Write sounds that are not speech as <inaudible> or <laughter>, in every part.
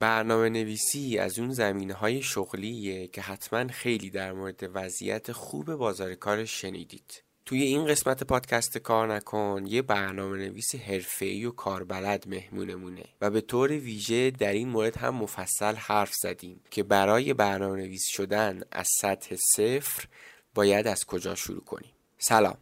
برنامه نویسی از اون زمینه های شغلیه که حتما خیلی در مورد وضعیت خوب بازار کارش شنیدید. توی این قسمت پادکست کار نکن یه برنامه نویس حرفه‌ای و کاربلد مهمونمونه و به طور ویژه در این مورد هم مفصل حرف زدیم که برای برنامه نویس شدن از سطح صفر باید از کجا شروع کنیم. سلام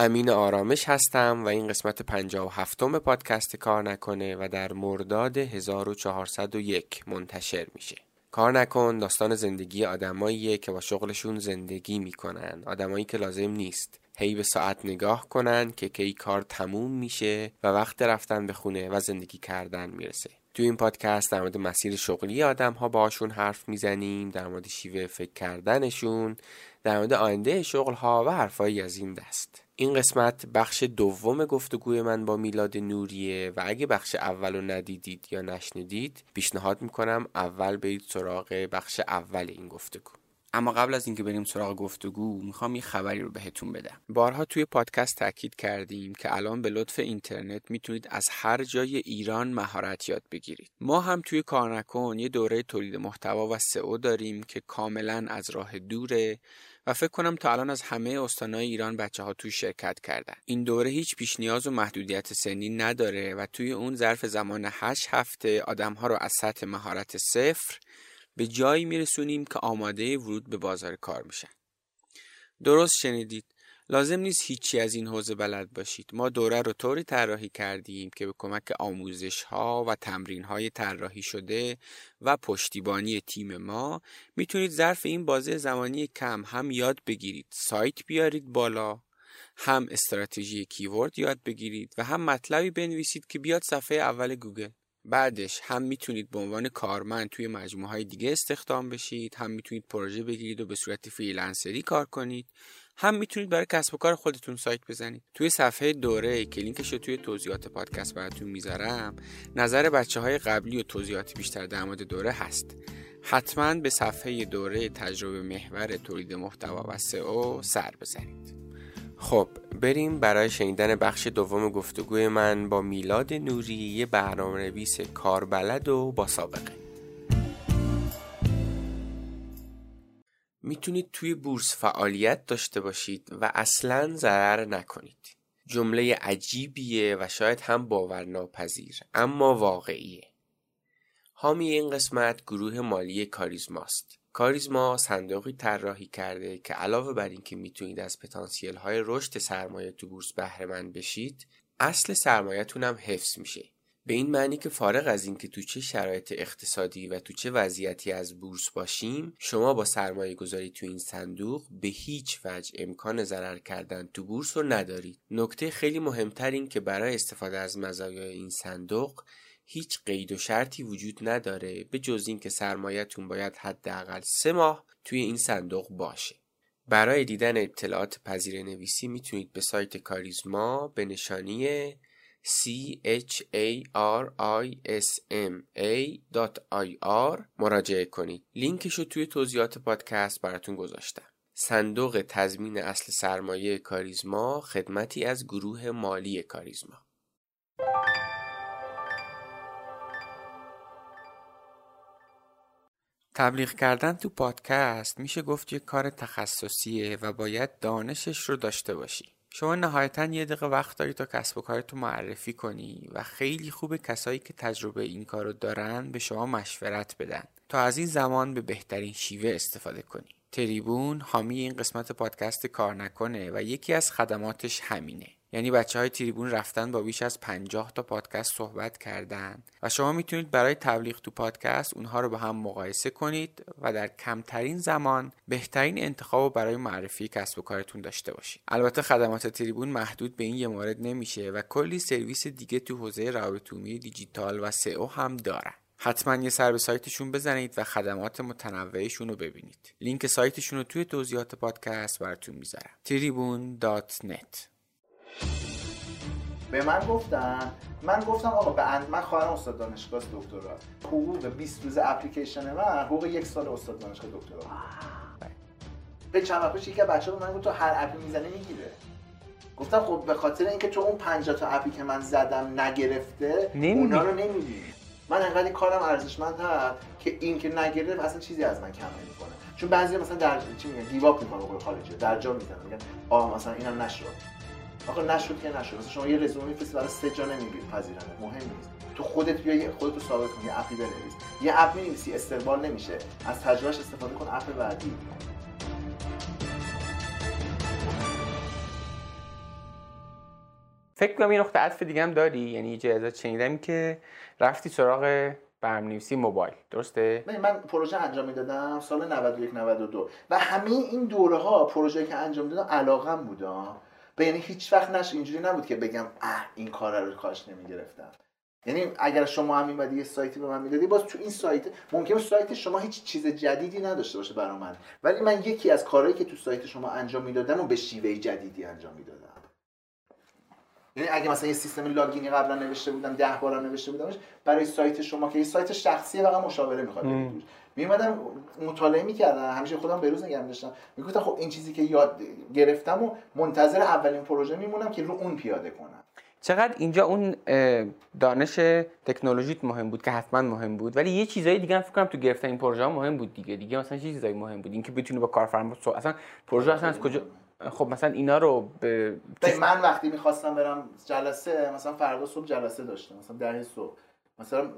امین آرامش هستم و این قسمت 57 پادکست کار نکنه و در مرداد 1401 منتشر میشه. کار نکن داستان زندگی آدماییه که با شغلشون زندگی می‌کنن. آدمایی که لازم نیست. هی به ساعت نگاه کنن که کی کار تموم میشه و وقت رفتن به خونه و زندگی کردن می‌رسه. تو این پادکست در مورد مسیر شغلی آدم ها باشون حرف می‌زنیم در مورد شیوه فکر کردنشون در مورد آینده شغل ها و حرفایی از این دست. این قسمت بخش دوم گفتگوی من با میلاد نوریه و اگه بخش اول رو ندیدید یا نشنیدید پیشنهاد می‌کنم اول برید سراغ بخش اول این گفتگو. اما قبل از اینکه بریم سراغ گفتگو می‌خوام یه خبری رو بهتون بدم. بارها توی پادکست تاکید کردیم که الان به لطف اینترنت می‌تونید از هر جای ایران مهارت یاد بگیرید. ما هم توی کارنکن یه دوره تولید محتوا و سئو داریم که کاملا از راه دوره و فکر کنم تا الان از همه استانهای ایران بچه ها توی شرکت کردن. این دوره هیچ پیش نیاز و محدودیت سنی نداره و توی اون ظرف زمان 8 هفته آدم ها رو از سطح مهارت صفر به جایی میرسونیم که آماده ورود به بازار کار میشن. درست شنیدید. لازم نیست هیچی از این حوزه بلد باشید. ما دوره رو طوری طراحی کردیم که به کمک آموزش ها و تمرین های طراحی شده و پشتیبانی تیم ما می‌تونید ظرف این بازه زمانی کم هم یاد بگیرید. سایت بیارید بالا هم استراتژی کیورد یاد بگیرید و هم مطلبی بنویسید که بیاد صفحه اول گوگل. بعدش هم می‌تونید به عنوان کارمند توی مجموعه های دیگه استخدام بشید هم می‌تونید پروژه بگیرید و به صورت freelancer ی کار کنید. هم می‌تونید برای کسب و کار خودتون سایت بزنید. توی صفحه دوره که لینکش رو توی توضیحات پادکست براتون می‌ذارم نظر بچه های قبلی و توضیحات بیشتر در مورد دوره هست. حتما به صفحه دوره تجربه محور تولید محتوا و SEO سر بزنید. خب بریم برای شنیدن بخش دوم گفتگوی من با میلاد نوری یه برنامه نویس کاربلد و با سابقه. می‌تونید توی بورس فعالیت داشته باشید و اصلا ضرر نکنید. جمله عجیبیه و شاید هم باورناپذیر اما واقعیه. حامی این قسمت گروه مالی کاریزماست. کاریزما صندوقی طراحی کرده که علاوه بر اینکه می‌تونید از پتانسیل های رشد سرمایه تو بورس بهره مند بشید اصل سرمایهتون هم حفظ میشه. به این معنی که فارغ از اینکه تو چه شرایط اقتصادی و تو چه وضعیتی از بورس باشیم شما با سرمایه گذاری تو این صندوق به هیچ وجه امکان ضرر کردن تو بورس رو ندارید. نکته خیلی مهمتر این که برای استفاده از مزایای این صندوق هیچ قید و شرطی وجود نداره به جز اینکه سرمایهتون باید حداقل سه ماه توی این صندوق باشه. برای دیدن اطلاعات پذیر نویسی می‌تونید به سایت کاریزما به نشانی c h a r i s m مراجعه کنید. لینکش رو توی توضیحات پادکست براتون گذاشتم. صندوق تضمین اصل سرمایه کاریزما خدمتی از گروه مالی کاریزما. تبلیغ کردن تو پادکست میشه گفت یه کار تخصصیه و باید دانشش رو داشته باشی. شما نهایتا یه دقیقه وقت داری تا کسب و کارتو معرفی کنی و خیلی خوبه کسایی که تجربه این کارو دارن به شما مشورت بدن تا از این زمان به بهترین شیوه استفاده کنی. تریبون حامی این قسمت پادکست کار نکنه و یکی از خدماتش همینه. یعنی بچه های تریبون رفتن با بیش از 50 تا پادکست صحبت کردن. و شما می‌تونید برای تبلیغ تو پادکست اونها رو با هم مقایسه کنید و در کمترین زمان بهترین انتخاب برای معرفی کسب و کارتون داشته باشید. البته خدمات تریبون محدود به این یه مورد نمیشه و کلی سرویس دیگه تو حوزه روابط دیجیتال و سئو هم دارن حتما یه سر به سایتشون بزنید و خدمات متنوعشون رو ببینید. لینک سایتشون رو توی توضیحات پادکست براتون می‌ذارم. tribune.net به من گفتن من گفتم آقا به اند من خواهرم استاد دانشگاه دکترا حقوق 20 روز اپلیکیشن من حقوق یک سال استاد دانشگاه دکترا به چند وقت پیش یکی بچه به من گفت تو هر اپی می‌زنه می‌گیره. گفتم خب به خاطر اینکه تو اون 50 تا اپی که من زدم نگرفته نمیدی. اونا رو نمی‌بینی من انقدر کارم ارزشمند هست که این که نگرفت اصلا چیزی از من کم نمی‌کنه چون بعضی مثلا در چی میگن دیواپ می‌کنن به خارجی در جا می‌زنن میگن آ مثلا اینم نشد. آخه نشد که نشد مثلا شما یه رزومه میفرستی برای سه جا نمیپذیرن مهم نیست. تو خودت بیا خودت رو ثابت کن یه اپی بنویس. یه اپ می‌نویسی استقبال نمیشه. از تجربهش استفاده کن اپ بعدی. فکر کنم یه نقطه عطف دیگه هم داری؟ یعنی اجازه شنیدم که رفتی سراغ برنامه‌نویسی موبایل. درسته؟ من پروژه انجام می‌دادم سال 91 92 و همه این دوره ها پروژه که انجام می‌دادم علاقم بودا به یعنی هیچ وقت نش اینجوری نبود که بگم اه این کار رو کاش نمی‌گرفتم. یعنی اگر شما هم میمدی یه سایتی به من می‌دادی باز تو این سایت ممکنه سایت شما هیچ چیز جدیدی نداشته باشه برای من. ولی من یکی از کارهایی که تو سایت شما انجام می‌دادم و به شیوه جدیدی انجام می‌دادم. یعنی اگه مثلا یه سیستم لاگینی قبلا نوشته بودم ده بارم نوشته بودمش برای سایت شما که یه سایت شخصی فقط مشاوره می‌خواد می اومدم مطالعه می‌کردم همیشه خودم به روز نگم داشتم می‌گفتم خب این چیزی که یاد گرفتم و منتظر اولین پروژه میمونم که رو اون پیاده کنم. چقدر اینجا اون دانش تکنولوژیت مهم بود که حتما مهم بود ولی یه چیزایی دیگه هم فکر کنم تو گرفتن این پروژه مهم بود دیگه. دیگه مثلا چه چیزایی مهم بود؟ اینکه بتونی با کارفرما اصلا پروژه اصلا از کجا خب مثلا اینا رو به من وقتی می‌خواستم برم جلسه مثلا فردا صبح جلسه داشتم مثلا ده صبح. مثلا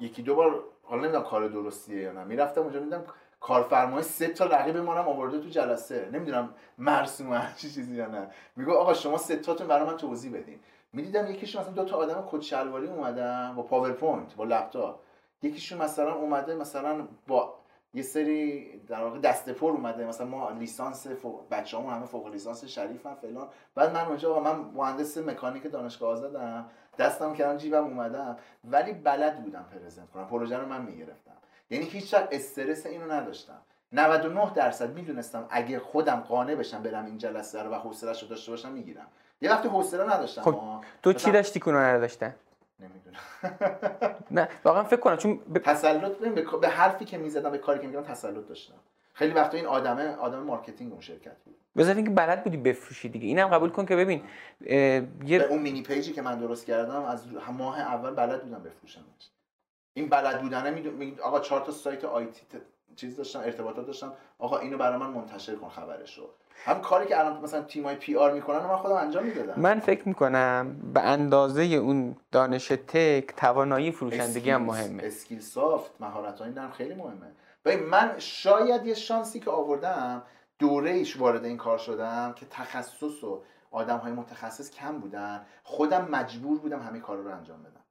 یکی دو بار حالا نمی‌دونم کار درستیه یا نه. می‌رفتم اونجا می‌دیدم کارفرما سه تا رقیب ما هم آورده تو جلسه. نمی‌دونم مرسوم هر چیزی یا نه. میگه آقا شما سه تاتون برای من توضیح بدین. می‌دیدم یکیشون مثلا دو تا آدم کت شلواری اومدن با PowerPoint با لپتاپ. یکیشون مثلا اومده مثلا با یه سری در واقع دسته پر اومده. مثلا ما لیسانس فوق بچه‌مون همه فوق لیسانس شریفن فلان. بعد من اونجا من مهندس مکانیک دانشگاه آزادم. دستم کردم جیبم اومدم. ولی بلد بودم پرزنت کنم. پروژه رو من می‌گرفتم. یعنی هیچ استرس اینو نداشتم. 99 درصد می‌دونستم اگه خودم قانع بشم برم این جلسه رو و حوصله‌اش رو داشته باشم می‌گیرم. یه وقتی حوصله نداشتم خب تو چی داشتی که نداشته؟ نمی‌دونم. نه واقعا فکر کنم چون ب... تسلط به حرفی که می‌زدم به کاری که می‌کردم تسلط داشتم. خیلی وقتا این آدمه آدم marketing اون شرکت بود. بذار اینکه بلد بودی بفروشی دیگه. اینم قبول کن که ببین یه اون مینی پیجی که من درست کردم از ماه اول بلد بودم بفروشمش. این بلد بودنه میدون آقا چهار تا سایت IT چیز داشتم ارتباطات داشتم. آقا اینو برای من منتشر کن خبرشو. هم کاری که الان مثلا تیمای PR می‌کنن من خودم انجام می‌دادم. من فکر می‌کنم به اندازه اون دانش tech توانایی فروشندگی هم مهمه. skill soft مهارت این خیلی مهمه. ببین من شاید یه شانسی که آوردم دوره ایش وارد این کار شدم که تخصص و آدم های متخصص کم بودن. خودم مجبور بودم همه کار رو انجام بدم.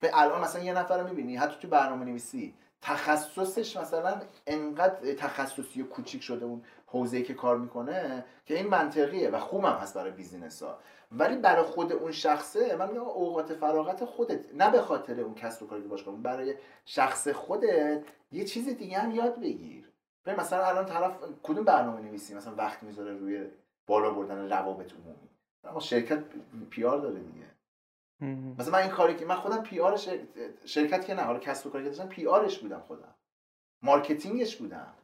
به الان مثلا یه نفر رو می‌بینی حتی تو برنامه نویسی تخصصش مثلا انقدر تخصصی و کوچیک شده اون حوزه‌ای که کار می‌کنه که این منطقیه و خوبم هست برای business ها ولی برای خود اون شخصه من میگم اوقات فراغت خودت. نه به خاطر اون کسب و کاری که باش برای شخص خودت یه چیز دیگه هم یاد بگیر. ببین مثلا الان طرف کدوم برنامه نویسی؟ مثلا وقت می‌ذاره روی بالا بردن روابط عمومی. اما شرکت PR داره دیگه. مثلا من این کاری که من خودم PR شرکت که نه حالا کسب و کاری که داشتم PR ش بودم خودم. marketing ش بودم.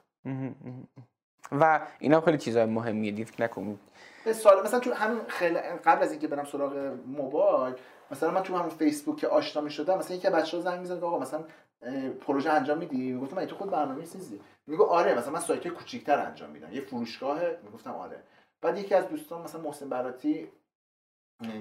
و اینا خیلی چیزای مهمیه دیفک نکنید به سوال مثلا تو همین خیلی قبل از اینکه برم سراغ موبایل مثلا من تو همون فیسبوک که آشنا می شدم مثلا یکی بچه‌ها زنگ می‌زنه آقا مثلا پروژه انجام میدی؟ می‌گفتم من تو خود برنامه چیزی میگه آره مثلا من سایت کوچیک‌تر انجام میدم. یه فروشگاه می‌گفتم آره. بعد یکی از دوستان مثلا محسن براتی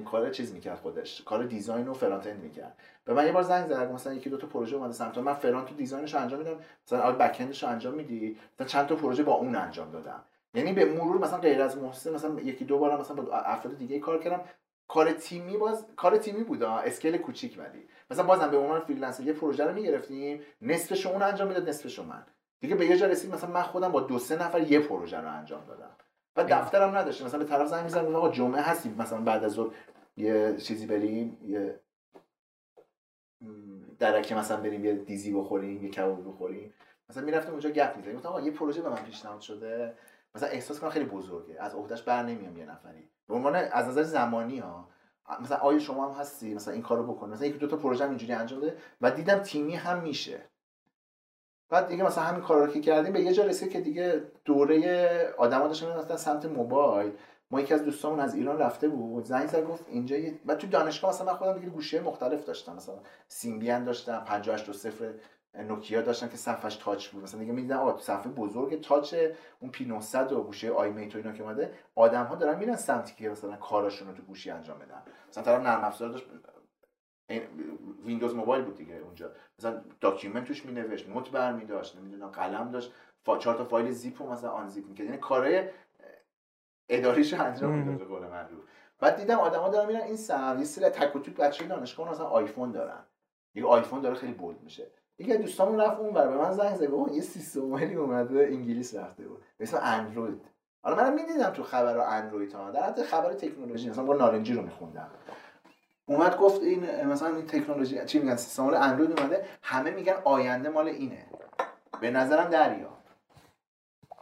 کار چیز می‌کرد خودش. کار design و front-end می‌کرد. به من یه بار زنگ زد مثلا یکی دو تا پروژه اومده سمت من. front و design ش انجام میدم. مثلا اول back-end ش انجام میدی. مثلا چند تا پروژه با اون انجام دادم. یعنی به مرور مثلا غیر از محسن مثلا یکی دو بار مثلا با افراد دیگه کار کردم. کار تیمی باز کار تیمی بود scale کوچیک ولی. مثلا بازم به عنوان freelancer یه پروژه رو می‌گرفتیم نصفش اون انجام می‌داد نصفش من. دیگه به یه جا رسید مثلا من خودم با دو سه نفر یه پروژه رو انجام دادم. و دفترم نداشتیم. مثلا به طرف زنگ می‌زدم آقا جمعه هستیم مثلا بعد از ظهر یه چیزی بریم یه درکه مثلا بریم یه دیزی بخوریم یه کباب بخوریم. مثلا می‌رفتم اونجا گپ می‌زدیم. گفتم آقا یه پروژه به من پیشنهاد شده. مثلا احساس کنم خیلی بزرگه. از عهدهش بر نمیام یه نفری. به عنوان از نظر زمانی ها مثلا آیا شما هم هستی؟ مثلا این کارو بکن مثلا یکی دو تا پروژه هم اینجوری انجام بده و دیدم تیمی هم میشه. بعد دیگه مثلا همین کارا رو که کردیم به یه جا رسید که دیگه دوره آدما داشتن مثلا سمت موبایل. ما یکی از دوستامون از ایران رفته بود. زنگ زد گفت اینجا یه... تو دانشگاه مثلا من خودم دیگه گوشی مختلف داشتم. مثلا Symbian داشتم 5820 نوکیا داشتم که صفحش touch بود. مثلا دیگه می‌دیدم آقا صفحه بزرگ touch اون P 900 و گوشه i-mate و اینا که اومده آدم ها دارن میرن سمتی که مثلا کاراشون رو تو گوشی انجام بدن. مثلا طرف نرم افزار داشت Windows Mobile بود دیگه اونجا. مثلا document توش مینوشت note برمی داشت نمی‌دونم قلم داشت فا چهار تا فایل زیپ رو مثلا unzip می‌کرد. یعنی کارهای اداریش انجام می‌داد قول معروف. بعد دیدم آدما دارن میرن این سر یه سری تک و توک بچه‌ای دانشگاه مثلا آیفون دارن. یه آیفون داره خیلی بولد میشه. یکی از دوستامون رفت اون بر به من زنگ زد. یه سیستم اومده انگلیس رفته بود. به اسم اندروید. حالا منم می‌دیدم تو خبر اندروید ها. در حد خبر تکنولوژی. مثلا با نارنجی رو میخوندم. اومد گفت این مثلا این تکنولوژی چی میگن سیستم اندروید اومده. همه میگن آینده مال اینه. به نظرم دریا.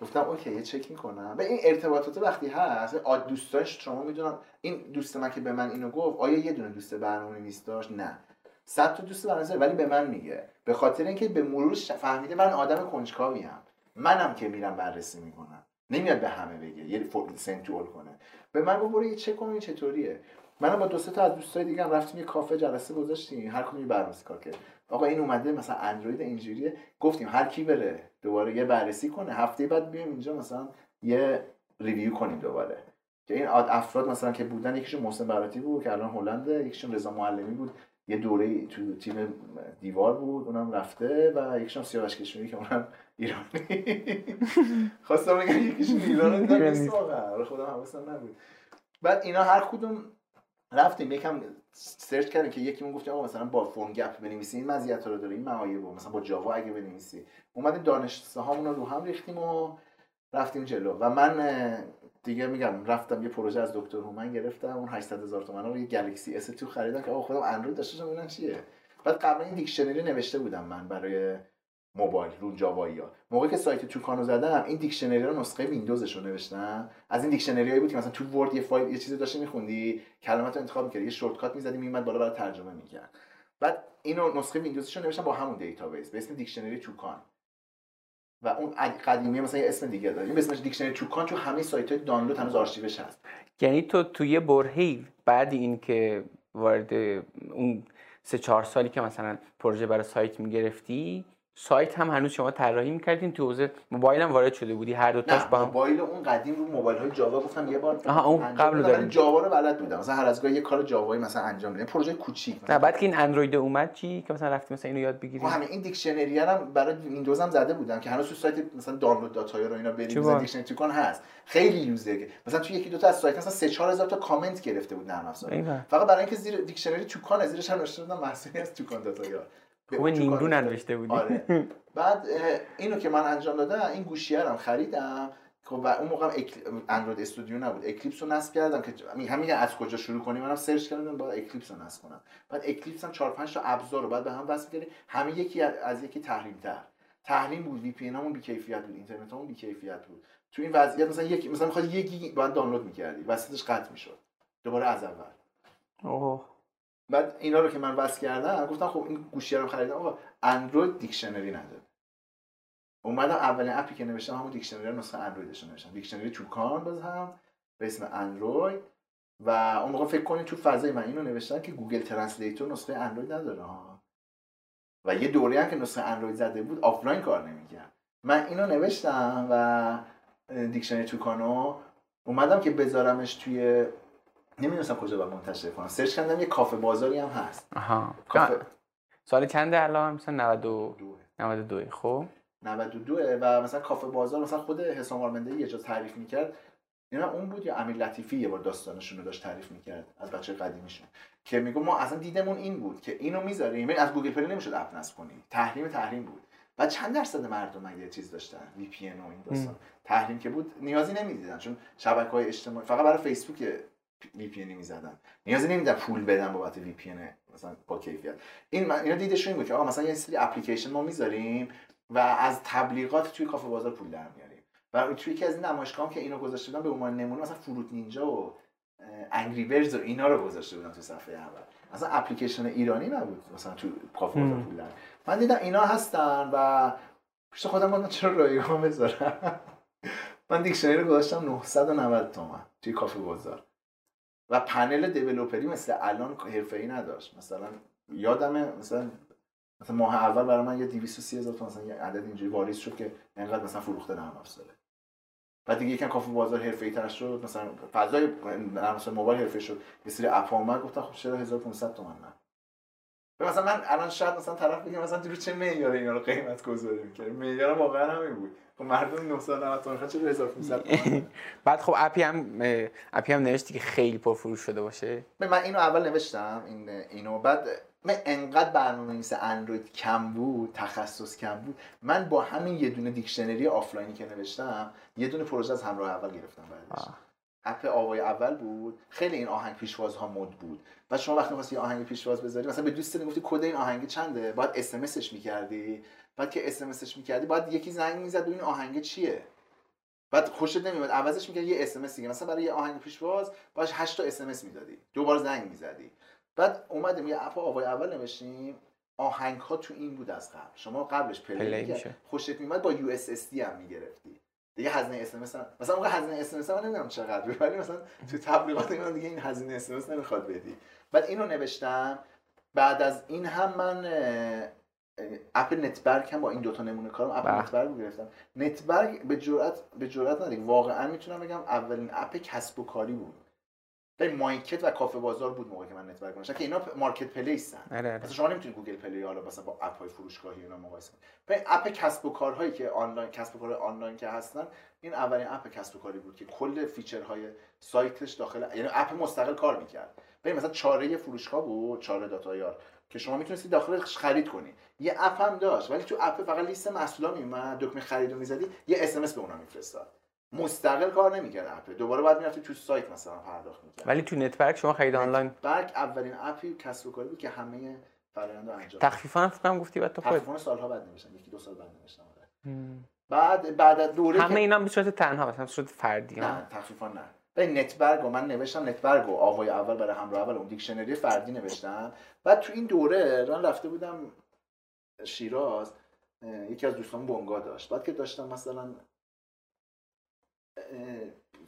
گفتم اوکی یه چک می‌کنم. به این ارتباطات وقتی هست دوستاش شما می‌دونم این دوست من که به من اینو گفت آیا یه دونه دوست برنامه نیست داشت؟ نه. صد تا دوست برنامه ولی به من میگه. به خاطر اینکه به مرور فهمیده من آدم کنجکاوی منم که میرم بررسی می‌کنم. نمیاد به همه بگه. یه سنتول کنه. به من گفت برو چک کن چطوریه. منم با دو تا از دوستای دیگه هم رفتیم یه کافه جلسه گذاشتیم. هر کدوم بررسی کار کرد. آقا این اومده مثلا اندروید اینجوریه. گفتیم هر کی بره دوباره یه بررسی کنه. هفته بعد بیایم اینجا مثلا یه ریویو کنیم دوباره. که این افراد مثلا که بودن یکیشون محسن براتی بود که الان هلنده یکیشون رضا معلمی بود. یه دوره تو تیم دیوار بود اونم رفته و یکیشون سیاوش کشمیری که اونم ایرانی. <laughs> خواستم بگم یکیشون ایرانی <laughs> دیدم واقعا خودم حواسم نبود. بعد اینا هر کدوم رفتیم یکم سرچ کردیم که یکی گفت آقا مثلا با فرم گپ بنویسی این مزیت رو داره این معایب مثلا با جاوا اگه بنویسی. اومدیم دانش سهامون رو رو هم ریختیم و رفتیم جلو. و من دیگه میگم رفتم یه پروژه از دکتر هومن گرفتم اون 800 هزار تومن رو یه گلکسی اس 2 خریدم که آقا خودم اندروید داشته ببینم چیه. بعد قبلا این دیکشنری نوشته بودم من برای موبایل رو جاوایی ها. موقعی که سایت توکانو زدم این دیکشنری رو نسخه ویندوزش رو نوشتم. از این دیکشنری هایی بود که مثلا تو ورد یه فایل یه چیزی داشتی میخوندی کلمات رو انتخاب می‌کردی یه shortcut می‌زدی میومد بالا برای ترجمه می‌کرد. بعد اینو نسخه ویندوزش رو نوشتم با همون database به اسم دیکشنری توکان. و اون قدیمی مثلا یه اسم دیگه داره این اسمش دیکشنری توکان تو همه سایت های دانلود هنوز آرشیوش هست. یعنی تو توی برهه‌ای بعد این که وارد اون سه چهار سالی که مثلا پروژه برای سایت می‌گرفتی سایت هم هنوز شما طراحی می‌کردین تو حوزه موبایل هم وارد شده بودی هر دو تاش با هم موبایل اون قدیم رو موبایل های جاوا گفتم یه بار آها اون قبل داریم جاوا رو بلد بودم. مثلا هر از گاهی یه کار جاوایی مثلا انجام بدم پروژه کوچیک نه بعد که این اندروید اومد چی که مثلا رفتی مثلا اینو یاد بگیری خب همین این دیکشنری هم برای ویندوز هم زده بودم که هنوز تو سایت مثلا دانلود داتا رو اینا بریم مثلا دیکشنری کن هست. خیلی یوزر. مثلا تو یکی دو تا از سایت مثلا 3 4000 تا کامنت گرفته بود نرم افزار. فقط برای اینکه زیر دیکشنری توکان زیرش هم نوشته بودم محصولی از توکان داتا خوب نیمرو ننوشته بودی. آره. <laughs> بعد اینو که من انجام دادم این گوشیه رو خریدم. خب و اون موقع اندروید استودیو نبود. اکلیپس رو نصب کردم که همین از کجا شروع کنیم منم search کردم با اکلیپس رو نصب کنم. بعد اکلیپس هم 4 5 تا ابزار رو بعد به هم وصل کردیم. همه یکی از یکی تحریم تر تحریم بود VPN همون بی کیفیت بود اینترنت همون بی کیفیت بود. تو این وضعیت مثلا یک مثلا می‌خواد یک گیگ باید دانلود می‌کردی وسطش قطع می‌شد. دوباره از اول. اوه. بعد اینا رو که من وصل کردم گفتم خب این گوشی رو خریدم. آقا اندروید دیکشنری نداره. اومدم اولین اپی که نوشتم همون دیکشنری نسخه اندرویدش نوشتم. دیکشنری توکان باز هم به اسم اندروید و اون موقع فکر کنید تو فضای من اینو نوشتم که گوگل ترنسلیتور نسخه اندروید نداره ها. و یه دوره هم که نسخه اندروید زده بود آفلاین کار نمی‌کرد. من اینو نوشتم و دیکشنری توکانو اومدم که بذارمش توی نمی‌دونستم کجا باید منتشر کنم. search کردم یه کافه بازاری هم هست. آها. کافه... سال چنده الان؟ مثلا 92 92 خب. 92 و مثلا کافه بازار مثلا خود حسام آرمنده یه جا تعریف می‌کرد. اینا اون بود یا امیر لطیفی یه بار داستانشون رو داشت تعریف می‌کرد از بچه قدیمیشون. که میگم ما اصلا دیدمون این بود که اینو می‌ذاریم. از گوگل پلی نمی‌شد اپ نصب کنی تحریم تحریم بود. و چند درصد مردم مگه چیز داشتن VPN و این داستان. تحریم که بود نیازی نمی‌دیدن. چون شبکه های اجتماعی فقط برای فیسبوک VPN می‌زدن. نیازی نمی‌دیدن پول بدن بابت VPN مثلا با کیفیت. این اینا دیدشون این بود که آقا مثلا یه سری اپلیکیشن ما می‌ذاریم و از تبلیغات توی کافه بازار پول در میاریم. و توی یکی از این که اینو گذاشته بودن به عنوان نمونه مثلا فروت نینجا و انگری برز و اینا رو گذاشته بودن تو صفحه اول. مثلا اپلیکیشن ایرانی نبود مثلا تو کافه بازار پول در. من دیدم اینا هستن و پیش خودم گفتم چرا رایگان بذارم؟ <laughs> من دیکشنری رو گذاشتم 990 تومن توی کافه بازار. و پنل دیولوپری مثل الان حرفه‌ای نداشت. مثلا یادمه مثلا مثلا ماه اول برای من یه 230 هزار تومان مثلا یه عدد اینجوری واریز شد که انقدر مثلا فروخته نرم افزاره بعد دیگه یکم کافه بازار حرفه‌ای تر شد. مثلا فضای مثلا موبایل حرفه شد. یه سری اپ اومد گفتم خب چرا 1500 تومن نه؟ مثلا من الان شاید مثلا طرف بگه مثلا تو چه معیار اینا رو قیمت گذاری می‌کنه معیار واقعا همین بود. خب مردم 990 تومن چرا 1500 <laughs> بعد خب اپی هم اپی هم نوشتی که خیلی پرفروش شده باشه. من اینو اول نوشتم این اینو. بعد من انقدر برنامه مثل اندروید کم بود تخصص کم بود. من با همین یه دونه دیکشنری آفلاینی که نوشتم یه دونه پروژه از همراه اول گرفتم بعدش. اپ آوای اول بود. خیلی این آهنگ پیشوازها مد بود. و شما وقتی می‌خواستی آهنگ پیشواز بذاری مثلا به دوستت می‌گفتی کد این آهنگ چنده؟ بعد SMS می‌کردی. بعد که SMS می‌کردی بعد یکی زنگ می‌زد و این آهنگ چیه. بعد خوشت نمیاد عوضش می‌کرد یه SMS دیگه. مثلا برای یه آهنگ پیشواز باش 8 تا SMS می‌دادی. دوبار زنگ می‌زدی. بعد اومدیم یه اپ آوای اول نوشتیم. آهنگ ها تو این بود از قبل. شما قبلش play, play خوشت میومد با USSD هم می‌گرفتی. دیگه هزینه SMS مثلا موقع هزینه SMS من نمی‌دونم چقدر ولی مثلا تو تبلیغات اینا دیگه این هزینه SMS نمی‌خواد بدی. بعد اینو نوشتم بعد از این هم من اپ نتبرگ هم با این دوتا نمونه کارم اپ بله. نتبرگ گرفتم. نتبرگ به جرات به جرات نداریم. واقعا می‌تونم بگم اولین اپ کسب و کاری بود. در مایکت و کافه بازار بود موقعی که من نتبرگ گذاشتم که اینا marketplace ن. آره، آره. مثلا شما نمی‌تونید گوگل پلی حالا مثلا با اپ های فروشگاهی اینا مقایسه کنید. اپ کسب و کارهایی که آنلاین کسب و کار آنلاین که هستن این اولین اپ کسب و کاری بود که کل feature های سایتش داخل یعنی اپ مستقل کار می‌کرد. ببین مثلا چاره فروشگاه بود چاره داتا یار که شما می‌تونستی داخلش خرید کنی یه اپ هم داشت ولی تو اپ فقط لیست محصولا میومد دکمه خرید رو می‌زدی یه اس به اونا میفرستاد. مستقل کار نمی‌کرد اپ دوباره بعد می‌رفتی تو سایت مثلا پرداخت می‌کرد. ولی تو نتورک شما خرید آنلاین برک اولین اپی کسب و کاری بود که همه فرآیند انجام تخفیفا هم فکر گفتی بعد تو خود تخفیفا سالها بعد نمیشن یکی دو سال بعد نمیشن آره. بعد بعد از دوره همه اینا به صورت تنها مثلا به صورت فردی نه تخفیفا نه. به نتبرگ و من نوشتم نتبرگ و آوای اول برای همراه اول اون دیکشنری فردی نوشتم. بعد تو این دوره من رفته بودم شیراز یکی از دوستان بنگاه داشت. بعد که داشتم مثلا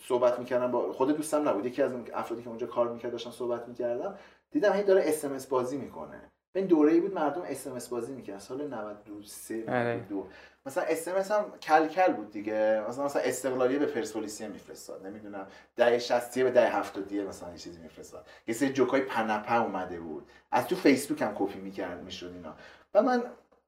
صحبت می‌کردم با خود دوستم نبود. یکی از اون افرادی که اونجا کار می‌کرد داشتم صحبت می‌کردم. دیدم هی داره SMS بازی می‌کنه. این دوره ای بود مردم SMS بازی می‌کردن. سال 93 92 آره. مثلا اس هم کل کل بود دیگه. مثلا مثلا استقلالیه به پرسپولیسی میفرستاد. نمی‌دونم. ده 60 به ده 70 مثلا یه چیزی میفرستاد. یه سری جوکای پ نه پ اومده بود. از تو فیسبوک هم کپی می‌کرد می‌شد اینا. و من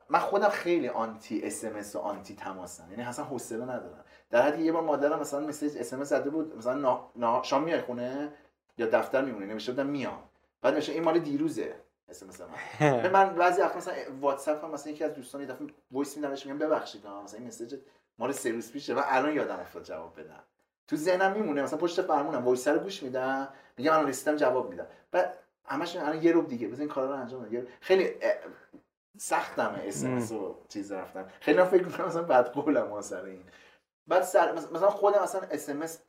من خودم خیلی anti اس و anti تماسم. یعنی اصلا حوصله ندارم. در حدی یه بار مادرم مثلا message اس ام زده بود مثلا نا... نا... شام میای خونه یا دفتر میمونی؟ نوشته بودم میام. بعد نوشته این مال دیروزه اس ام من. <laughs> من بعضی وقت مثلا واتساپ هم مثلا یکی از دوستان یه دفعه voice میدم بهش میگم ببخشید مثلا این message مال سه روز پیشه. و الان یادم افتاد جواب بدم. تو ذهنم میمونه مثلا پشت فرمونم voice رو گوش میدم میگم الان رسیدم جواب میدم. بعد همش الان یه ربع دیگه بزن این کارا رو انجام بدم. خیلی سختمه اس و چیز رفتن. خیلی فکر می‌کنم مثلا بعد قولم سر این. بعد سر مثلا خودم مثلا اس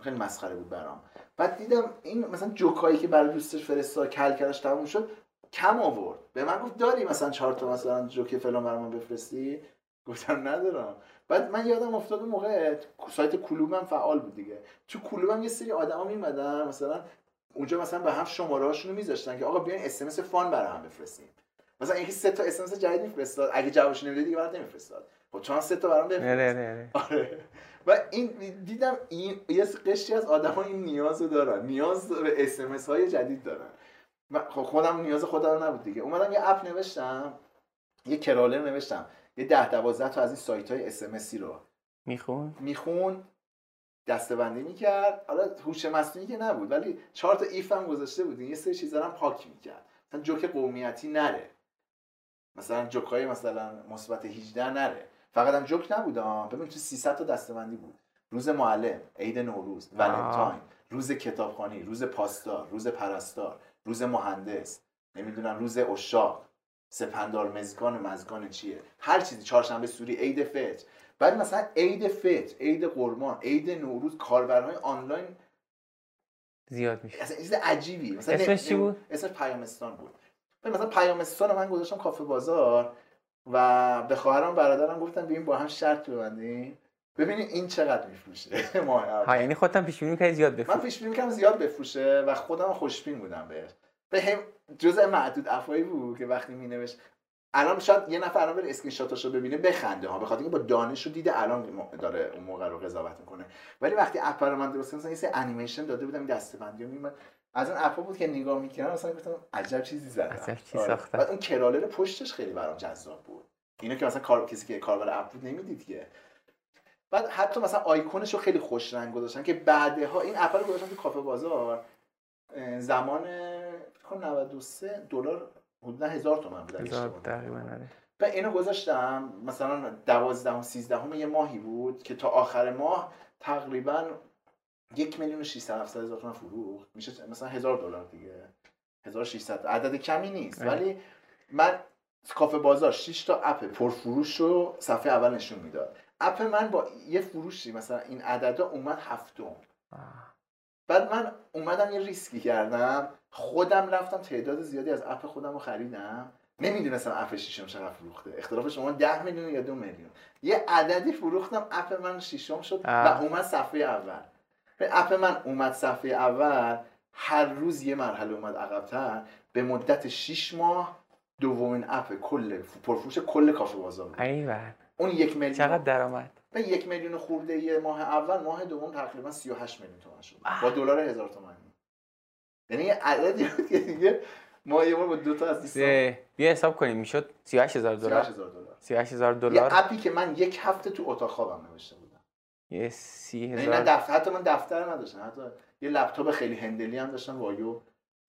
خیلی مسخره بود برام. بعد دیدم این مثلا جوکایی که برای دوستش فرستاد کل کلش تموم شد کم آورد. به من گفت داری مثلا چهار تا مثلا جوکی فلان برام بفرستی؟ گفتم ندارم. بعد من یادم افتاد موقع سایت کلوبم فعال بود دیگه. تو کلوبم یه سری آدما میمدن مثلا اونجا مثلا به هم شماره هاشونو میذاشتن که آقا بیاین اس fun برای هم بفرستیم. مثلا اینکه سه تا اس جدید میفرستاد. اگه جوابش نمی‌دادی دیگه برات نمیفرستاد. خب چون سه تا برام بفرست. آره و این دیدم این یه قشری از آدما این نیاز رو دارن. نیاز به اس های جدید دارن. خب خودم نیاز خودم رو نبود دیگه. اومدم یه اپ نوشتم. یه crawler نوشتم. یه ده دوازده تا از این سایت های اس رو. می‌خوند؟ می‌خوند. دستبندی می‌کرد. حالا هوش مصنوعی که نبود ولی چهار تا if هم گذاشته بود یه سری چیزا هم پاک می‌کرد. مثلا جوک قومیتی نره. مثلا جوکای مثلا مثبت 18 نره. فقط هم جوک نبود ببین تو 300 تا دستبندی بود. روز معلم عید نوروز ولنتاین روز کتابخانی روز پاسدار روز پرستار روز مهندس نمی‌دونم روز اشاق سپندار مزگان مزگان چیه؟ هر چیزی چهارشنبه سوری عید فطر بعد مثلا عید فطر عید قربان عید نوروز کاربرهای آنلاین زیاد میشه. اصلا چیز عجیبی. مثلا اسمش چی بود؟ اسمش پیامستان بود. مثلا پیامستان من گذاشتم کافه بازار و به خواهرم برادرم گفتم ببین با هم شرط ببندیم. ببینید این چقدر میفروشه. <laughs> ماه ها یعنی خودم پیش بینی می‌کردی زیاد من بفروشی پیش بینی می‌کردم زیاد بفروشه و خودم خوشبین بودم بهش. به هم جزء معدود اپایی بود که وقتی مینوشت. الان شاید یه نفر الان بره اسکرین شاتاشو ببینه بخنده ها. به خاطر اینکه با دانش و دید الان داره اون موقع رو قضاوت می‌کنه. ولی وقتی اپ رو من درست کردم مثلا یه سری انیمیشن داده بودم این دسته‌بندی رو میومد از اون اپا بود که نگاه می‌کردم مثلا گفتم عجب چیزی زدم عجب چی آره. ساختن. بعد اون کرالر پشتش خیلی برام جذاب بود اینا که مثلا کار کسی که کاربر اپ بود نمی‌دید که بعد حتی مثلا آیکونش رو خیلی خوش رنگ گذاشتن که بعدها این اپ رو گذاشتن تو کافه بازار زمان فکر کنم 93 دلار حدودا هزار تومن بود تقریبا. آره و اینو گذاشتم مثلا دوازدهم سیزدهم یه ماهی بود که تا آخر ماه تقریبا یک میلیون و 600 700 هزار تومن فروخت. میشه مثلا هزار دلار دیگه. 1600 عدد کمی نیست. آره. ولی من کافه بازار 6 تا اپ پرفروش رو صفحه اول نشون می‌داد. اپ من با یه فروشی مثلا این عددا اومد هفتم. بعد من اومدم یه ریسکی کردم. خودم رفتم تعداد زیادی از اپ خودم رو خریدم. نمی‌دونستم اپ شیشم چقدر فروخته. اختلاف شما 10 میلیون یا دو میلیون. یه عددی فروختم اپ من شیشم شد. و اومد صفحه اول. اپ من اومد صفحه اول هر روز یه مرحله اومد عقبتر. به مدت 6 ماه دومین اپ کل پرفروش کل کافه بازار بود. اون یک میلیون چقدر درآمد؟ به یک میلیون خورده یه ماه اول ماه دوم تقریبا 38 میلیون تومن شد. با دلار هزار تومن یعنی یه عددی بود که دیگه ما یه بار با دو تا از دوستان بیا حساب کنیم می‌شد 38000 دلار؟ 38000 دلار. 38000 یه دلار؟ اپی که من یک هفته تو اتاق خوابم نوشته بودم یه 30000 یعنی نه دفتر حتی من دفتر نداشتم حتی یه لپتاپ خیلی هندلی هم داشتم وایو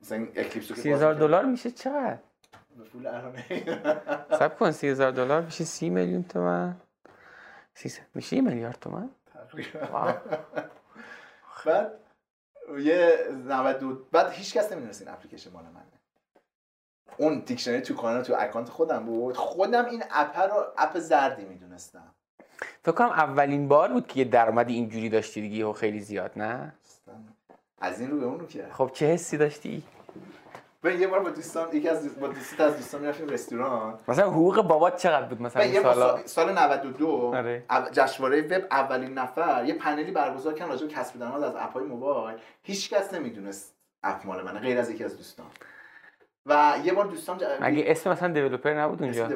مثلا این 30000 باز می‌کردم. دلار میشه چقدر؟ به پول الان حساب کن 30000 دلار میشه 30 میلیون تومن. 300 میشه یه میلیارد تومن. بعد یه 92 بعد هیچ کس نمی‌دونست این اپلیکیشن مال منه. اون دیکشنری تو کانال تو اکانت خودم بود. خودم این اپ رو اپ زردی می‌دونستم. فکر کنم اولین بار بود که یه درآمدی اینجوری داشتی دیگه و خیلی زیاد نه؟ از این رو به اون رو که خب چه حسی داشتی؟ و یه بار با دوستان یکی از دوست- با دوست از دوستان می‌رفتیم رستوران. مثلا حقوق بابات چقدر بود؟ مثلا این سالا؟ سال, سال 92 آره. جشنواره وب اولین نفر یه پنلی برگزار کردن راجع به کسب درآمد از اپ‌های موبایل. هیچ کس نمی‌دونست اپ مال منه غیر از یکی از دوستان. و یه بار دوستان ج... مگه اسم مثلا developer نبود اونجا؟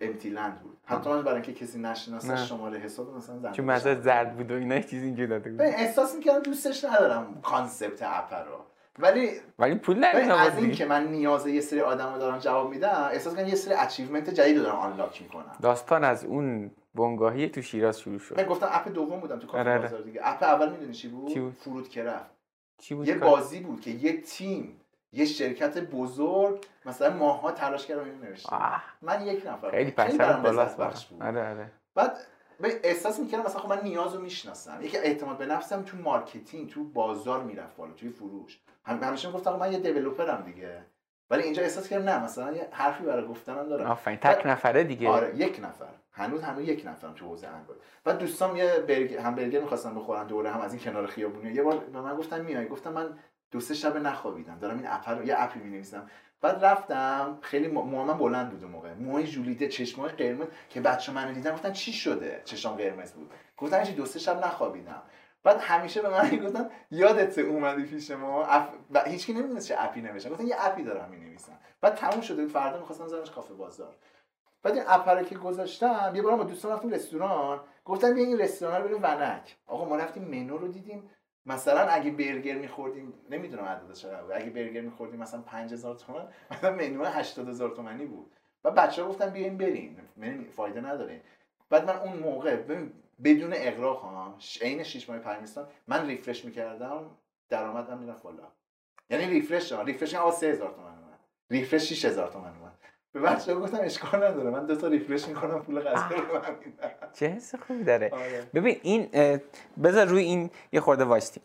امتی لند بود. حتی من برای اینکه کسی نشناسه. شماره حساب مثلا زنگ چون. مثلا زرد بود و اینا یه چیزی اینجوری داده بود. احساس می‌کردم دوستش ندارم concept اپ رو. ولی ولی پول از این که من نیاز یه سری آدم رو دارم جواب میدم احساس کنم یه سری achievement جدید رو دارم unlock می‌کنم. داستان از اون بنگاهی تو شیراز شروع شد. من گفتم اپ دوم بودم تو کافه آره، آره. بازار دیگه. اپ اول می‌دونی چی بود؟ بود؟ فرود چی بود یه؟ بازی بود که یه تیم یه شرکت بزرگ مثلا ماها تلاش کردن اینو نوشتن آه، من یک نفر خیلی پشت بالاست بخش بود. آره آره. بعد به احساس می‌کردم مثلا خب من نیاز رو می‌شناسم. یکی اعتماد به نفسم تو marketing تو بازار می‌رفت بالا توی فروش. هم همیشه می‌گفتم آقا من یه developer م دیگه. ولی اینجا احساس کردم نه مثلا یه حرفی برای گفتنم دارم. آفرین. تک نفره دیگه. آره یک نفر. هنوز هنوز یک نفرم تو حوزه اندروید بعد دوستام یه برگ... همبرگر می‌خواستن بخورن دوره هم از این کنار خیابونی یه بار به من گفتن میای. گفتم من دو سه شب نخوابیدم. دارم این اپ رو یه اپی می‌نویسم. بعد رفتم خیلی مو- موهام بلند بود اون موقع. موهای ژولیده چشمای قرمز که بچه منو دیدن گفتن چی شده؟ چشام قرمز بود. گفتم هیچ دو سه شب نخوابیدم. بعد همیشه به من گفتن یادت اومدی پیش ما. اپ... و هیچکی نمی‌دونست چه اپی نوشتم گفتن یه اپی دارم می‌نویسم. بعد تموم شده بود. فردا می‌خواستم بذارمش کافه بازار. بعد این اپ که گذاشتم یه بار با دوستان رفتیم رستوران. گفتن بیا این رستوران رو بریم ونک. آقا ما رفتیم منو رو دیدیم. مثلا اگه برگر میخوردیم نمی‌دونم عدد چقدر بود. اگه برگر میخوردیم مثلا 5000 تومان <laughs> مثلا منو 80000 تومانی بود. و بچه ها گفتن بیاین بریم یعنی فایده نداره. بعد من اون موقع بدون اغراق ها عین 6 ماه پرمیستان من ریفرش می‌کردم درآمدم می‌رفت بالا. یعنی ریفرش ها ریفرش آقا 3000 تومن اومد. ریفرش 6000 تومن اومد. به بچه گفتم اشکال نداره. من دو تا ریفرش می‌کنم پول غذا رو چه حس خوبی داره. آره. ببین این بذار روی این یه خورده وایستیم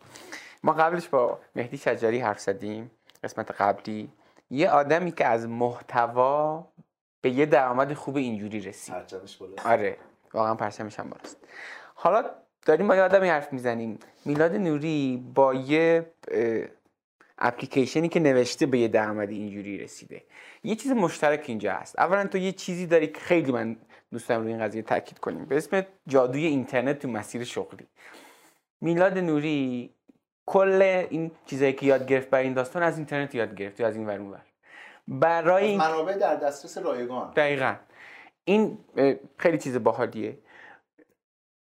ما قبلش با مهدی شجری حرف زدیم قسمت قبلی. یه آدمی که از محتوا به یه درآمد خوب اینجوری رسید. پرچمش آره. واقعا پرچمش هم بالاست. حالا داریم با یه آدمی حرف می‌زنیم. میلاد نوری با یه اپلیکیشنی که نوشته به یه درآمدی اینجوری رسیده. یه چیز مشترک اینجا هست. اولا تو یه چیزی داری که خیلی من دوست روی این قضیه تاکید کنیم. به اسم جادوی اینترنت تو مسیر شغلی. میلاد نوری کل این چیزایی که یاد گرفت برای این داستان از اینترنت یاد گرفت از این ور ور. برای این منابع در دسترس رایگان. دقیقا. این خیلی چیز باحالیه.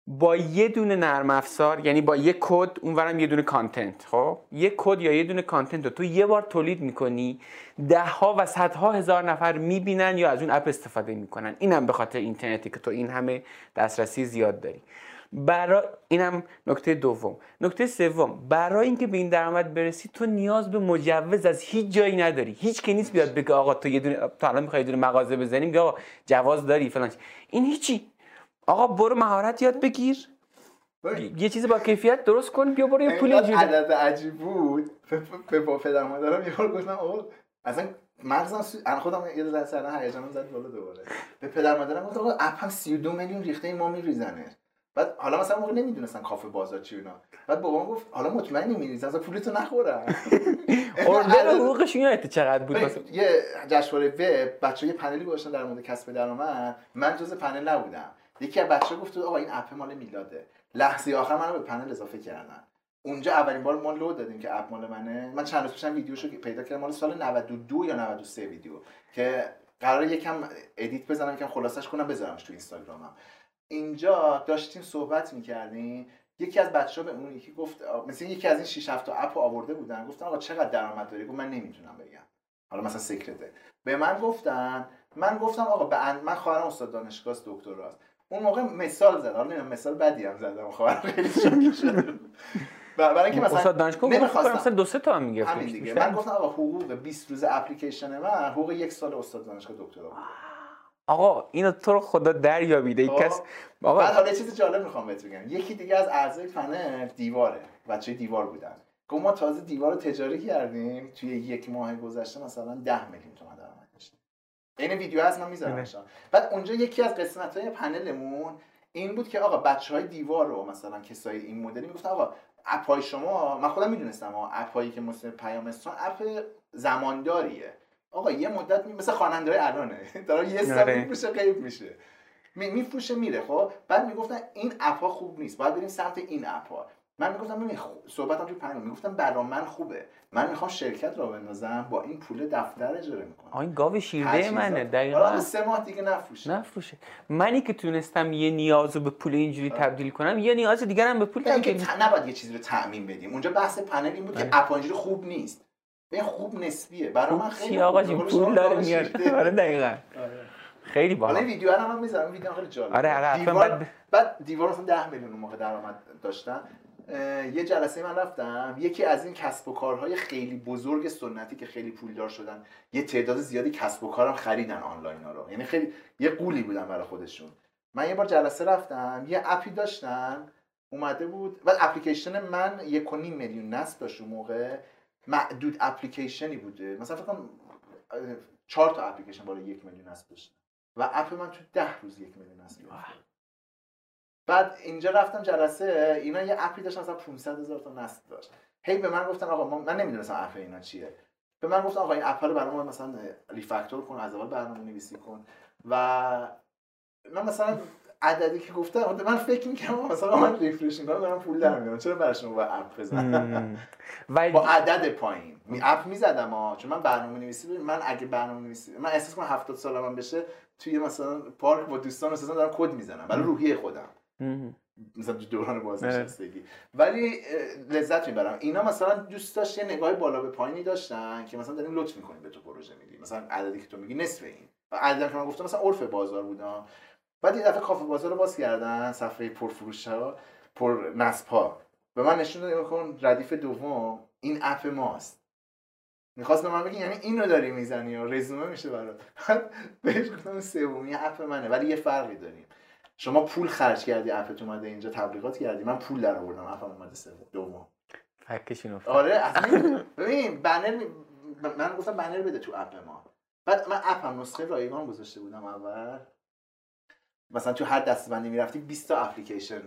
با یه دونه نرم افزار یعنی با یه کد اونورم یه دونه content خب؟ یه کد یا یه دونه content رو تو یه بار تولید می‌کنی ده ها و صدها هزار نفر می‌بینن یا از اون اپ استفاده می‌کنن. اینم به خاطر اینترنتی که تو این همه دسترسی زیاد داری. برای اینم نکته دوم. نکته سوم برای اینکه به این درآمد برسی تو نیاز به مجوز از هیچ جایی نداری. هیچ که نیست بیاد بگه آقا تو یه دونه تو الان می‌خوای دونه مغازه بزنیم آقا جواز داری فلان این هیچی. آقا برو مهارت یاد بگیر. یه چیزی با کیفیت درست کن بیا برو یه پول اینجوری. عدد عجیب بود. به با پدر مادرم یه بار گفتم آقا اصلا مغزم سو... انا خودم یه ذره سر هیجانم زد بالا دوباره. به پدر مادرم گفتم آقا اپ هم 32 میلیون ریخته ما میریزنه. بعد حالا مثلا موقع نمی‌دونستن کافه بازار چی اینا. بعد بابام گفت حالا مطمئنی میریزن اصلا پولتو نخورن <laughs> اوردر حقوقش یادت چقدر بود؟ یه جشنواره وب بچه‌ها یه پنلی گذاشتن در مورد کسب درآمد. من جز پنل نبودم. یکی از بچه‌ها گفت آقا این اپ مال میلاده. لحظه آخر منو به پنل اضافه کردن. اونجا اولین بار ما لو دادیم که اپ مال منه. من چند روز پیشم ویدیوشو پیدا کردم مال سال 92 یا 93 ویدیو که قرار یکم edit بزنم یکم خلاصش کنم بذارمش تو اینستاگرامم. اینجا داشتیم صحبت می‌کردیم. یکی از بچه ها به اون یکی گفت مثل یکی از این 6 7 تا اپ آورده بودن گفتن آقا چقدر درآمد داری؟ گفت من نمی‌تونم بگم. حالا مثلا secret ه. به من گفتن من گفتم آقا به من خواهرم استاد دانشگاه دکتراست. اون موقع مثال زد حالا مثال بدی هم زدم. خواهرم خیلی شوکه شد برای اینکه مثلا دانشگاه نمی‌خواستم. مثلا دو سه تا هم می‌گفت همین دیگه. من گفتم آقا حقوق 20 روز اپلیکیشن من حقوق یک سال استاد دانشگاه دکترا آقا اینو تو رو خدا دریابیده. یک خب. کس آقا بعد حالا چیز جالب می‌خوام بهت بگم. یکی دیگه از اعضای پنل دیواره. بچه دیوار بودن. گفت ما تازه دیوار رو تجاری کردیم. توی یک ماه گذشته مثلا 10 میلیون تومن داشتیم این ویدیو از من می‌ذارم بعد اونجا یکی از قسمت های پنلمون این بود که آقا بچه های دیوار رو مثلا کسای این مدلی می‌گفتن آقا اپای شما من خودم می‌دونستم اپایی که مثل پیام اپ زمانداریه. آقا یه مدت می... مثل خواننده الانه. <laughs> داره یه سال آره. میفروشه غیب میشه. میفروشه میره خب؟ بعد می‌گفتن این اپ ها خوب نیست باید بریم سمت این اپ ها من می‌گفتم ببین صحبتم توی پیام می‌گفتم برا من خوبه. من می‌خوام شرکت را بندازم با این پول دفتر اجاره می‌کنم. این گاو شیرده منه دقیقاً. حالا سه ماه دیگه نفروشه. نفروشه. منی که تونستم یه نیازو به پول اینجوری آه. تبدیل کنم یه نیاز دیگه هم به پول تبدیل کنم. نباید یه چیزی رو تامین بدیم. اونجا بحث پنل این بود که آره. اپ اینجوری خوب نیست. به خوب نسبیه. برای من خیلی آقا جون پول داره میاد آره دقیقاً. آره. خیلی باحال. حالا ویدیو رو من می‌ذارم. ویدیو خیلی جالب آره آره دیوار بعد بعد دیوار مثلا 10 میلیون موقع درآمد داشتن. یه جلسه من رفتم یکی از این کسب و کارهای خیلی بزرگ سنتی که خیلی پولدار شدن یه تعداد زیادی کسب و کارم خریدن آنلاین ها رو. یعنی خیلی یه قولی بودن برای خودشون. من یه بار جلسه رفتم یه اپی داشتن اومده بود و اپلیکیشن من یک و نیم میلیون نصب داشت اون موقع. معدود اپلیکیشنی بوده. مثلا فکر کنم چهار تا اپلیکیشن بالای یک میلیون نصب داشت و اپ من تو ده روز یک میلیون نصب بعد اینجا رفتم جلسه اینا یه اپی داشتن مثلا 500 هزار تا نصب داشت. هی به من گفتن آقا من نمی‌دونستم اپ اینا چیه. به من گفتن آقا این اپ رو برای مثلا refactor کن از اول برنامه نویسی کن. و من مثلا عددی که گفتم من فکر می‌کنم مثلا من refresh می‌کنم دارم پول در میارم چرا برای شما با اپ بزنم؟ با عدد پایین. می اپ می‌زدم ها چون من برنامه نویسی من اگه برنامه نویسی من احساس کنم 70 سال من بشه توی مثلا پارک با دوستان مثلا دارم کد می‌زنم برای روحیه خودم. مثلا دوران بازنشستگی ولی لذت می‌برم. اینا مثلا دوست داشت یه نگاه بالا به پایینی داشتن که مثلا داریم لطف می‌کنیم به تو پروژه میدی. مثلا عددی که تو میگی نصف این. و عددی که من گفتم مثلا عرف بازار بودم بعد یه دفعه کافه بازار رو باز کردن صفحه پرفروش ها پر نصب ها. به من نشون داد کن ردیف دوم این اپ ماست. می‌خواست به من بگی یعنی اینو داری می‌زنی و رزومه میشه برات. بهش گفتم سومی اپ منه. ولی یه فرقی داریم. شما پول خرج کردی اپت اومده اینجا تبلیغات کردی. من پول در آوردم اپم اومده سوم. دوم. فکش آره اصلا ببین بنر من گفتم بنر بده تو اپ ما. بعد من اپم نسخه رایگان گذاشته بودم اول. مثلا تو هر دسته‌بندی می‌رفتی 20 تا اپلیکیشن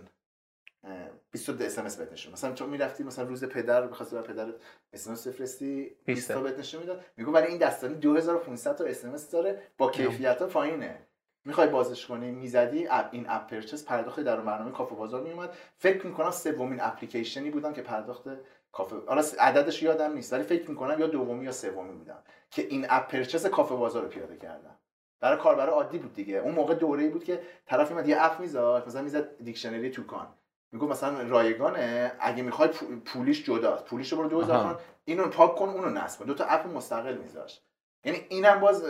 20 تا اس ام اس بهت نشون مثلا تو می‌رفتی مثلا روز پدر بخواستی برای پدر اس ام اس بفرستی 20 تا. بهت نشون می‌داد. میگم ولی این دسته‌بندی 2500 تا اس ام اس داره با کیفیت پایینه. می‌خوای بازش کنی می‌زدی اپ in-app purchase پرداخت در برنامه کافه بازار میومد فکر می‌کنم سومین اپلیکیشنی بودم که پرداخت کافه حالا عددش یادم نیست ولی فکر می‌کنم یا دومی یا سومی بودم که in-app purchase کافه بازار رو پیاده کردم برای کاربر عادی بود دیگه. اون موقع دوره‌ای بود که طرف میاد یه اپ میذاشت مثلا می‌زد دیکشنری توکان. میگم مثلا رایگانه اگه می‌خوای پولیش جداست پولیش رو برو 2000 اینو پاک کن اونو نصب کن. دو تا اپ مستقل میذاش. یعنی اینم باز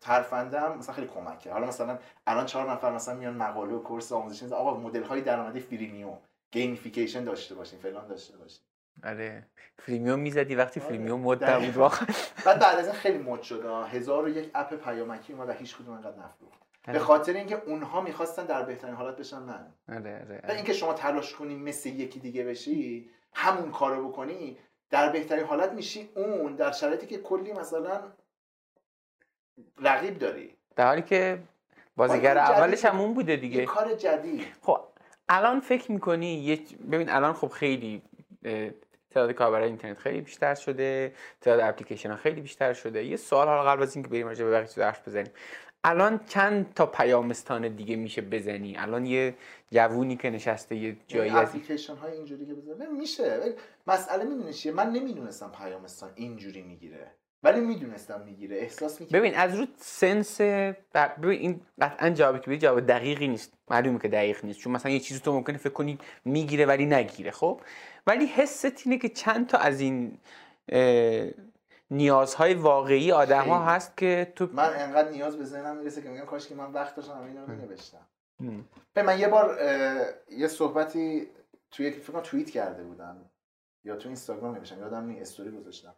ترفنده هم مثلا خیلی کمک کرد حالا مثلا الان چهار نفر مثلا میان مقاله و course آموزشی آقا مدل های درآمدی freemium. gamification داشته باشین فلان داشته باشین. آره. freemium می‌زدی وقتی آره. freemium مد نبود واقعا. بعد بعد از این خیلی مد شد. هزار و یک اپ پیامکی اومد و هیچ کدوم انقدر نفروخت به آره. خاطر اینکه اونها می‌خواستن در بهترین حالت بشن من. آره آره, آره. اینکه شما تلاش کنی مثل یکی دیگه بشی همون کارو بکنی در بهترین حالت میشی اون در شرایطی که کلی مثلا رقیب داری. در حالی که بازیگر اولش هم اون بوده دیگه. کار جدید. خب الان فکر می‌کنی یه ببین الان خب خیلی تعداد کاربرای اینترنت خیلی بیشتر شده تعداد اپلیکیشن ها خیلی بیشتر شده. یه سوال حالا قبل از اینکه بریم راجع به بقیه چیزا حرف بزنیم. الان چند تا پیامستان دیگه میشه بزنی؟ الان یه جوونی که نشسته یه جایی از اپلیکیشن های اینجوری که بزنه میشه. مسئله می‌دونی چیه؟ من نمی‌دونستم پیامستان اینجوری می‌گیره. ولی می‌دونستم می‌گیره. احساس می‌کنم ببین از رو سنس ببین این قطعا جوابی که جواب دقیقی نیست. معلومه که دقیق نیست. چون مثلا یه چیزی تو ممکنه فکر کنی می‌گیره ولی نگیره خب؟ ولی حست اینه که چند تا از این نیازهای واقعی آدم ها هست که تو من انقدر نیاز به ذهنم می‌رسه که میگم کاش که من وقت داشتم اینو رو مینوشتم. به من یه بار یه صحبتی توی فکر کنم توییت کرده بودم یا تو اینستاگرام نمیشم یادم نی استوری گذاشتم.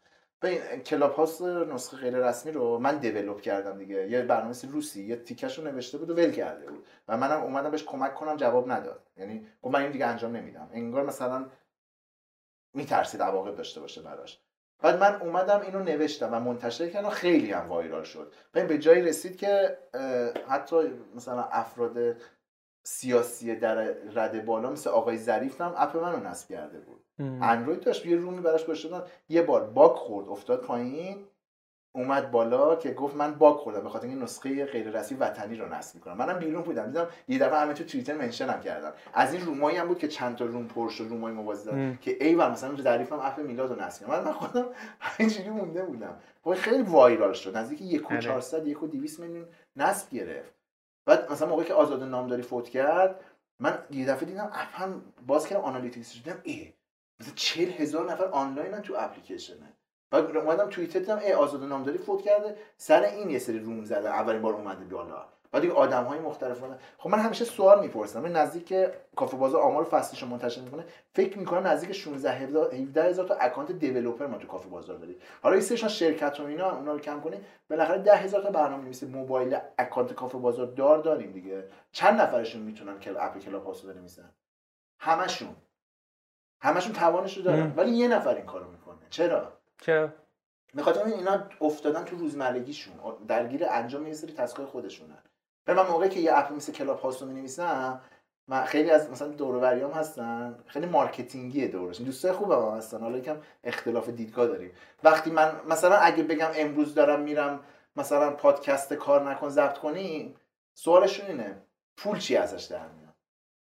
این کلاب هاست نسخه غیر رسمی رو من دیولپ کردم دیگه. یه برنامه روسی یه تیکش رو نوشته بود و ول کرده بود. و منم اومدم بهش کمک کنم جواب نداد. یعنی گفت من این دیگه انجام نمیدم. انگار مثلا میترسید عواقب داشته باشه براش. بعد من اومدم اینو نوشتم و منتشر کردم خیلی هم وایرال شد. و به جایی رسید که حتی مثلا افراد سیاسی در رده بالا مثل آقای ظریف هم اپ منو نصب کرده بود. اندروید داشت یه رومی براش گذاشته یه بار باگ خورد افتاد پایین اومد بالا که گفت من باگ خوردم به خاطر این نسخه غیر رسمی وطنی رو نصب می‌کنم. منم بیرون بودم دیدم یه دفعه همه تو توییتر منشنم کردن از این رومایی هم بود که چند تا روم پر شد رومای موازی داد که ای مثلا ظریفم اپ میلاد رو نصب من من خودم همینجوری مونده بودم. وای خیلی viral شد. نزدیک 1 و 400 1 و 200 میلیون نصب گرفت. بعد مثلا موقعی که آزاد نامداری فوت کرد من یه دفعه دیدم اپ هم باز کردم analytics دیدم ای مثلا 40 هزار نفر آنلاینن تو اپلیکیشنه. بعد اومدم توییتر دیدم ای آزاد نامداری فوت کرده. سر این یه سری room زده اولین بار اومده بالا. بعد این آدم های مختلف بودن خب من همیشه سوال می‌پرسم من نزدیک کافه بازار آمار فصلیشو منتشر می‌کنه فکر می‌کنم نزدیک 16 17 هزار تا اکانت developer ما تو کافه بازار داریم حالا این سرشان شرکت و اینا اونا رو کم کنیم بالاخره 10 هزار تا برنامه‌نویس موبایل اکانت کافه بازار دار داریم دیگه. چند نفرشون می‌تونن که اپ کلاب هاوس بنویسن؟ همشون. همشون توانش رو دارن. ولی یه نفر این کارو می‌کنه. چرا؟ چرا؟ به خاطر اینا افتادن تو روزمرگیشون. درگیر انجام یه سری task ای خودشونن به من موقعی که یه اپ مثل کلاب هاوس رو می‌نویسم من خیلی از مثلا دور هستن. خیلی marketing ی دورش. دوستای خوبه هم هستن. حالا یکم اختلاف دیدگاه داریم. وقتی من مثلا اگه بگم امروز دارم میرم مثلا پادکست کار نکن ضبط کنی سوالشون اینه پول چی ازش در میاد؟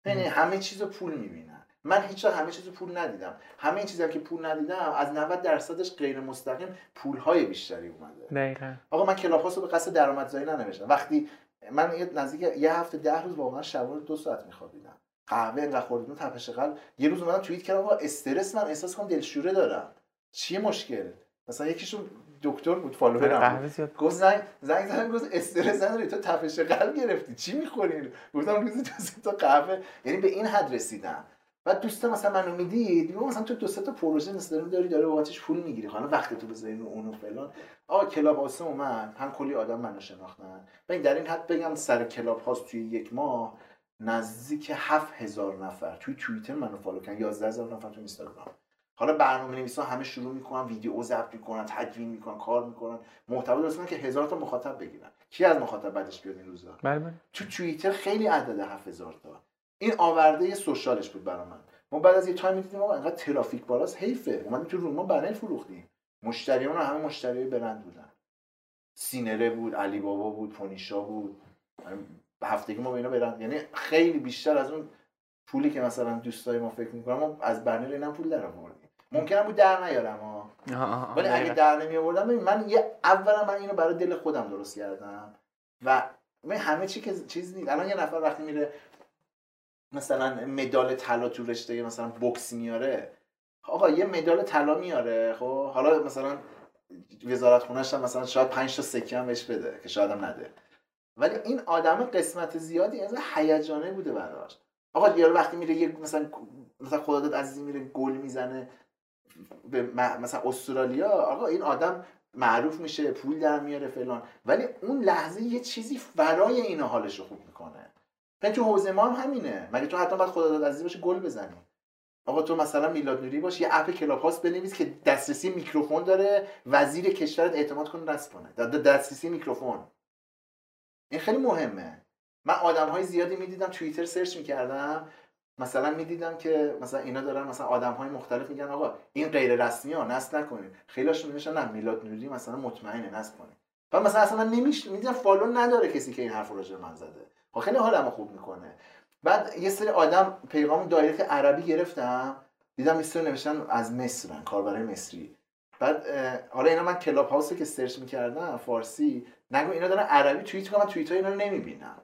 یعنی همه چیز پول می‌بینن. من هیچ همه چیز پول ندیدم. همه این چیزی که پول ندیدم از 90 درصدش غیر مستقیم پول های بیشتری اومده. دقیقاً. آقا من کلاب رو به قصد درآمدزایی ننوشتم. وقتی من یه نزدیک یه هفته ده روز واقعا شب دو ساعت میخوابیدم. قهوه انقدر خوردم تپش قلب. یه روز اومدم توییت کردم آقا استرس من احساس کنم دلشوره دارم. چیه مشکل؟ مثلا یکیشون دکتر بود فالوورم گفت زنگ زنگ زدم گفت استرس نداری تو تپش قلب گرفتی. چی می‌خوری؟ گفتم روزی دو تا قهوه یعنی به این حد رسیدم. بعد دوست مثلا منو می‌دید مثلا تو دو سه تا پروژه مثلا داری داره بابتش پول می‌گیری. حالا وقت تو بذاری اون و فلان. آقا کلاب هاوس اومد هم کلی آدم منو شناختن. این در این حد بگم سر کلاب هاوس توی یک ماه نزدیک هفت هزار نفر توی توییتر منو follow کردن. 11 هزار نفر تو اینستاگرام. حالا برنامه نویسا همه شروع می‌کنن ویدیو ضبط می‌کنن تدوین می‌کنن کار می‌کنن. محتوا درست که هزار تا مخاطب بگیرن. کی از مخاطب بعدش بیاد این روزا؟ بله, بله. تو توییتر خیلی عدد 7000 تا. این آورده social ش بود برای من. ما بعد از یه تایمی دیدیم آقا انقدر ترافیک بالاست حیفه. اومدیم تو room ا بنر فروختیم. مشتریان همه مشتری برند بودن. سینره بود علی بابا بود پونیشا بود. هفتگی ما به اینا برن یعنی خیلی بیشتر از اون پولی که مثلا دوستای ما فکر می‌کنم ما از برنر اینا پول در آوردیم. ممکنه بود در نیارم ها ولی اگه در نمی آوردم من یه اولا من اینو برای دل خودم درست کردم. و همه چی که چیز نیست. الان یه نفر وقتی میره مثلا مدال طلا تو رشته مثلا بوکس میاره. آقا یه مدال طلا میاره خب؟ حالا مثلا وزارت خونش هم مثلا شاید 5 تا سکه هم بهش بده که شاید هم نده. ولی این آدم قسمت زیادی از هیجانه بوده براش. آقا یارو وقتی میره یه مثلا مثلا خداداد عزیزی میره گل می‌زنه به مثلا استرالیا آقا این آدم معروف میشه پول در میاره فلان. ولی اون لحظه یه چیزی فرای این حالش رو خوب می‌کنه. تو حوزه ما هم همینه. مگه تو حتی باید خداداد عزیزی باشه گل بزنی؟ آقا تو مثلا میلاد نوری باش یه اپ کلاب هاوس بنویس که دسترسی میکروفون داره وزیر کشورت اعتماد کنه نصب کنه. دسترسی میکروفون. این خیلی مهمه. من آدم های زیادی می‌دیدم توییتر search می‌کردم مثلا می‌دیدم که مثلا اینا دارن مثلا آدم های مختلف میگن آقا این غیر رسمی ها نصب نکنید. خیلیش میگن نه میلاد نوری مثلا مطمئنه نصب کنید و مثلا اصلا من نمیش می‌دیدم follow نداره کسی که این حرف رو من زده. خیلی حالمو خوب می‌کنه. بعد یه سری آدم پیغام direct عربی گرفتم دیدم این نوشتن از مصرن کاربرای مصری. بعد حالا اینا من کلاب هاوسی که search می‌کردم فارسی نگو اینا دارن عربی توییت کنم من توییت های اینا رو نمی‌بینم.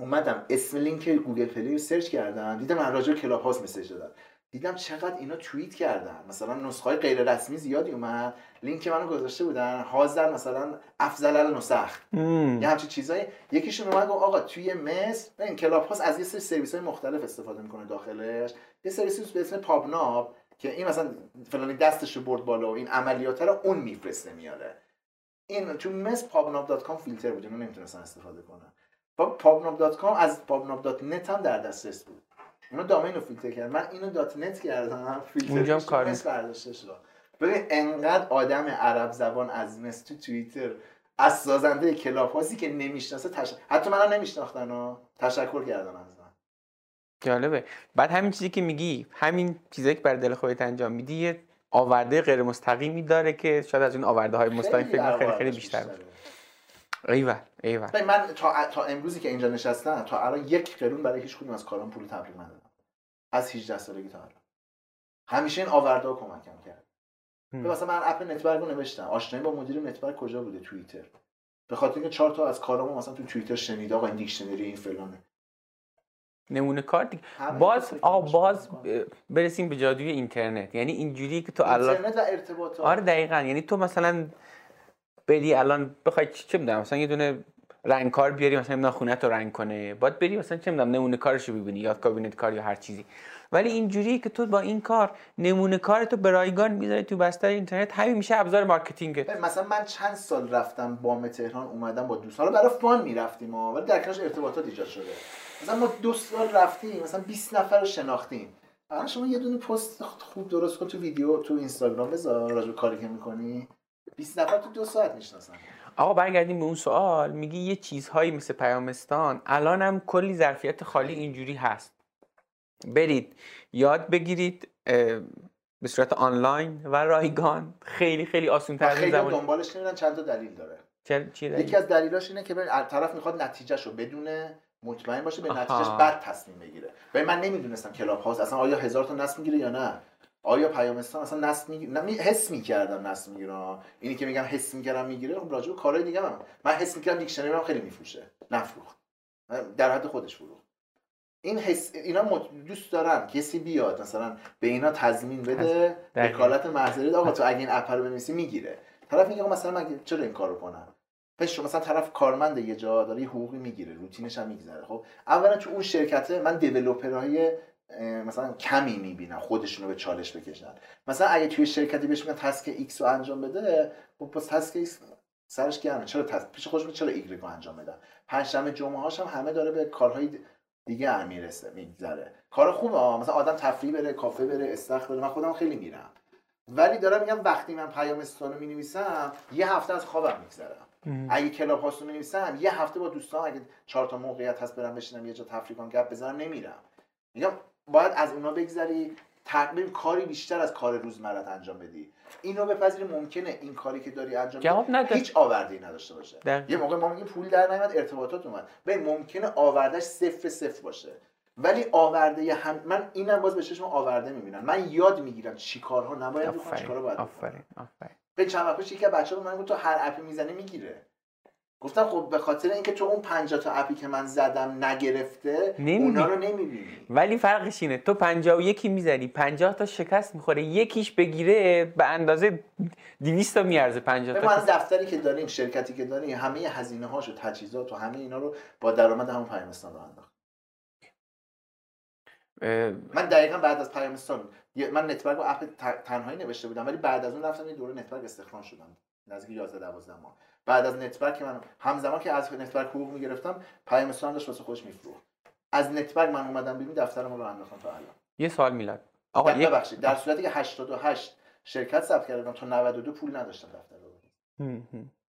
اومدم اسم لینک گوگل پلی رو search کردم دیدم من راجع کلاب هاوس message دادم دیدم چقدر اینا توییت کردن. مثلا نسخه غیر رسمی زیادی اومد. لینک منو گذاشته بودن. حاضر مثلا افضل النسخ یه همچین چیزایی. یکیشون اومد گفت آقا توی مصر این کلاب هاوس از یه سری سرویس های مختلف استفاده می‌کنه داخلش. یه سرویسی به اسم PubNub که این مثلا فلانی دستش رو برد بالا و این عملیات رو اون میفرسته میاره. این تو مصر PubNub.com فیلتر بود. من نمی‌تونستم استفاده کنم با PubNub.com از PubNub.net هم در دسترس بود. اونو domain رو فیلتر کرد من اینو dot net کردم. فیلتر اونجا کار برداشته شد. ببین انقدر آدم عرب زبان از مصر تو توییتر از سازنده کلاب که نمی‌شناسه تش... حتی منم نمیشناختن تشکر کردن از من. جالبه. بعد همین چیزی که میگی همین چیزایی که بر دل خودت انجام میدی یه آورده غیر مستقیمی داره که شاید از این آورده های مستقیم فکر خیلی خیلی بیشتر باشه ایوه ایوه من تا, تا امروزی که اینجا نشستم تا الان یک قرون برای هیچ کدوم از کارام پول تبریک ندادم از 18 سالگی تا الان. همیشه این آورده ها کمکم کرد. مثلا من اپ network رو نوشتم. آشنایی با مدیر network کجا بوده؟ توییتر. به خاطر اینکه چهار تا از کارامو مثلا تو توییتر شنیده آقا این دیکشنری این فلانه. نمونه کار دیگه. باز آقا باز برسیم به جادوی اینترنت. یعنی اینجوری که تو الان اینترنت و ارتباطات. آره دقیقا. یعنی تو مثلا بری الان بخوای چه می‌دونم مثلا یه دونه رنگ کار بیاری مثلا نمی‌دونم خونه تو رنگ کنه. باید بری مثلا چه می‌دونم نمونه کارشو ببینی یا کابینت کار یا هر چیزی. ولی اینجوری که تو با این کار نمونه کار تو به رایگان می‌ذاری تو بستر اینترنت. همین میشه ابزار marketing. مثلا من چند سال رفتم بام تهران اومدم با دوستان برای fun می‌رفتیم ولی در کنارش ارتباطات ایجاد شده. مثلا ما دو سال رفتیم مثلا 20 نفر رو شناختیم. الان شما یه دونه پست خوب درست کن تو ویدیو تو اینستاگرام بذار راجع کاری که می‌کنی. 20 نفر تو دو ساعت می‌شناسن. آقا برگردیم به اون سوال. میگی یه چیزهایی مثل پیامستان. الان هم کلی ظرفیت خالی اینجوری هست. برید یاد بگیرید به صورت آنلاین و رایگان. خیلی خیلی آسان تر خیلی زمان... دنبالش نمیدن چند تا دلیل داره. یکی از دلیلاش اینه که طرف می‌خواد نتیجهش رو بدونه مطمئن باشه به نتیجهش بعد تصمیم بگیره و من نمی‌دونستم Clubhouse اصلا آیا هزار تا نصب می‌گیره یا نه. آیا پیامستان اصلا نصب می‌گیره نه حس می‌کردم نصب می‌گیره اینی که میگم حس می‌کردم می‌گیره خب راجع به کارهای دیگه هم. من حس می‌کردم دیکشنری هم خیلی میفروشه. نفروخت. در حد خودش فروخت. این حس اینا دوست دارن کسی بیاد مثلا به اینا تضمین بده وکالت محضری آقا تو اگه این اپ رو بنویسی می‌گیره. طرف میگه مثلا من چرا این کارو کنم؟ پس مثلا طرف کارمند یه جا داره یه حقوقی می‌گیره روتینش هم میگذره خب؟ اولا تو اون شرکته من developer های مثلا کمی می‌بینم خودشونو به چالش بکشن. مثلا اگه توی شرکتی بهش میگن task ایکس رو انجام بده خب پس task ایکس سرش گرمه. چرا task پیش خودش چرا ایگرگ رو انجام بدن؟ پنجشنبه جمعه هاش هم همه داره به کارهای دیگه هم می‌رسه میگذره. کار خوبه مثلا آدم تفریح بره کافه بره استخر بره. من خودم خیلی میرم. ولی دارم میگم وقتی من پیامستانو می نویسم یه هفته از خوابم میگذرم اگه Clubhouse و می نویسم یه هفته با دوستان اگه چهار تا موقعیت هست برم بشینم یه جا تفریح کنم گپ بزنم نمیرم. میگم باید از اونا بگذری تقریبا کاری بیشتر از کار روزمرت انجام بدی. اینو بپذیری ممکنه این کاری که داری انجام جواب. هیچ آورده ای نداشته باشه. دقیقاً. یه موقع ما میگیم پول در نیومد ارتباطات اومد. ببین ممکنه آوردهش صفر صفر باشه. ولی آورده هم من اینم باز به چشم آورده می‌بینم. من یاد می‌گیرم چی کارها نباید بکنم چی کارها آفرین باید آفرین آفرین. به چند وقت پیش یکی بچه‌ها به من گفت تو هر اپی می‌زنی می‌گیره. گفتم خب به خاطر اینکه تو اون 50 تا اپی که من زدم نگرفته نمی‌بینی. اونا رو نمی‌بینی. ولی فرقش اینه. تو 51 می‌زنی 50 تا شکست می‌خوره یکیش بگیره به اندازه 200 تا میارزه 50 به تا من دفتری که داریم شرکتی که داریم همه هزینه هاش و تجهیزات و همه اینا رو با درآمد همون پیامستان رو انداخت. من دقیقا بعد از پیامستان من network و اپ تنهایی نوشته بودم ولی بعد از اون رفتم یه دوره network استخدام شدم نزدیک 11 12 ماه. بعد از network که من همزمان که از network حقوق می‌گرفتم پیامستان داشت واسه خودش میفروخت. از نتورک من اومدم بیرون دفترمو رو انداختم تا الان. یه سوال میلاد آقا یه ببخشید در صورتی که 88 شرکت ثبت کردم تا 92 پول نداشتم دفتر رو.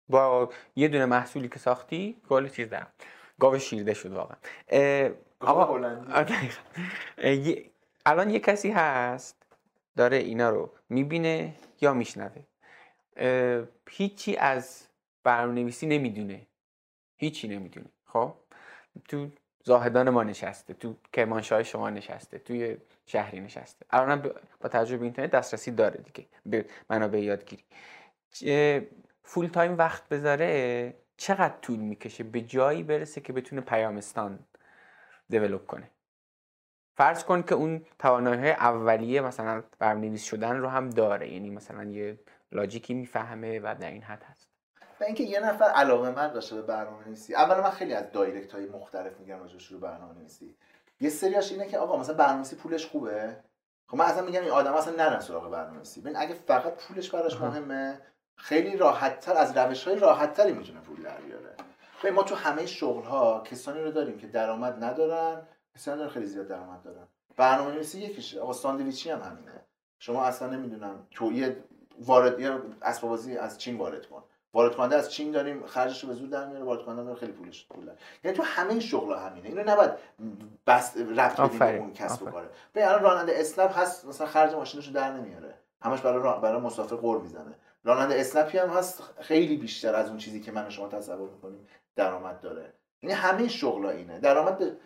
با یه دونه محصولی که ساختی کل چیز دارم گاو شیرده شد واقعا. آقا الان یه کسی هست داره اینا رو می‌بینه یا میشنوه. هیچی از برنامه‌نویسی نمی‌دونه. هیچی نمی‌دونه. خب؟ تو زاهدان ما نشسته تو کرمانشاه شما نشسته توی شهری نشسته. الان با تجربه اینترنت دسترسی داره دیگه. به منابع یادگیری. فول تایم وقت بذاره چقدر طول می‌کشه به جایی برسه که بتونه پیامستان دیولوب کنه؟ فرض کن که اون توانایی اولیه مثلا برنامه‌نویس شدن رو هم داره. یعنی مثلا یه لاجیکی می‌فهمه و در این حد و اینکه یه نفر علاقه من داشته به برنامه نویسی. اولا من خیلی از دایرکت های مختلف میگم راجع شروع برنامه نویسی یه سریاش اینه که آقا مثلا برنامه نویسی پولش خوبه؟ خب من اصلا میگم این آدم اصلا نرن سراغ برنامه نویسی ببین اگه فقط پولش براش. مهمه خیلی راحت تر از روش های راحت تری می‌تونه پول در بیاره. ما تو همه شغل ها کسانی رو داریم که درآمد ندارن کسانی دارن خیلی زیاد درآمد دارن. برنامه نویسی یکیشه. آقا ساندویچی هم همینه. شما اصلا نمی‌دونم تو یه وارد بازی از چین وارد کن. وارد کننده از چین داریم خرجش رو به زور در میاره وارد کننده خیلی پولش پول. یعنی تو همه شغل همینه. اینو نباید بس رفت بدیم به اون کسب و. کاره. ببین الان راننده اسنپ هست مثلا خرج ماشینش رو در نمیاره. همش برای را... برای مسافر قور می‌زنه. راننده اسنپی هم هست خیلی بیشتر از اون چیزی که من و شما تصور می‌کنیم درآمد داره. یعنی همه شغل اینه. درآمد به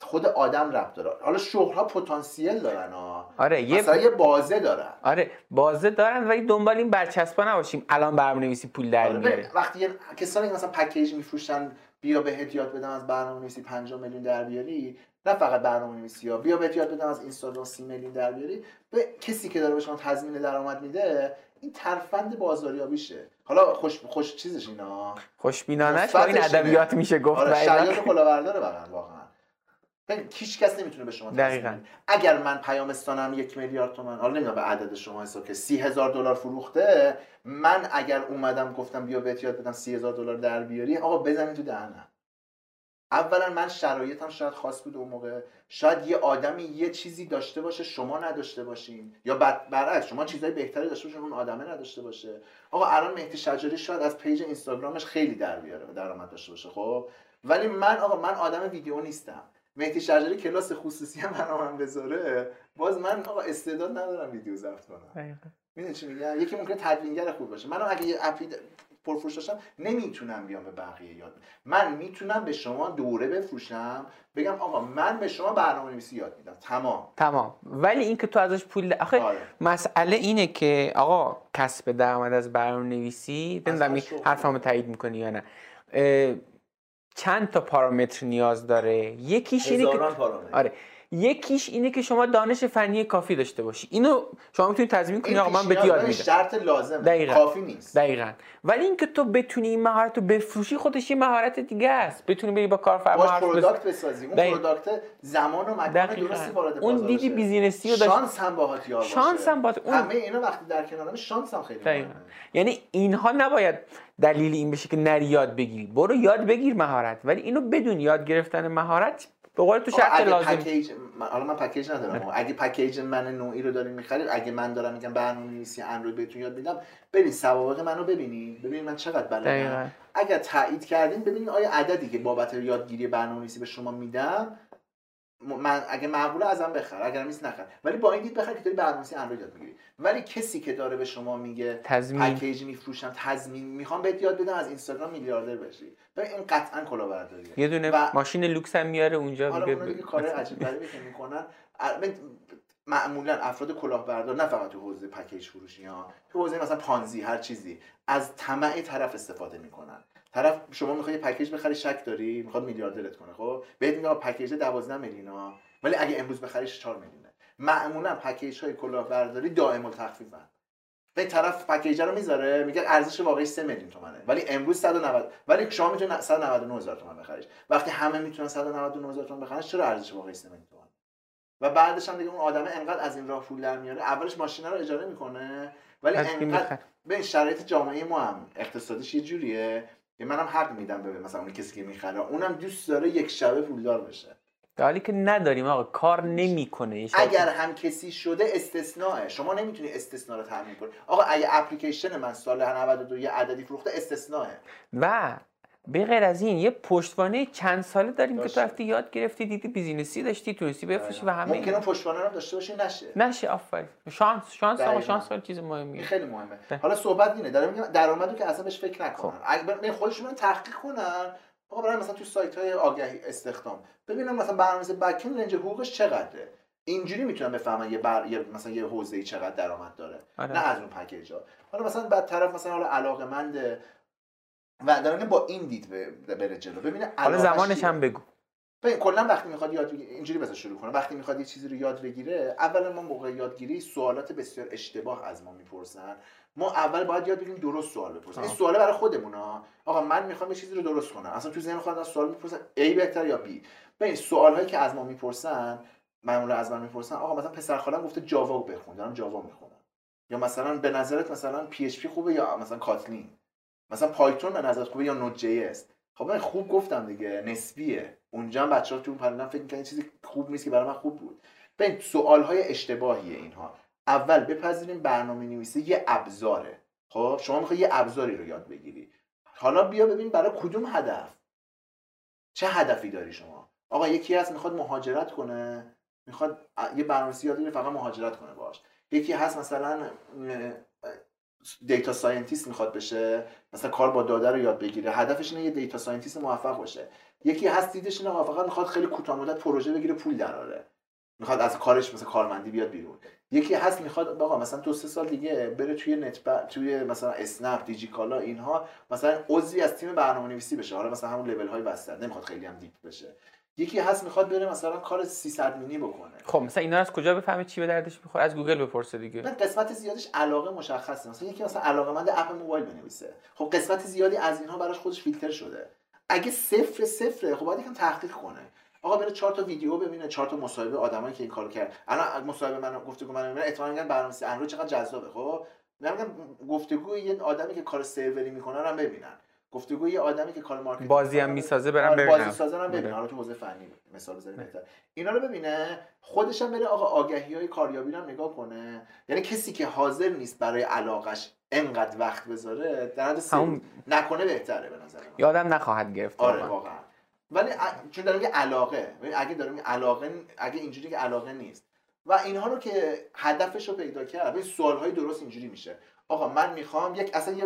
خود آدم ربط داره. حالا شغل ها پتانسیل دارن ها. آره یه مثلا یه بازه دارن. آره بازه دارن ولی دنبال این برچسبا نباشیم. الان برنامه‌نویسی پول در آره، میاره. وقتی یه- کسانی مثلا پکیج میفروشن بیا بهت یاد بدم از برنامه نویسی 5 میلیون در بیاری نه فقط برنامه نویسی ها. بیا بهت یاد بدم از اینستاگرام 30 میلیون در بیاری. به کسی که داره به شما تضمین درآمد میده این ترفند بازاریابیشه. حالا خوش خوش چیزش اینا؟ خوشبینانش با این. ادبیات میشه گفت آره. شیاد کلاهبرداره واقعا. هیچ کس نمی‌تونه به شما دقیقاً. اگر من پیامستانم یک میلیارد تومن حالا نمی‌دونم به عدد شما حساب که سی هزار دلار فروخته من اگر اومدم گفتم بیا بهت یاد بدم سی هزار دلار در بیاری آقا بزنید تو دهنم. اولا من شرایطم شاید خاص بود اون موقع. شاید یه آدمی یه چیزی داشته باشه شما نداشته باشین. یا بر- برعکس شما چیزای بهتری داشته باشین اون آدمه نداشته باشه. آقا الان مهدی شجری شاید از پیج اینستاگرامش خیلی در بیاره و درآمد داشته باشه خب؟ ولی من آقا من آدم ویدیو نیستم. مهدی شجری کلاس خصوصی هم برنامه بذاره باز من آقا استعداد ندارم ویدیو ضبط کنم دقیقاً. می‌دونی چی میگم یکی ممکنه تدوینگر خوب باشه منم اگه یه اپی پرفروش داشتم نمی‌تونم بیام به بقیه یاد بدم. من می‌تونم به شما دوره بفروشم بگم آقا من به شما برنامه نویسی یاد میدم تمام تمام ولی اینکه تو ازش پول آخه آره. مسئله اینه که آقا کسب درآمد از برنامه نویسی نمی‌دونم. حرفمو تایید می‌کنی یا نه چند تا پارامتر نیاز داره؟ یکیش اینه که آره. یکیش اینه که شما دانش فنی کافی داشته باشی اینو شما می‌تونید تضمین کنی این آقا من بهت یاد میدم شرط لازمه دقیقاً. کافی نیست دقیقا ولی اینکه تو بتونی این مهارت رو بفروشی خودش یه مهارت دیگه است بتونی بری با کارفرما باش. product بسازی اون. پروداکت زمان و مکان. درستی وارد اون دیدی. بیزینسی رو داشت شانس هم باهات یار شانس هم باهات- اون- همه اینا وقتی در کنارم شانس هم خیلی دقیقاً. یعنی اینها نباید دلیل این بشه که نری یاد بگیری برو یاد بگیر مهارت ولی اینو بدون یاد گرفتن مهارت به قول تو شرط اگه لازم. پکیج من- حالا من پکیج ندارم اگه پکیج من نوعی رو دارین می‌خرید اگه من دارم میگم برنامه نویسی اندروید بهتون یاد میدم برین سوابق منو ببینید ببینید من چقدر. بلدم. اگر تایید کردین ببینید آیا عددی که بابت یادگیری برنامه نویسی به شما میدم من اگه معقوله ازم بخر اگر نیست نخر. ولی با این دید بخر که داری برنامه‌نویسی اندروید یاد می‌گیری. ولی کسی که داره به شما میگه پکیج میفروشم تضمین می‌خوام بهت یاد بدم از اینستاگرام میلیاردر بشی. ببین این قطعا کلاهبرداریه یه دونه و- ماشین لوکس هم میاره اونجا حالا میگه اونا دیگه کار عجیب غریبی که می‌کنن. معمولا افراد کلاهبردار نه فقط تو حوزه پکیج فروشی ها تو حوزه مثلا پانزی هر چیزی از طمع طرف استفاده می‌کنن. طرف شما می‌خوای پکیج بخری شک داری؟ می‌خواد میلیاردرت کنه خب؟ بهت میگه پکیج 12 میلیون ها ولی اگه امروز بخریش 4 میلیونه. معمولا پکیج های کلاهبرداری دائم التخفیفن به طرف پکیج رو می‌ذاره میگه ارزش واقعی 3 میلیون تومنه. ولی امروز 190 ولی شما می‌تونید 199 هزار تومان بخریش. وقتی همه می‌تونن 199 هزار تومان بخرنش چرا ارزش واقعی 3 میلیون تومان و بعدش هم دیگه اون آدم انقدر از این راه پول در میاره اولش ماشین رو اجاره می‌کنه ولی انقدر. به شرایط جامعه ما هم اقتصادیش یه جوریه. که منم حق میدم به مثلا اون کسی که می‌خره. اونم دوست داره یک شبه پولدار بشه. در حالی که نداریم آقا کار نمی‌کنه. اگر هم کسی شده استثناءه. شما نمی‌تونی استثناء رو تامین کنی. آقا اگه اپلیکیشن من سال 92 یه عددی فروخته استثناءه. و به غیر از این یه پشتوانه چند ساله داریم که تو. رفتی یاد گرفتی دیدی بیزینسی داشتی تونستی بفروشی و همه ممکنه پشتوانه رو داشته باشه نشه. نشه آفرین. شانس شانس آقا دقیقاً. شانس خیلی چیز مهمیه. خیلی مهمه. ده. حالا صحبت اینه دارم میگم درآمدو که اصلا بهش فکر نکنن. خب. اگه خودشون تحقیق کنن. آقا برای مثلا تو سایت های آگهی استخدام. ببینم مثلا برنامه‌نویس بک اند رنج حقوقش چقدره. اینجوری می‌تونن بفهمن یه بر... یه مثلا یه حوزه‌ای چقدر درآمد داره. آره. نه از اون پکیج ها حالا مثلا بعد طرف مثلا حالا علاقه و میگم با این دید بره جلو. ببینه حالا زمانش. هم بگو. ببین کلا وقتی می‌خواد یاد اینجوری بذار شروع کنه وقتی می‌خواد یه چیزی رو یاد بگیره اولا ما موقع یادگیری سوالات بسیار اشتباه از ما می‌پرسن. ما اول باید یاد بگیریم درست سوال بپرسیم این. سواله برای خودمون ها آقا من می‌خوام یه چیزی رو درست کنم. اصلا تو ذهن خودم سوال می‌پرسن. A بهتر یا B ببین سوال هایی که از ما می‌پرسن معمولا از من می‌پرسن آقا مثلا پسر خالم گفته Java بخون. دارم Java می‌خونم. یا مثلا به نظرت مثلا PHP خوبه یا مثلا Kotlin؟ مثلا Python به نظرت خوبه یا Node JS خب من خوب گفتم دیگه نسبیه. اونجا هم بچه‌ها تو پرندن فکر می‌کنن چیزی خوب نیست که برای من خوب بود. ببین سوال‌های اشتباهیه اینها. اول بپذیریم برنامه نویسی یه ابزاره. خب شما می‌خوای یه ابزاری رو یاد بگیری. حالا بیا ببین برای کدوم هدف؟ چه هدفی داری شما؟ آقا یکی هست می‌خواد مهاجرت کنه می‌خواد یه برنامه‌نویسی یاد بگیره فقط مهاجرت کنه باش. یکی هست مثلا data scientist می‌خواد بشه مثلا کار با داده رو یاد بگیره. هدفش اینه یه data scientist موفق باشه. یکی هست دیدش اینه فقط می‌خواد خیلی کوتاه مدت پروژه بگیره پول دراره می‌خواد از کارش مثلا کارمندی بیاد بیرون. یکی هست می‌خواد آقا مثلا دو سه سال دیگه بره توی نت ب... توی مثلا اسنپ دیجیکالا اینها مثلا عضوی از تیم برنامه نویسی بشه. حالا مثلا همون لول های وسط. نمی‌خواد خیلی هم deep بشه. یکی هست می‌خواد بره مثلا کار 300 مینی بکنه. خب مثلا اینا از کجا بفهمه چی به دردش می‌خوره؟ از گوگل بپرسه دیگه. نه قسمت زیادش علاقه مشخصه. مثلا یکی مثلا علاقمند اپ موبایل بنویسه. خب قسمت زیادی از اینها براش خودش فیلتر شده. اگه صفر صفره خب باید یکم تحقیق کنه. آقا بره چهار تا ویدیو ببینه چهار تا مصاحبه آدمایی که این کارو کرد الان مصاحبه من گفتگو من می‌بینم احتمال میگن برنامه‌نویسی. اندروید چقدر جذابه خب؟ میگم گفتگو یه آدمی که کار سروری می‌کنه رو هم ببینن. گفتگو یه آدمی که کار marketing بازی هم. می‌سازه برم آره، ببینم. بازی سازن هم ببینن آره. حالا تو حوزه فنی مثال بزنیم بهتر. اینا رو ببینه خودش هم بره آقا آگهی های کاریابی رو هم نگاه کنه. یعنی کسی که حاضر نیست برای علاقش انقدر وقت بذاره در حد سه نکنه بهتره به نظر من. یادم نخواهد گرفت آره واقعا. ولی ا- چون دارم علاقه. اگه دارم علاقه اگه اینجوری که علاقه نیست. و اینها رو که هدفش رو پیدا کرد. ببین سوال های درست اینجوری میشه. آقا من می‌خوام یک اصلا یه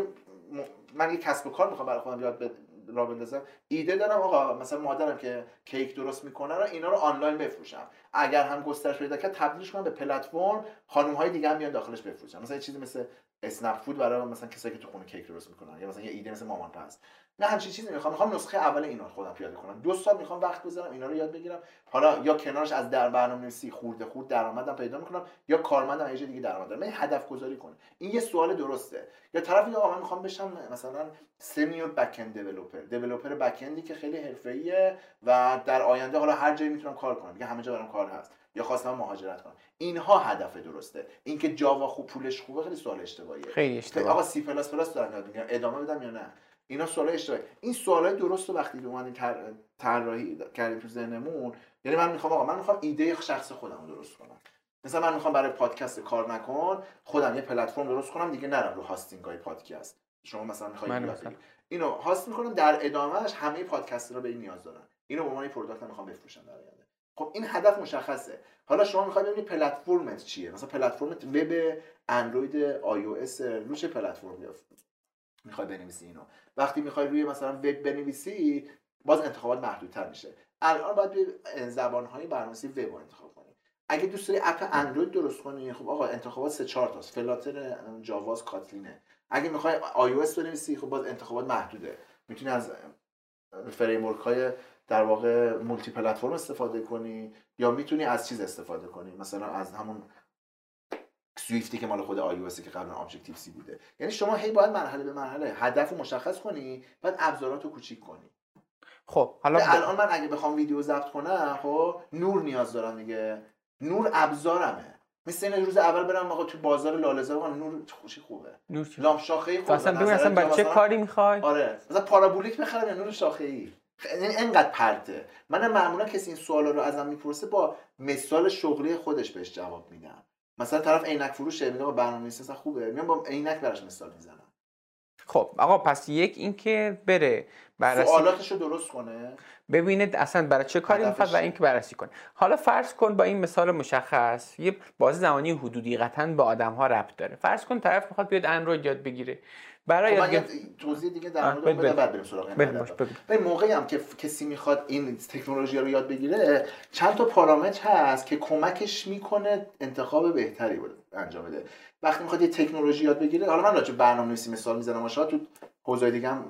من یه کسب و کار می‌خوام برای خودم یاد را بندازم. ایده دارم آقا مثلا مادرم که کیک درست می‌کنه رو اینا رو آنلاین بفروشم. اگر هم گسترش پیدا کرد تبدیلش کنم به پلتفرم خانم های دیگه هم بیان داخلش بفروشن. مثلا چیزی مثل اسنپ فود برای مثلا کسایی که تو خونه کیک درست می‌کنن یا مثلا یه ایده مثل مامان پس نه همچین چیزی می‌خوام می‌خوام نسخه اول اینا خودم پیاده کنم. دو سال می‌خوام وقت بذارم اینا رو یاد بگیرم. حالا یا کنارش از در برنامه‌نویسی خورده خورد درآمدم پیدا می‌کنم یا کارمندم یه دیگه درآمد دارم. من یه هدف گذاری کنه. این یه سوال درسته. یا طرف یا من می‌خوام بشم مثلا senior back-end developer developer back که خیلی حرفه‌ایه و در آینده حالا هر جایی می‌تونم کار کنم. دیگه همه جا برام کار هست. یا خواستم مهاجرت کنم. اینها هدف درسته. اینکه Java خوب پولش خوبه خیلی سوال اشتباهیه. خیلی اشتباه. آقا سی پلاس پلاس یاد می‌گیرم ادامه بدم یا نه؟ اینا سوال اشتباهی. این سوالای درست رو وقتی اومدیم طر- طراحی کردیم تو ذهنمون یعنی من می‌خوام آقا من می‌خوام ایده شخص خودم رو درست کنم. مثلا من می‌خوام برای پادکست کار نکن خودم یه پلتفرم درست کنم دیگه نرم رو hosting های پادکست. شما مثلا می‌خواید. اینو host می‌کنم در ادامهش همه پادکست رو به این نیاز دارن اینو به عنوان product می‌خوام بفروشم در آینده. خب این هدف مشخصه. حالا شما می‌خوای ببینید پلتفرمت چیه. مثلا پلتفرمت وب اندروید iOS رو چه پلتفرمی می‌خوای بنویسی اینو. وقتی می‌خوای روی مثلا وب بنویسی باز انتخابات محدودتر میشه. الان باید به زبانهای برنامه‌نویسی وب انتخاب کنی. اگه دوست داری اپ اندروید درست کنی خب آقا انتخابات سه چهار تاست. Flutter Java ست Kotlin ه. اگه می‌خوای iOS بنویسی خب باز انتخابات محدوده. می‌تونی از framework های در واقع multi-platform استفاده کنی یا می‌تونی از چیز استفاده کنی؟ مثلا از همون Swift ی که مال خود آی که قبلا Objective-C بوده. یعنی شما هی باید مرحله به مرحله هدف رو مشخص کنی بعد ابزارات رو کوچیک کنی. خب حالا الان من اگه بخوام ویدیو ضبط کنم خب نور نیاز دارم دیگه. نور ابزارمه. مثل این روز اول برم آقا تو بازار لاله‌زار نور خوشی خوبه. نور لامپ شاخه‌ای خوبه. اصلا ببین اصلا برای چه کاری می‌خوای؟ آره. مثلا پارابولیک بخرم یا نور شاخه‌ای؟ انقدر پرته من معمولا کسی این سوالا رو ازم می‌پرسه با مثال شغلی خودش بهش جواب میدم. مثلا طرف عینک فروشه برنامه‌نویسی اصلا خوبه. میام با عینک براش مثال می‌زنم. خب آقا پس یک اینکه بره بررسی سوالاتش رو درست کنه؟ ببینه اصلا برای چه کاری می‌خواد و اینکه بررسی کنه. حالا فرض کن با این مثال مشخص یه بازی زمانی حدودی قطعا به آدم ها ربط داره. فرض کن طرف می‌خواد بیاد اندروید یاد بگیره. برای خب یاد... توضیح دیگه در مورد بعد بریم سراغ این موقعی هم که کسی می‌خواد این تکنولوژی رو یاد بگیره چند تا پارامتر هست که کمکش می‌کنه انتخاب بهتری انجام بده. وقتی می‌خواد یه تکنولوژی یاد بگیره حالا من راجع برنامه‌نویسی مثال می‌زنم شاید تو حوزه دیگه هم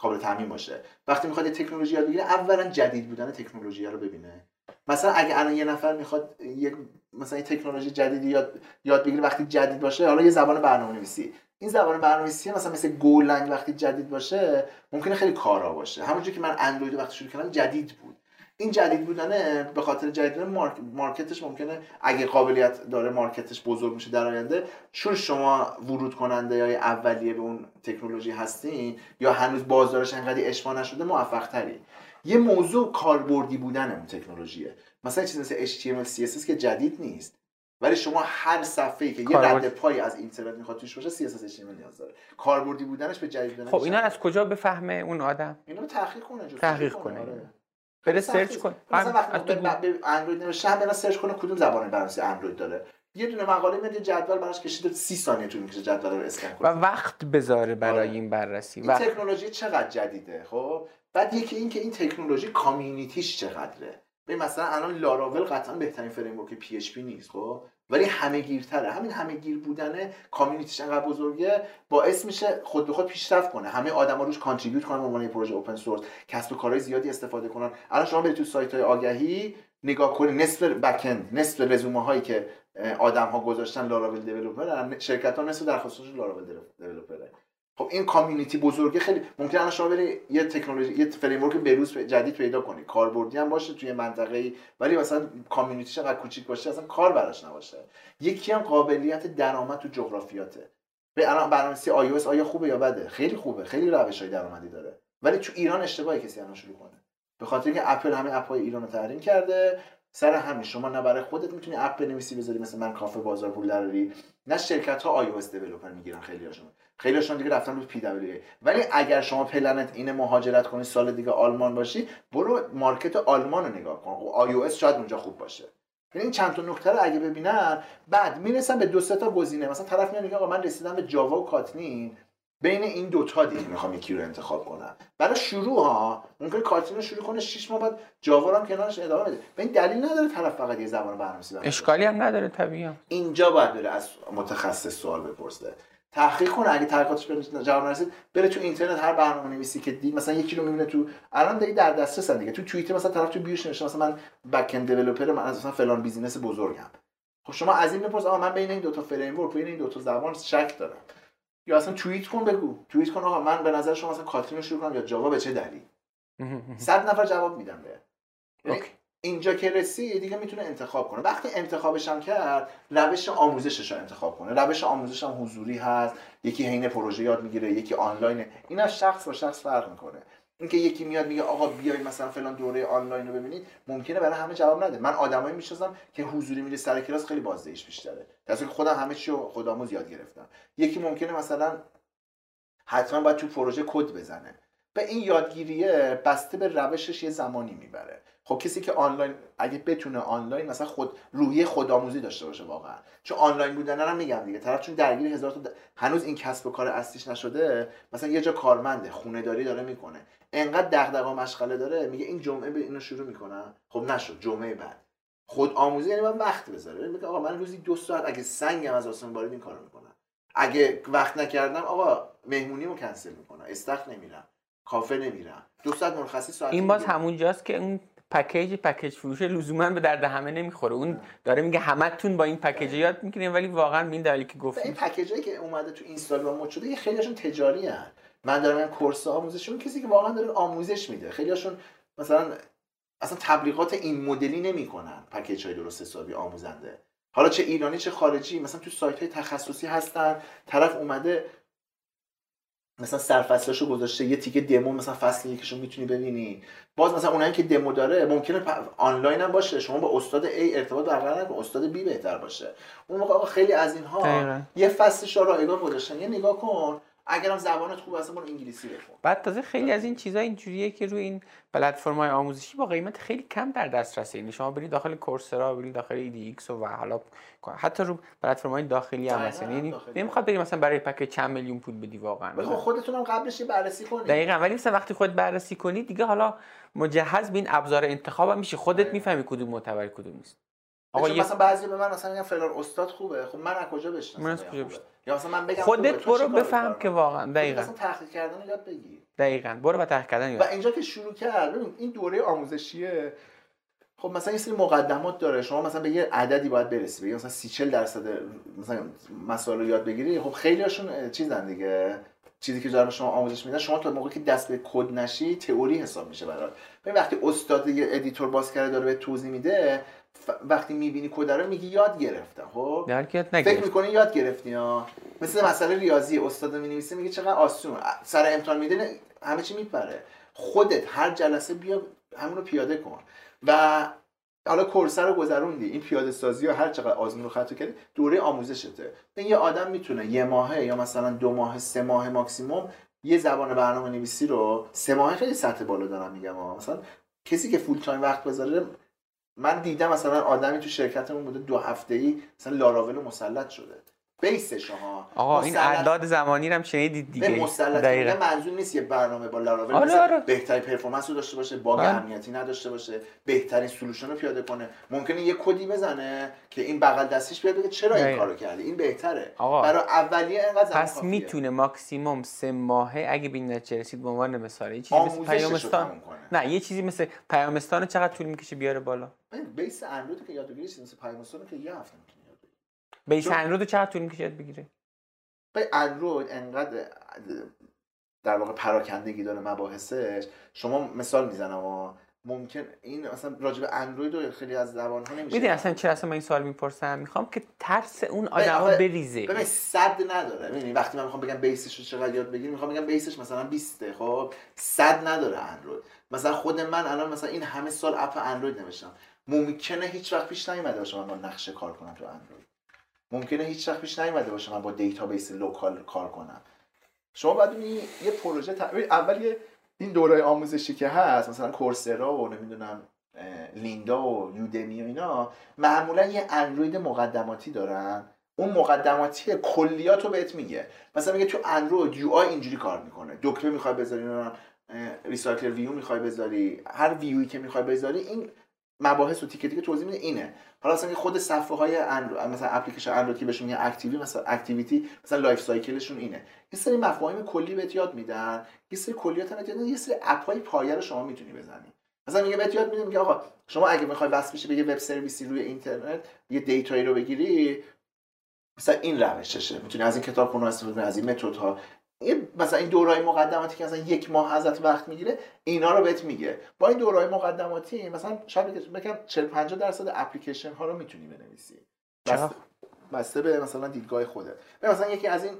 قابل تعمین باشه. وقتی می‌خواد یه تکنولوژی یاد بگیره اولا جدید بودن تکنولوژی رو ببینه. مثلا اگه الان یه نفر می‌خواد یه مثلا یه تکنولوژی جدیدی یاد یاد بگیره وقتی جدید باشه حالا یه زبان برنامه‌نویسی. این زبان برنامه‌نویسی مثلا مثل گولنگ وقتی جدید باشه ممکنه خیلی کارا باشه. همونجوری که من اندروید وقتی شروع کردم جدید بود. این جدید بودنه به خاطر جدید بودن مارک... مارکتش ممکنه اگه قابلیت داره مارکتش بزرگ میشه در آینده چون شما ورود کننده یا اولیه به اون تکنولوژی هستین یا هنوز بازارش انقدر اشباه نشده موفق تری یه موضوع کاربردی بودن اون تکنولوژیه. مثلا چیزی مثل HTML CSS که جدید نیست ولی شما هر صفحه‌ای که یه رد پای از اینترنت می‌خواد توش باشه CSS HTML نیاز داره. کاربردی بودنش به جدید خب اینا از کجا بفهمه اون آدم؟ اینو تحقیق کنه تحقیق کنه. آره. بره سرچ کن. مثلا وقتی به اندروید نوشته هم search کنه کدوم زبان برنامه‌نویسی اندروید داره. یه دونه مقاله میاد جدول براش کشیده 30 ثانیه طول می‌کشه جدول رو اسکن کنه. و وقت بذاره برای آره. این بررسی. این تکنولوژی چقدر جدیده خب؟ بعد یکی این که این تکنولوژی community ش چقدره. به مثلا الان لاراول قطعا بهترین framework PHP نیست خب؟ ولی همه گیرتره. همین همه گیر بودن community ش انقدر بزرگه باعث میشه خود به خود پیشرفت کنه. همه آدما روش contribute کنن به عنوان پروژه open source کسب و کارهای زیادی استفاده کنن. الان شما برید تو سایت های آگهی نگاه کنید نصف بکند نصف رزومه هایی که آدم ها گذاشتن لاراول دیولپر شرکت ها نصف درخواستش لاراول دیولپره خب این کامیونیتی بزرگه خیلی ممکن الان شما بری یه تکنولوژی یه فریم ورک بروز جدید پیدا کنی. کاربردی هم باشه توی منطقه ای ولی مثلا کامیونیتی چقدر کوچیک باشه اصلا کار براش نباشه. یکی هم قابلیت درآمد تو جغرافیاته. به الان برنامه‌نویسی iOS آیا خوبه یا بده؟ خیلی خوبه. خیلی روش های درآمدی داره. ولی تو ایران اشتباهی کسی الان شروع کنه. به خاطر اینکه اپل همه اپ‌های ایران رو تحریم کرده. سر همین شما نه برای خودت می‌تونی اپ بنویسی بذاری مثل من کافه بازار پول نه شرکت ها iOS developer می‌گیرن خیلی هاشون خیلی هاشون دیگه رفتن رو PWA ولی اگر شما پلنت اینه مهاجرت کنی سال دیگه آلمان باشی برو market آلمان رو نگاه کن. خب iOS شاید اونجا خوب باشه. یعنی این چند تا نکته رو اگه ببینن بعد می‌رسن به دو سه تا گزینه. مثلا طرف میاد میگه آقا من رسیدم به Java و Kotlin بین این دوتا دیگه می‌خوام یکی رو انتخاب کنم. برای شروع ها ممکن Kotlin رو شروع کنه 6 ماه بعد Java هم کنارش ادامه بده. به این دلیل نداره طرف فقط یه زبان برنامه‌نویسی اشکالی هم نداره طبیعی اینجا باید بره از متخصص سوال بپرسه. تحقیق کنه. اگه تحقیقاتش به جواب نرسید بره تو اینترنت هر برنامه نویسی که دید مثلا یکی رو می‌بینه تو الان دیگه در دسترسن دیگه. تو توییتر مثلا طرف تو bio ش نوشته مثلا من backend developer من از مثلا فلان business بزرگم. خب شما از این بپرس آقا من بین این دو تا framework بین این دو تا زبان شک دارم. یا اصلا توییت کن بگو. توییت کن آقا من به نظر شما مثلا کاترین شروع کنم یا جاوا به چه دلیل؟ صد نفر جواب میدم به یعنی اینجا که رسی دیگه می‌تونه انتخاب کنه. وقتی انتخابش هم کرد روش آموزشش رو انتخاب کنه. روش آموزش هم حضوری هست. یکی حین پروژه یاد می‌گیره یکی آنلاینه. این از شخص با شخص فرق می‌کنه. اینکه یکی میاد میگه آقا بیای مثلا فلان دوره آنلاین رو ببینید. ممکنه برای همه جواب نده. من آدمایی می‌شناسم که حضوری میره سر کلاس خیلی بازدهیش بیشتره. در که خودم همه چی رو خودآموز یاد گرفتم. یکی ممکنه مثلا حتما باید تو پروژه کد بزنه. به این یادگیریه بسته به روشش یه زمانی می‌بره. خب کسی که آنلاین اگه بتونه آنلاین مثلا خود روحی خودآموزی داشته باشه واقعا. چون آنلاین بودن هم میگم دیگه. طرف چون درگیر هزار تا هنوز این کسب و کار اصلیش نشده مثلا یه جا کارمنده خونه داری داره می‌کنه. انقدر دغدغه مشغله داره میگه این جمعه به اینو شروع می‌کنم. خب نشد جمعه بعد. خود آموزی یعنی من وقت بذاره. میگه آقا من روزی دو ساعت اگه سنگم از آسمون بارید این کارو می‌کنم. اگه وقت نکردم آقا مهمونیمو کنسل می‌کنم. استخ نمیرم. کافه نمیرم. دو ساعت مرخصی ساعت این باز همونجاست که اون پکیج پکیج فروش لزوما به درد همه نمی‌خوره. اون داره میگه همتون با این پکیج یاد می‌کنین ولی واقعا این دلیلی که گفت این پکیجایی که اومده تو اینستاگرام مد شده خیلیشون تجاری هن. من دارم این کورس آموزشون کسی که واقعا داره آموزش میده. خیلیشون مثلا اصلا تبلیغات این مدلی نمی‌کنن پکیج های درست حسابی آموزنده. حالا چه ایرانی چه خارجی مثلا تو سایت های تخصصی هستن. طرف اومده مثلا سرفصلشو گذاشته یه تیکه دمو مثلا فصل یکیشو می‌تونی ببینی. باز مثلا اونایی که دمو داره ممکنه آنلاین هم باشه شما با استاد A ارتباط برقرار نکن استاد B بهتر باشه. اون موقع خیلی از اینها یه فصلش رو رایگان گذاشتن. یه نگاه کن اگرم زبانت خوب اصلا برو انگلیسی بخون. بعد تازه خیلی از این چیزا اینجوریه که روی این پلتفرم های آموزشی با قیمت خیلی کم در دسترسه یعنی شما برید داخل Coursera برید داخل edX و حالا حتی رو پلتفرم های داخلی هم هست یعنی نمی‌خواد برید مثلا برای پک چند میلیون پول بدی واقعا. خب خودتون قبلش بررسی کنید. دقیقاً ولی مثلا وقتی خود بررسی کنی دیگه حالا مجهز به این ابزار انتخاب هم میشه خودت می‌فهمی کدوم معتبر کدوم نیست. آقا مثلا بعضی به من مثلا میگن فلان استاد خوبه. خب من از کجا بشناسم من از کجا بشناسم؟ یا مثلا من بگم خودت برو بفهم که واقعا دقیقاً. مثلا تحقیق کردن یاد بگیر. دقیقاً. برو با تحقیق کردن یاد و اینجا که شروع کرد ببین این دوره آموزشیه. خب مثلا یه سری مقدمات داره. شما مثلا به یه عددی باید برسی. بگی مثلا 30 40 درصد مثلا مسائل رو یاد بگیری. خب خیلی هاشون چیزن دیگه. چیزی که دارم شما آموزش میدن شما تا موقعی که دست به کد نشی تئوری حساب میشه برات. ببین وقتی استاد یه editor باز کرده داره به توضیح میده وقتی می‌بینی کد رو میگی یاد گرفتم خب؟ فکر می‌کنی یاد گرفتی ها؟ مثل مسئله ریاضی استاد می‌نویسه میگه چقدر آسون. سر امتحان میده همه چی میپره. خودت هر جلسه بیا همون رو پیاده کن. و حالا course رو گذروندی این پیاده سازی و هر چقدر آزمون و خطا کردی دوره آموزشته. این یه آدم می‌تونه یه ماهه یا مثلا دو ماه سه ماه ماکسیموم یه زبان برنامه نویسی رو سه ماه خیلی سطح بالا دارم میگم مثلا کسی که full time وقت بذاره من دیدم مثلا آدمی تو شرکتمون بوده دو هفته ای مثلا لاراول مسلط شده. base ش ها. آقا این اعداد زمانی هم شنیدید دیگه. به مسلط منظور نیست یه برنامه با لاراول آره آره. بهترین performance رو داشته باشه bug بله. امنیتی نداشته باشه بهترین solution رو پیاده کنه. ممکنه یه کدی بزنه که این بغل دستش بیاد بگه چرا این کارو کردی؟ این بهتره. آقا. برای اولیه انقدر پس می‌تونه ماکسیموم سه ماهه اگه به نتیجه رسید به عنوان مثال. یه چیزی مثل پیامستان نه یه چیزی مثل پیامستان چقدر طول می‌کشه بیاره بالا؟ base اندروید که یاد بگیری مثل پیامستان که یه هفته بیس اندروید چقدر طول می‌کشه بگیره به اندروید انقدر در واقع پراکندگی داره مباحثش شما مثال می‌زنم و ممکن این اصلا راجع به اندروید و خیلی از زبان ها نمیشه می‌دونی اصلا چرا اصلا من این سوال می‌پرسم؟ می‌خوام که ترس اون آدما بریزه. ببین صد نداره. ببین وقتی من می‌خوام بگم بیسش رو چقدر یاد بگیری می‌خوام بگم بیسش مثلا 20 خب؟ صد نداره اندروید مثلا خود من الان مثلا این همه سال اپ اندروید نوشتم. ممکنه هیچ وقت پیش نیومده باشه من با نقشه کار کنم تو اندروید ممکنه هیچ وقت پیش نیومده باشه من با database local کار کنم. شما باید یه پروژه اول یه این دوره آموزشی که هست مثلا Coursera و نمی‌دونم Lynda و Udemy و اینا معمولا یه اندروید مقدماتی دارن. اون مقدماتی کلیات رو بهت میگه. مثلا میگه تو اندروید UI اینجوری کار می‌کنه. دکمه می‌خوای بذاری RecyclerView می‌خوای بذاری هر ویوی که می‌خوای بذاری این مباحث و تیکه تیکه توضیح میده. اینه. حالا مثلا خود صفحه های اندروید مثلا اپلیکیشن اندروید که بهشون میگن activity مثلا activity مثلا life cycle شون اینه. یه سری مفاهیم کلی بهت یاد میدن. یه سری کلیات هم یاد یه سری اپ های پایه رو شما می‌تونی بزنی. مثلا میگه بهت یاد میده میگه آقا شما اگه می‌خوای وصل بشی به یه web service ی روی اینترنت یه data یی رو بگیری مثلا این روششه. می‌تونی از این کتاب خونه استفاده کنی از این متدها. این مثلا این دورهای مقدماتی که مثلا یک ماه ازت وقت می‌گیره اینا رو بهت میگه. با این دورهای مقدماتی مثلا شاید بگم 40 50 درصد اپلیکیشن ها رو می‌تونی بنویسی. بسته, بسته به مثلا دیدگاه خودت. مثلا یکی از این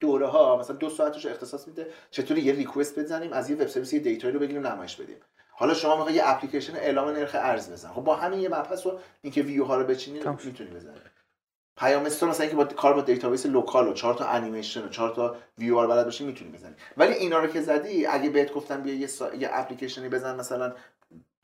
دوره ها مثلا دو ساعتش رو اختصاص میده چطوری یه ریکوست بزنیم از یه وب سرویس یه دیتا رو بگیریم نمایش بدیم. حالا شما می‌خوای یه اپلیکیشن اعلام نرخ ارز بزن. خب با همین یه مبحث رو اینکه ویو ها رو بچینی می‌تونی بزنی. پیامستان مثلا اینکه با کار با database local و چهار تا انیمیشن و چهار تا ویو آر بلد باشی می‌تونی بزنی. ولی اینا رو که زدی اگه بهت گفتم بیا یه, سا... یه اپلیکیشنی بزن مثلا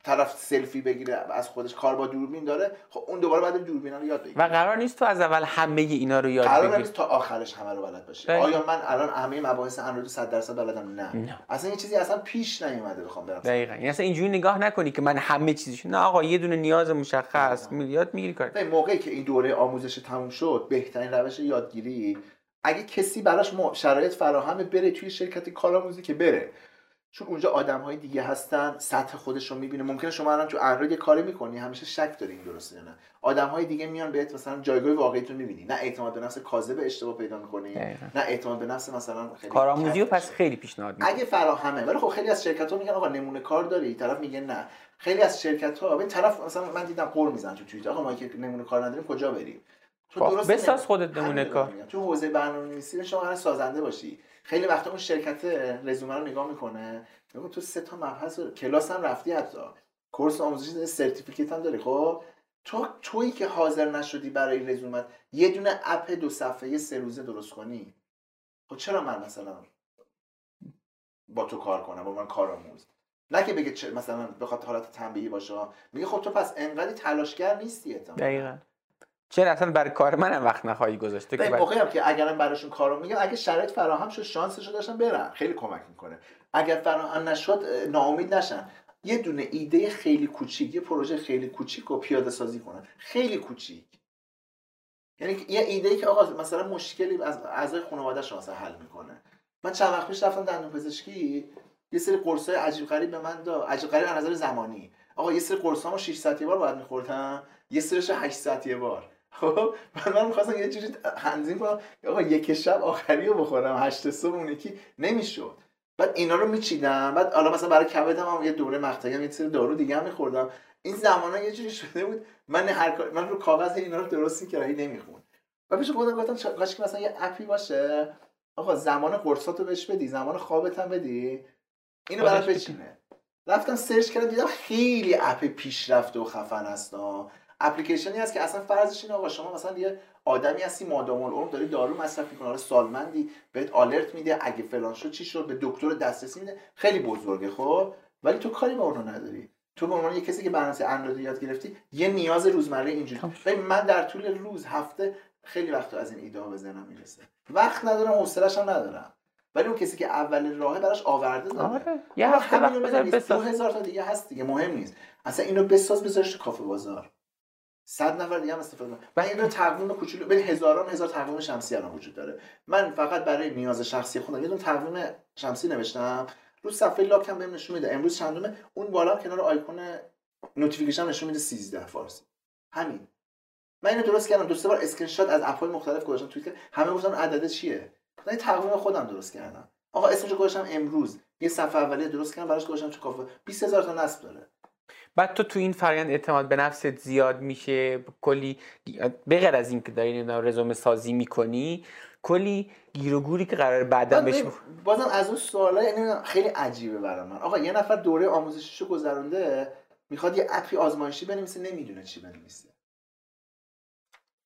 طرف سلفی بگیره از خودش کار با دوربین داره خب اون دوباره باید دوربین رو یاد بگیره. و قرار نیست تو از اول همه اینا رو یاد قرار بگیری. نیست تا آخرش همه رو بلد باشه. دقیقاً. آیا من الان همه مباحث اندروید 100 درصد بلدم؟ نه. نه. اصلا یه چیزی اصلا پیش نیومده بخوام برم. دقیقا. یعنی اصلا اینجوری نگاه نکنی که من همه چیزش نه آقا یه دونه نیاز مشخص یاد می‌گیری کار موقعی که این دوره آموزش تموم شد بهترین روش یادگیری اگه کسی براش شرایط فراهمه بره توی شرکت کارآموزی که بره. چون اونجا آدم های دیگه هستن سطح خودش رو می‌بینه. ممکنه شما الان تو اندروید یه کاری می‌کنی همیشه شک داری این درسته یا نه. آدم های دیگه میان بهت مثلا جایگاه واقعیت رو می‌بینی. نه اعتماد به نفس کاذب اشتباه پیدا می‌کنی. نه اعتماد به نفس مثلا خیلی کارآموزی رو کج پس. خیلی پیشنهاد می‌کنم اگه فراهمه. ولی خب خیلی از شرکت ها میگن آقا نمونه کار داری. طرف میگه نه. خیلی از شرکت ها این طرف مثلا من دیدم غر می‌زنن تو توییتر. آقا ما که نمونه کار نداریم کجا بریم؟ تو خب، درست بساز خودت نمونه کار. تو حوزه برنامه‌نویسی شما سازنده باشی. خیلی وقتا اون شرکت رزومه رو نگاه می‌کنه میگه تو سه تا مبحث کلاس هم رفتی حتی. course آموزشی certificate هم داری. خب تو تویی که حاضر نشدی برای رزومت یه دونه اپ دو صفحه سه روزه درست کنی. خب چرا من مثلا با تو کار کنم با من کارآموز نه که بگه مثلا بخواد حالت تنبیهی باشه. میگه خب تو پس انقدر تلاشگر نیستی. دقیقا. چرا اصلا برای کار منم وقت نخواهی گذاشت تو که موقعی هم که اگرم براشون کارو میگم اگه شرایط فراهم شد شانسشو داشتن برن. خیلی کمک می‌کنه. اگر فراهم نشد ناامید نشن. یه دونه ایده خیلی کوچیک یه پروژه خیلی کوچیک رو پیاده سازی کنن خیلی کوچیک. یعنی یه ایده ای که آقا مثلا مشکلی از اعضای خانواده‌ش رو مثلا حل می‌کنه. من چند وقت پیش رفتم دندون پزشکی یه سری قرصای عجیب غریب به من داد. عجیب غریب از نظر زمانی. آقا یه سری قرصامو 6 ساعت یه بار باید میخوردم. یه سریش 8 ساعت یه بار. خب من می‌خواستم یه جوری تنظیم کنم. آقا یک شب آخری رو بخورم. هشت صبح اون یکی نمی‌شد. بعد اینا رو میچیدم. بعد حالا مثلا برای کبدم هم یه دوره مقطعی هم یه سری دارو دیگه هم میخوردم. این زمانا یه جوری شده بود من هر کار من رو کاغذ اینا رو درست می‌کردم نمیخون و پیش خودم گفتم کاش که مثلا یه اپی باشه. آقا زمان قرصاتو بهش بدی زمان خوابت هم بدی. اینو برات بچینه. رفتم search کردم دیدم خیلی اپ پیشرفته و خفن هستا اپلیکیشنی هست که اصلا فرضش اینه آقا شما مثلا یه آدمی هستی مادام العمر داری دارو مصرف می‌کنه حالا سالمندی بهت alert میده اگه فلان شد چی شد به دکتر دسترسی میده خیلی بزرگه خب؟ ولی تو کاری با اونو نداری. تو به عنوان یه کسی که برنامه اندروید یاد گرفتی یه نیاز روزمره اینجوری. من در طول روز هفته خیلی وقت از این ایده ها به ذهنم می‌رسه. وقت ندارم حوصله‌ش هم ندارم. ولی اون کسی که اول راهه براش آورده داره. آره. یه هفته وقت بذار دو بساز هزار تا دیگه هست دیگه مهم نیست. اصلا اینو بساز بذارش تو کافه بازار. صد نفر دیگه هم استفاده کنن یه دونه تقویم کوچولو ببین هزاران هزار تقویم شمسی الان وجود داره. من فقط برای نیاز شخصی خودم یه دونه تقویم شمسی نوشتم. رو صفحه لاک هم بهم نشون میده. امروز چندمه؟ اون بالا کنار آیکون notification نشون میده 13 فارسی. همین. من اینو درست کردم. دو سه بار اسکرین شات از اپ‌های مختلف گذاشتم توییتر. همه گفتن عدد چیه؟ من این تقویم خودم درست کردم. آقا اسمشو گذاشتم امروز. یه صفحه اولیه درست کردم. براش گذاشتم تو کافه. 20000 تا نصب داره. بعد تو تو این فرآیند اعتماد به نفست زیاد میشه کلی بغیر از اینکه داری نمی‌دونم رزومه سازی می‌کنی کلی گیر و گوری که قرار بعدا بعد بهش بازم از اون سوالا نمی‌دونم خیلی عجیبه برای من. آقا یه نفر دوره آموزشیشو گذرونده می‌خواد یه اپی آزمایشی بنویسه نمی‌دونه چی بنویسه.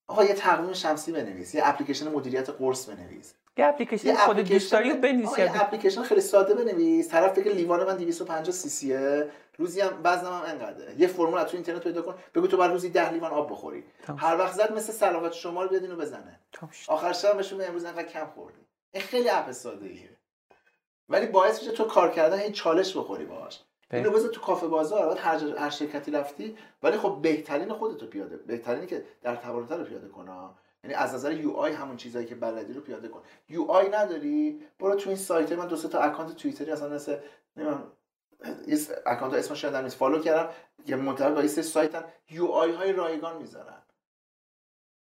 آقا یه تقویم شمسی بنویس یه اپلیکیشن مدیریت قرص بنویس. یه اپلیکیشن خود دوست داری و بنویس آقا یه اپلیکیشن خیلی ساده بنویس. طرف فکر لیوان من 250 سی سیه روزی هم وزنم هم انقدره. یه فرمول تو اینترنت پیدا کن. بگو تو بعد روزی 10 لیوان آب بخوری. تمام. هر وقت زد مثل سلامت شما رو بیاد اینو بزنه شد. آخر شب بهشون امروز انقدر کم خوردی. این خیلی اپ ساده ایه ولی باعث میشه تو کار کردن این چالش بخوری باهاش. بله. اینو بذار تو کافه بازار. بعد هر هر شرکتی رفتی. ولی خب بهترین خودتو پیاده بهترینی که در توانت رو پیاده کنه یعنی از نظر UI همون چیزایی که بلدی رو پیاده کن. UI نداری؟ برو تو این سایت من دو سه تا account توییتری اصلا مثل نمی‌دونم یه account اسمش یادم نیست. follow کردم که منتهی با یه سری سایتن UI های رایگان می‌ذارن.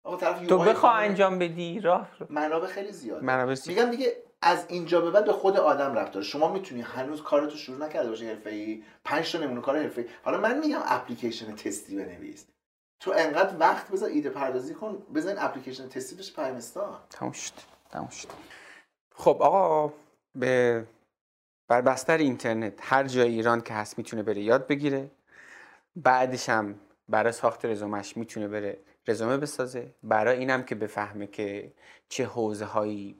آقا طرف تو بخوا انجام بدی راه منابع خیلی زیاده. منابع زیاد. میگم دیگه از اینجا به بعد به خود آدم رفت داره. شما می‌تونی هنوز کارتو شروع نکرده باشی حرفه‌ای پنج تا نمونه کار حرفه‌ای. حالا من میگم اپلیکیشن تستی بنویس. تو انقدر وقت بذار ایده پردازی کن بزن اپلیکیشن تستی بشه پرمستا تموم شد تموم شد. خب آقا به بر بستر اینترنت هر جای ایران که هست می‌تونه بره یاد بگیره. بعدش هم برای ساخت رزومش می‌تونه بره رزومه بسازه. برای اینم که بفهمه که چه حوزه هایی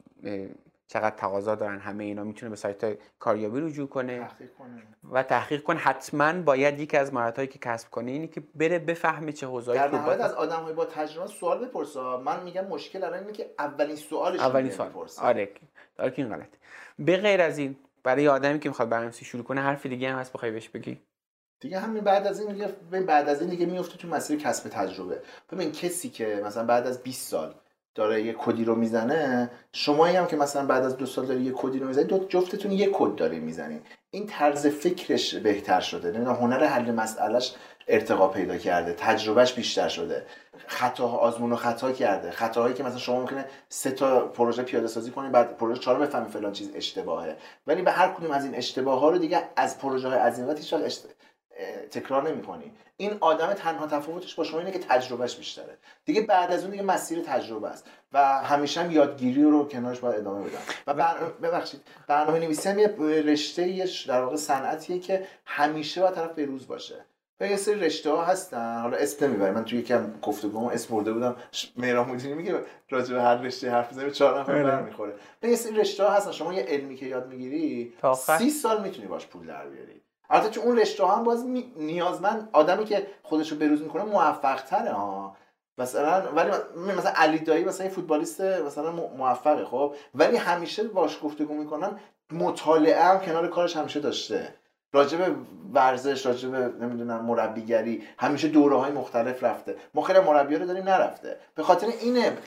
چقدر تقاضا دارن همه اینا می‌تونه به سایت کاریابی رجوع کنه. تحقیق کنه. و تحقیق کنه حتما باید یکی از مهارتایی که کسب کنه اینی که بره بفهمه چه حوزه‌ای در نهایت از آدم با تجربه سوال بپرسه. من میگم مشکل الان اینه که اولین سوالش اولین سوال. آره. آره که این غلط به غیر از این برای آدمی که می‌خواد برنامه‌نویسی شروع کنه حرف دیگه هم هست بخوای بهش بگی؟ دیگه همین بعد از این دیگه بعد از این دیگه میفته تو مسیر کسب تجربه. ببین کسی که مثلا بعد از 20 سال داره یه کدی رو می‌زنه شمایی هم که مثلا بعد از دو سال داره یه کدی رو می‌زنی دو جفتتون یه کد داره می‌زنین. این طرز فکرش بهتر شده. نمی‌دونم هنر حل مسئلهش ارتقا پیدا کرده تجربهش بیشتر شده. خطا آزمون و خطا کرده. خطاهایی که مثلا شما ممکنه سه تا پروژه پیاده سازی کنید بعد پروژه چهارم بفهمید فلان چیز اشتباهه. ولی به هر کدوم از این اشتباه ها رو دیگه از پروژه های از این وقت. تکرار نمی‌کنی. این آدم تنها تفاوتش با شما اینه که تجربهش بیشتره. دیگه بعد از اون دیگه مسیر تجربه است. و همیشه هم یادگیری رو کنارش باید ادامه بدم. و بر... ببخشید برنامه نویسی هم یه رشته در واقع صنعتیه که همیشه باید طرف به روز باشه. و یه سری رشته ها هستن. حالا اسم نمی‌برم. من توی یکم گفتگو اسم برده بودم. مهران مدیری میگه راجع به هر رشته حرف بزنیم چهار نفر آره. برمیخوره. و یه سری رشته ها هستن. شما یه علمی که یاد می‌گیری. سی سال می‌تونی باش پول در بیاری. البته چون اون رشته هم باز نیازمند آدمی که خودش رو بروز می‌کنه موفق تره ها. مثلا ولی مثلا علی دایی مثلا فوتبالیست مثلا موفقه خب. ولی همیشه باش گفتگو می‌کنم مطالعه هم کنار کارش همیشه داشته. راجب ورزش راجب نمی‌دونم مربیگری همیشه دوره های مختلف رفته. ما خیلی مربی رو داریم نرفته. به خاطر اینه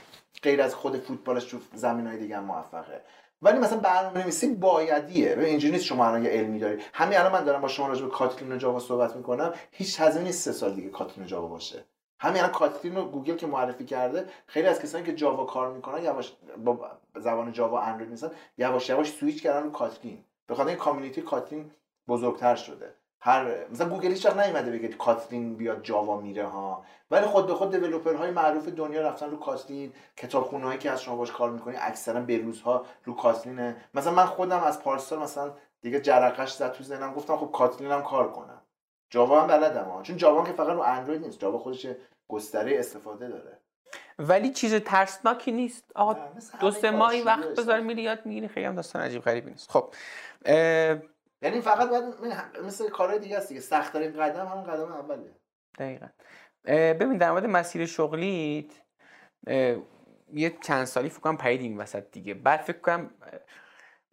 غیر از خود فوتبالش تو زمین های دیگه موفقه. ولی مثلا برنامه نویسی بایدیه. ببین اینجوری شما الان یه علمی داری همین الان من دارم با شما راجع به Kotlin Java صحبت می‌کنم. هیچ هزینه نیست سه سال دیگه Kotlin Java باشه. همین الان Kotlin رو گوگل که معرفی کرده خیلی از کسانی که Java کار می‌کنن یواش با زبان Java اندروید نیستن یواش یواش سویچ کردن رو Kotlin به خاطر community Kotlin بزرگتر شده. هر مثلا گوگل هیچ وقت نیومده بگه Kotlin بیاد Java میره ها. ولی خود به خود دیولپرهای معروف دنیا رفتن رو کاتلین کتابخونه‌هایی که از شما باش کار می‌کنی اکثرا بروزها رو کاتلینه مثلا من خودم از پارسال مثلا دیگه جرقش زد تو ذهنم گفتم خب کاتلین هم کار کنم. جاوا هم بلدم ها. چون جاوا که فقط رو اندروید نیست جاوا خودش گستره استفاده داره. ولی چیز ترسناکی نیست. آقا دو سه ماهی وقت. بذار میری یاد می‌گیری خیلی هم داستان عجیب غریبی نیست. خب یعنی فقط باید مثل کارهای دیگه است دیگه. سخت‌ترین قدم همون قدم اوله دقیقا. ببین در مورد مسیر شغلیت یه چند سالی فکر کنم پرید این وسط دیگه. بعد فکر کنم اه،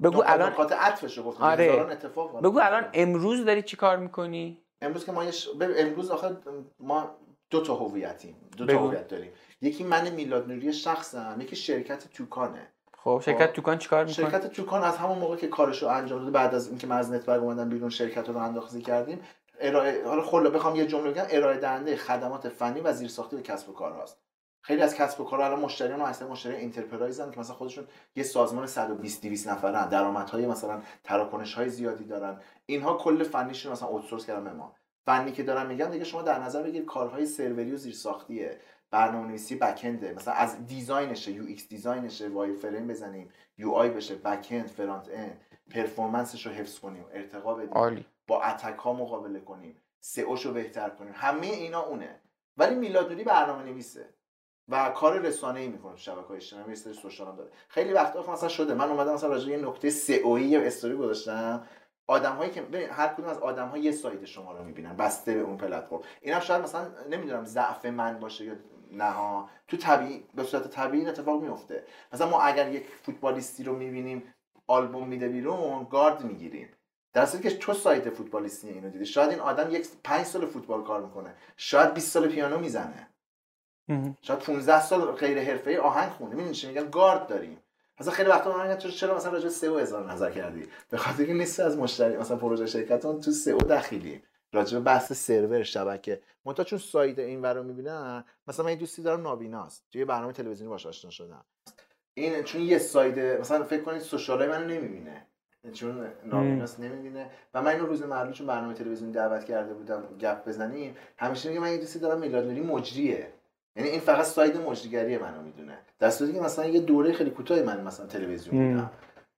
بگو الان نکات عطفش رو گفتم آره. اتفاق بگو الان. امروز داری چی کار می‌کنی؟ امروز که ما ش... امروز آخه ما دو تا هویتیم. دو تا. هویت داریم. یکی من میلاد نوری شخصم یکی شرکت توکانه. خب شرکت خب. توکان چی کار می‌کنه؟ شرکت توکان از همون موقع که کارش رو انجام داده بعد از اینکه من از نتورک اومدم بیرون شرکت رو راه‌اندازی کردیم ارائه حالا خلا بخوام یه جمله بگم ارائه دهنده خدمات فنی و زیرساختی به کسب و کار هاست. خیلی از کسب و کارها الان مشتریان اصلا مشتری enterprise ن که مثلا خودشون یه سازمان 120 200 نفرن درآمدهای مثلا تراکنش های زیادی دارن. اینها کل فنیشون مثلا outsource کردن به ما. فنی که دارم میگم دیگه شما در نظر بگیرید کارهای سروری و زیرساختیه. برنامه‌نویسی backend ه مثلا از design شه UX design شه wireframe بزنیم UI بشه backend front-end performance ش رو حفظ کنیم ارتقا بدیم. عالی. با attack ها مقابله کنیم سئوش رو بهتر کنیم. همه اینا اونه. ولی میلاد نوری برنامه نویسه و کار رسانه ای می‌کنه شبکه های اجتماعی یه سری social داره. خیلی وقتا خب مثلا شده. من اومدم مثلا راجع به یه نکته سئویی یا استوری گذاشتم. آدم هایی که ببین هر کدوم از آدم ها یه سایت شما رو می‌بینن بسته به اون پلتفرم. اینم شاید مثلا نمی‌دونم ضعف من باشه یا نه ها تو طبیعی به صورت طبیعی این اتفاق میفته مثلا ما اگر یک فوتبالیستی رو می‌بینیم آلبوم میده بیرون گارد می‌گیریم. در که تو سایت فوتبالیستی اینو دیدی شاید این آدم یک پنج سال فوتبال کار می‌کنه. شاید 20 سال پیانو می‌زنه. شاید 15 سال غیر حرفه‌ای آهنگ خونده. می‌دونی چی میگن گارد داریم. مثلا خیلی وقتا من چرا چرا مثلا راجع به سئو اظهار نظر کردی؟ به خاطر که نیست از مشتری مثلا پروژه شرکتمون تو سئو دخیلی راجع به بحث سرور شبکه. منتها چون سایت این ور رو می‌بینن مثلا من یه دوستی دارم نابیناست. توی یه برنامه تلویزیونی باش آشنا شدم. این چون یه سایت مثلا فکر کنید سوشالای منو نمی‌بینه. چون نابیناست نمی‌بینه. و من اینو روز معلوم چون برنامه تلویزیونی دعوت کرده بودم گپ بزنیم همیشه میگه من یه دوستی دارم میلاد نوری مجریه. یعنی این فقط ساید مجریگری منو می‌دونه. در صورتی که مثلا یه دوره خیلی کوتاهی من مثلا تلویزیون. بودم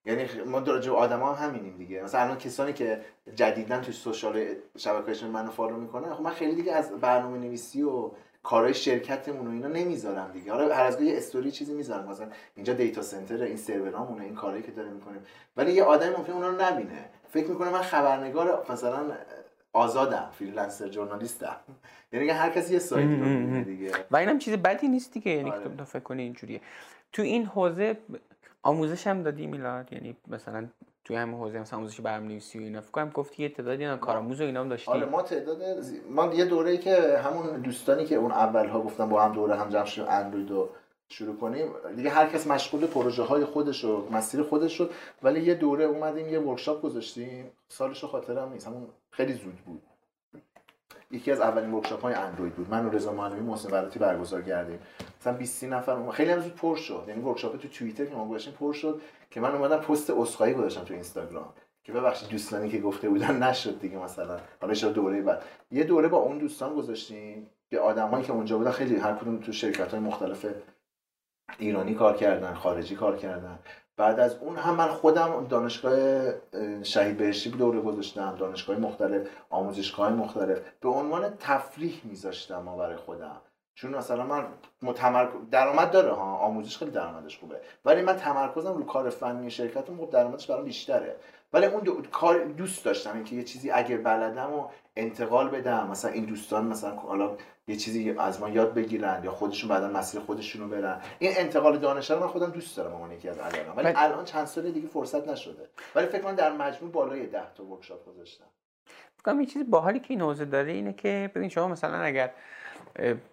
یعنی ما در جو آدما هم همینیم دیگه. مثلا الان کسانی که جدیدن تو social شبکه‌های منو فالو می‌کنن خب من خیلی دیگه از برنامه نویسی و کارهای شرکتمون و اینا نمی‌ذارم دیگه. حالا هر از یه استوری چیزی می‌ذارم. مثلا اینجا data center این سرورامونه این کارهایی که داریم می‌کنیم. ولی یه آدم ممکن اونا رو نبینه. فکر می‌کنه من خبرنگار مثلا آزادم freelancer journalist م <laughs> یعنی هر کسی یه سایتی رو دیگه. و اینم چیز بدی نیست دیگه. یعنی آره. فکر کنی اینجوریه. تو این حوزه آموزش هم دادی میلاد؟ یعنی مثلا توی همین حوزه مثلا آموزش برنامه‌نویسی و اینا فکر کنم گفتی یه تعدادی اینا کارآموز و اینا هم داشتی. آره ما تعداد زی- ما یه دوره که همون دوستانی که اون اولها گفتم با هم دوره هم جمع شدیم اندروید رو شروع کنیم دیگه هر کس مشغول پروژه های خودش و مسیر خودش شد ولی یه دوره اومدیم یه ورکشاپ گذاشتیم. سالش رو خاطرم نیست همون خیلی زود بود. یکی از اولین ورکشاپ های اندروید بود. من و رضا معلمی محسن براتی برگزار کردیم. مثلا 20 30 نفر اومد. خیلی هم زود پر شد. یعنی ورکشاپ تو توییتر که ما گذاشتیم پر شد که من اومدم پست اسخایی گذاشتم تو اینستاگرام که ببخشید دوستانی که گفته بودن نشد دیگه مثلا. حالا شد دوره بعد. یه دوره با اون دوستان گذاشتیم که آدمایی که اونجا بودن خیلی هر کدوم تو شرکت های مختلف ایرانی کار کردن خارجی کار کردن. بعد از اون هم من خودم دانشگاه اه، شهید بهشتی دوره گذاشتم. دانشگاه مختلف آموزشگاه مختلف. به عنوان تفریح میذاشتم ما برای خودم. چون مثلا من متمرک... درآمد داره ها آموزش خیلی درآمدش خوبه. ولی من تمرکزم رو کار فنی شرکتم خب درآمدش برام بیشتره. ولی اون دو... کار دوست داشتم اینکه یه چیزی اگه بلدم و انتقال بدم مثلا این دوستان مثلا حالا یه چیزی از ما یاد بگیرن یا خودشون بعدا مسیر خودشون رو برن. این انتقال دانش رو من خودم دوست دارم عنوان یکی از علایقم ولی ولی- الان چند سال دیگه فرصت نشده. ولی فکر کنم در مجموع بالای 10 تا ورکشاپ گذاشتم. فکر کنم یه چیز باحالی که این حوزه داره اینه که ببین شما مثلا اگر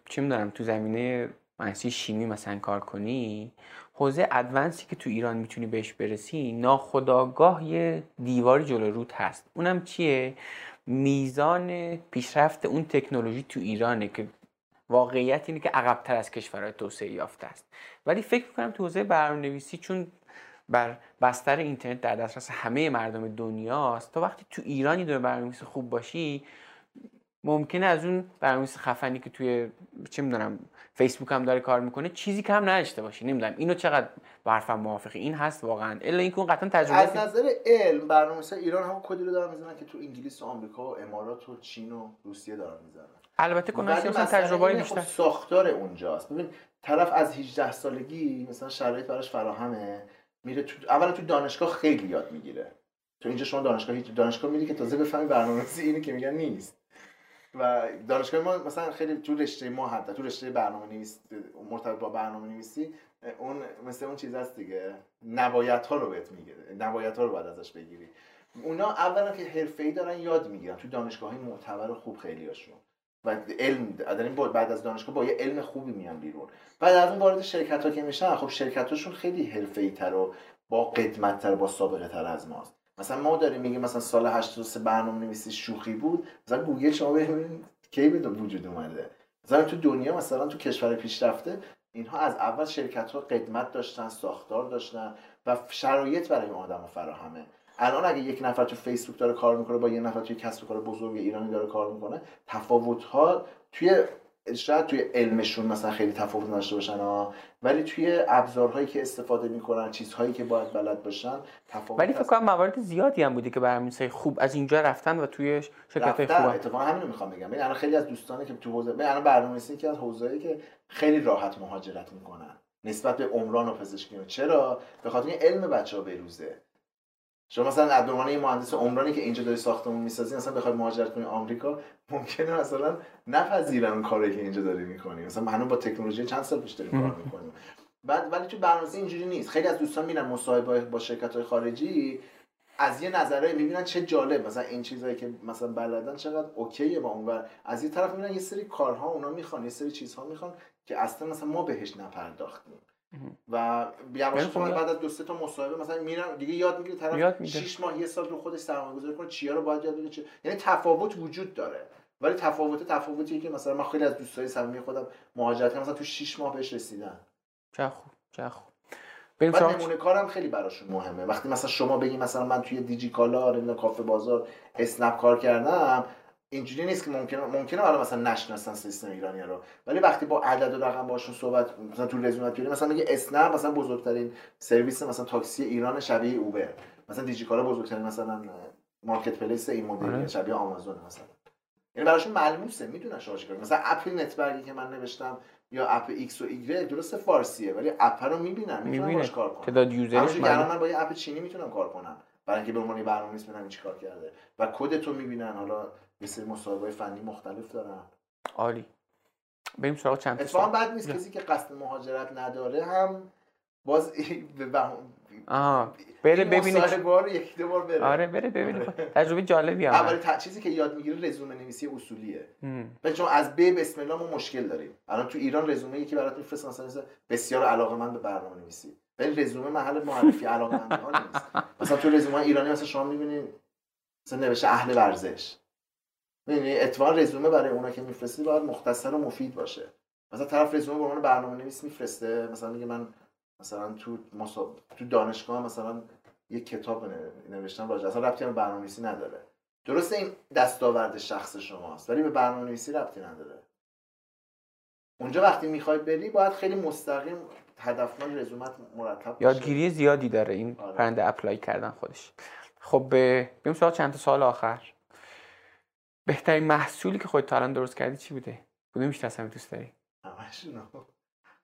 چه می‌دونم تو زمینه مهندسی شیمی مثلا کار کنی حوزه ادوانسی که تو ایران می‌تونی بهش برسی ناخداگاه یه دیواری جلو روت هست. اونم چیه؟ میزان پیشرفت اون تکنولوژی تو ایرانه که واقعیت اینه که عقبتر از کشورهای توسعه یافته است. ولی فکر می‌کنم تو حوزه برنامه‌نویسی چون بر بستر اینترنت در دسترس همه مردم دنیاست تا وقتی تو ایرانی داره برنامه‌نویس خوب باشی ممکنه از اون برنامه‌نویس خفنی که توی چه می‌دونم فیسبوک هم داره کار می‌کنه چیزی کم نداشته باشی نمی‌دونم اینو چقدر با حرفم موافقی؟ این هست واقعا. الا اینکه اون قطعا از تجربه نظر علم برنامه‌نویسای ایران هم کدی رو دارن می‌زنن که تو انگلیس و آمریکا و امارات و چین و روسیه دارن می‌زنن. البته کنه مثلا تجربه خب بیشتر ساختار اونجاست. ببین طرف از 18 سالگی مثلا شرایط براش فراهمه میره تو اولا تو دانشگاه خیلی یاد می‌گیره. تو اینجا شما دانشگاه هیچ دانشگاه میری که تازه بفهمی برنامه‌نویسی اینه که میگن نیست. و دانشگاه ما مثلا خیلی تو رشته ما حتی تو رشته برنامه مرتبط با برنامه نویسی اون مثل اون چیز هست دیگه. نبایت ها رو بهت میگه. نبایت ها رو باید ازش بگیری. اونا اولا که حرفه‌ای دارن یاد می‌گیرن. تو دانشگاه های معتبر و خوب خیلی هاشون و علم با- بعد از دانشگاه با یه علم خوبی میان بیرون. بعد از اون وارد شرکت ها که میشن خب شرکت هاشون خیلی حرفه‌ای تر و با قدمت تر با سابقه تر از ماست. مثلا ما داریم میگیم مثلا سال 83 برنامه نویسی شوخی بود مثلا گوگل شما ببینید کی به وجود اومده. مثلا تو دنیا مثلا تو کشور پیشرفته اینها از اول شرکت ها قدمت داشتن ساختار داشتن و شرایط برای این آدم فراهمه. الان اگه یک نفر تو فیسبوک داره کار می‌کنه با یه نفر توی کسب و کار بزرگ ایرانی داره کار می‌کنه تفاوت ها توی شاید توی علمشون مثلا خیلی تفاوت داشته باشن ها ولی توی ابزارهایی که استفاده می‌کنن چیزهایی که باید بلد باشن تفاوت ولی فکر. کنم موارد زیادی هم بوده که برنامه‌نویسای خوب از اینجا رفتن و توی شرکت های خوب اتفاقا همین رو می‌خوام بگم. ببین الان خیلی از دوستانی که تو حوزه ببین الان برنامه‌نویسی که از حوزه‌ای که خیلی راحت مهاجرت می‌کنن نسبت به عمران و پزشکی چرا؟ به خاطر علم بچه ها بروزه شما مثلا از مهندس عمرانی که اینجا داری ساختمون می‌سازی مثلا بخوای مهاجرت کنی آمریکا ممکنه مثلا نپذیرن اون کاری که اینجا داری می‌کنی. مثلا هنوز با تکنولوژی چند سال پیش داریم کار می‌کنیم. بعد ولی تو برنامه‌نویسی اینجوری نیست. خیلی از دوستان میرن مصاحبه با شرکت های خارجی از یه نظره می‌بینن چه جالب. مثلا این چیزایی که مثلا بلدن چقدر اوکیه با اون ور. از یه طرف می‌بینن یه سری کارها اونا می‌خوان یه سری چیزها می‌خوان که اصلا مثلا ما بهش نپرداختیم. و یواش خب یواش بعد از دو سه تا مصاحبه مثلا میرن دیگه یاد می‌گیره طرف یاد می‌گیره. 6 ماه یه سال رو خودش سرمایه گذاری کنه چیا رو باید یاد بگیره یعنی تفاوت وجود داره. ولی تفاوت تفاوتیه که مثلا من خیلی از دوستای صمیمی خودم مهاجرت کردم، مثلا تو 6 ماه بهش رسیدن. چه خوب چه خوب. بریم سراغ نمونه کارم خیلی براشون مهمه. وقتی مثلا شما بگی مثلا من توی دیجی کالا کافه بازار اسنپ کار کردم اینجوری نیست که ممکنه ممکنه حالا مثلا نشناسن سیستم ایرانی رو. ولی وقتی با عدد و رقم باشون صحبت مثلا تو رزومت بیاری مثلا میگه اسنپ مثلا بزرگترین سرویس مثلا تاکسی ایران شبیه اوبر. مثلا دیجی کالا بزرگترین مثلا marketplace این مدلی آره. شبیه آمازون مثلا. یعنی براشون ملموسه می‌دونن شما چیکار مثلا اپ نتورکی که من نوشتم یا اپ ایکس و ایگرگ درست فارسیه ولی اپ رو می‌بینن می‌تونن باش کار کنن. تعداد user ش من با یه اپ چینی می‌تونم کار کنم. برای اینکه به عنوان برنامه‌نویس ببینم چیکار کرده. و کد تو می‌بینن. حالا یه سری مصاحبه فنی مختلف دارن عالی. بریم سراغ چند تا اتفاقا بد نیست کسی که قصد مهاجرت نداره هم باز به آها. بره ببینه بار یکی دو بار بره. آره بره ببینه. تجربه جالبی هم اول چیزی که یاد می‌گیره رزومه نویسی اصولیه چون از ب بسم الله ما مشکل داریم. الان تو ایران رزومه یکی برات میفرستن مثلا بسیار علاقه‌مند به برنامه نویسی ولی رزومه محل معرفی علاقه‌مند ها نیست. <laughs> مثلا تو رزومه ایرانی مثلا شما می‌بینید مثلا نوشته اهل ورزش. می‌دونی اتفاقا رزومه برای اونا که میفرستی باید مختصر و مفید باشه. مثلا طرف رزومه به عنوان برنامه نویس میفرسته. مثلا میگه من مثلا تو مصاب... تو دانشگاه مثلا یه کتاب نوشتم راجع اصلا ربطی به برنامه‌نویسی نداره. درسته این دستاورد شخص شماست ولی به برنامه‌نویسی ربطی نداره. اونجا وقتی می‌خوای بری باید خیلی مستقیم هدفمند رزومت مرتب یادگیری زیادی داره این آره. پرنده اپلای کردن خودش. خب بریم سراغ چند تا سال آخر. بهترین محصولی که خودت تا الان درست کردی چی بوده؟ کدومش تصمیم دوست داری؟ همشون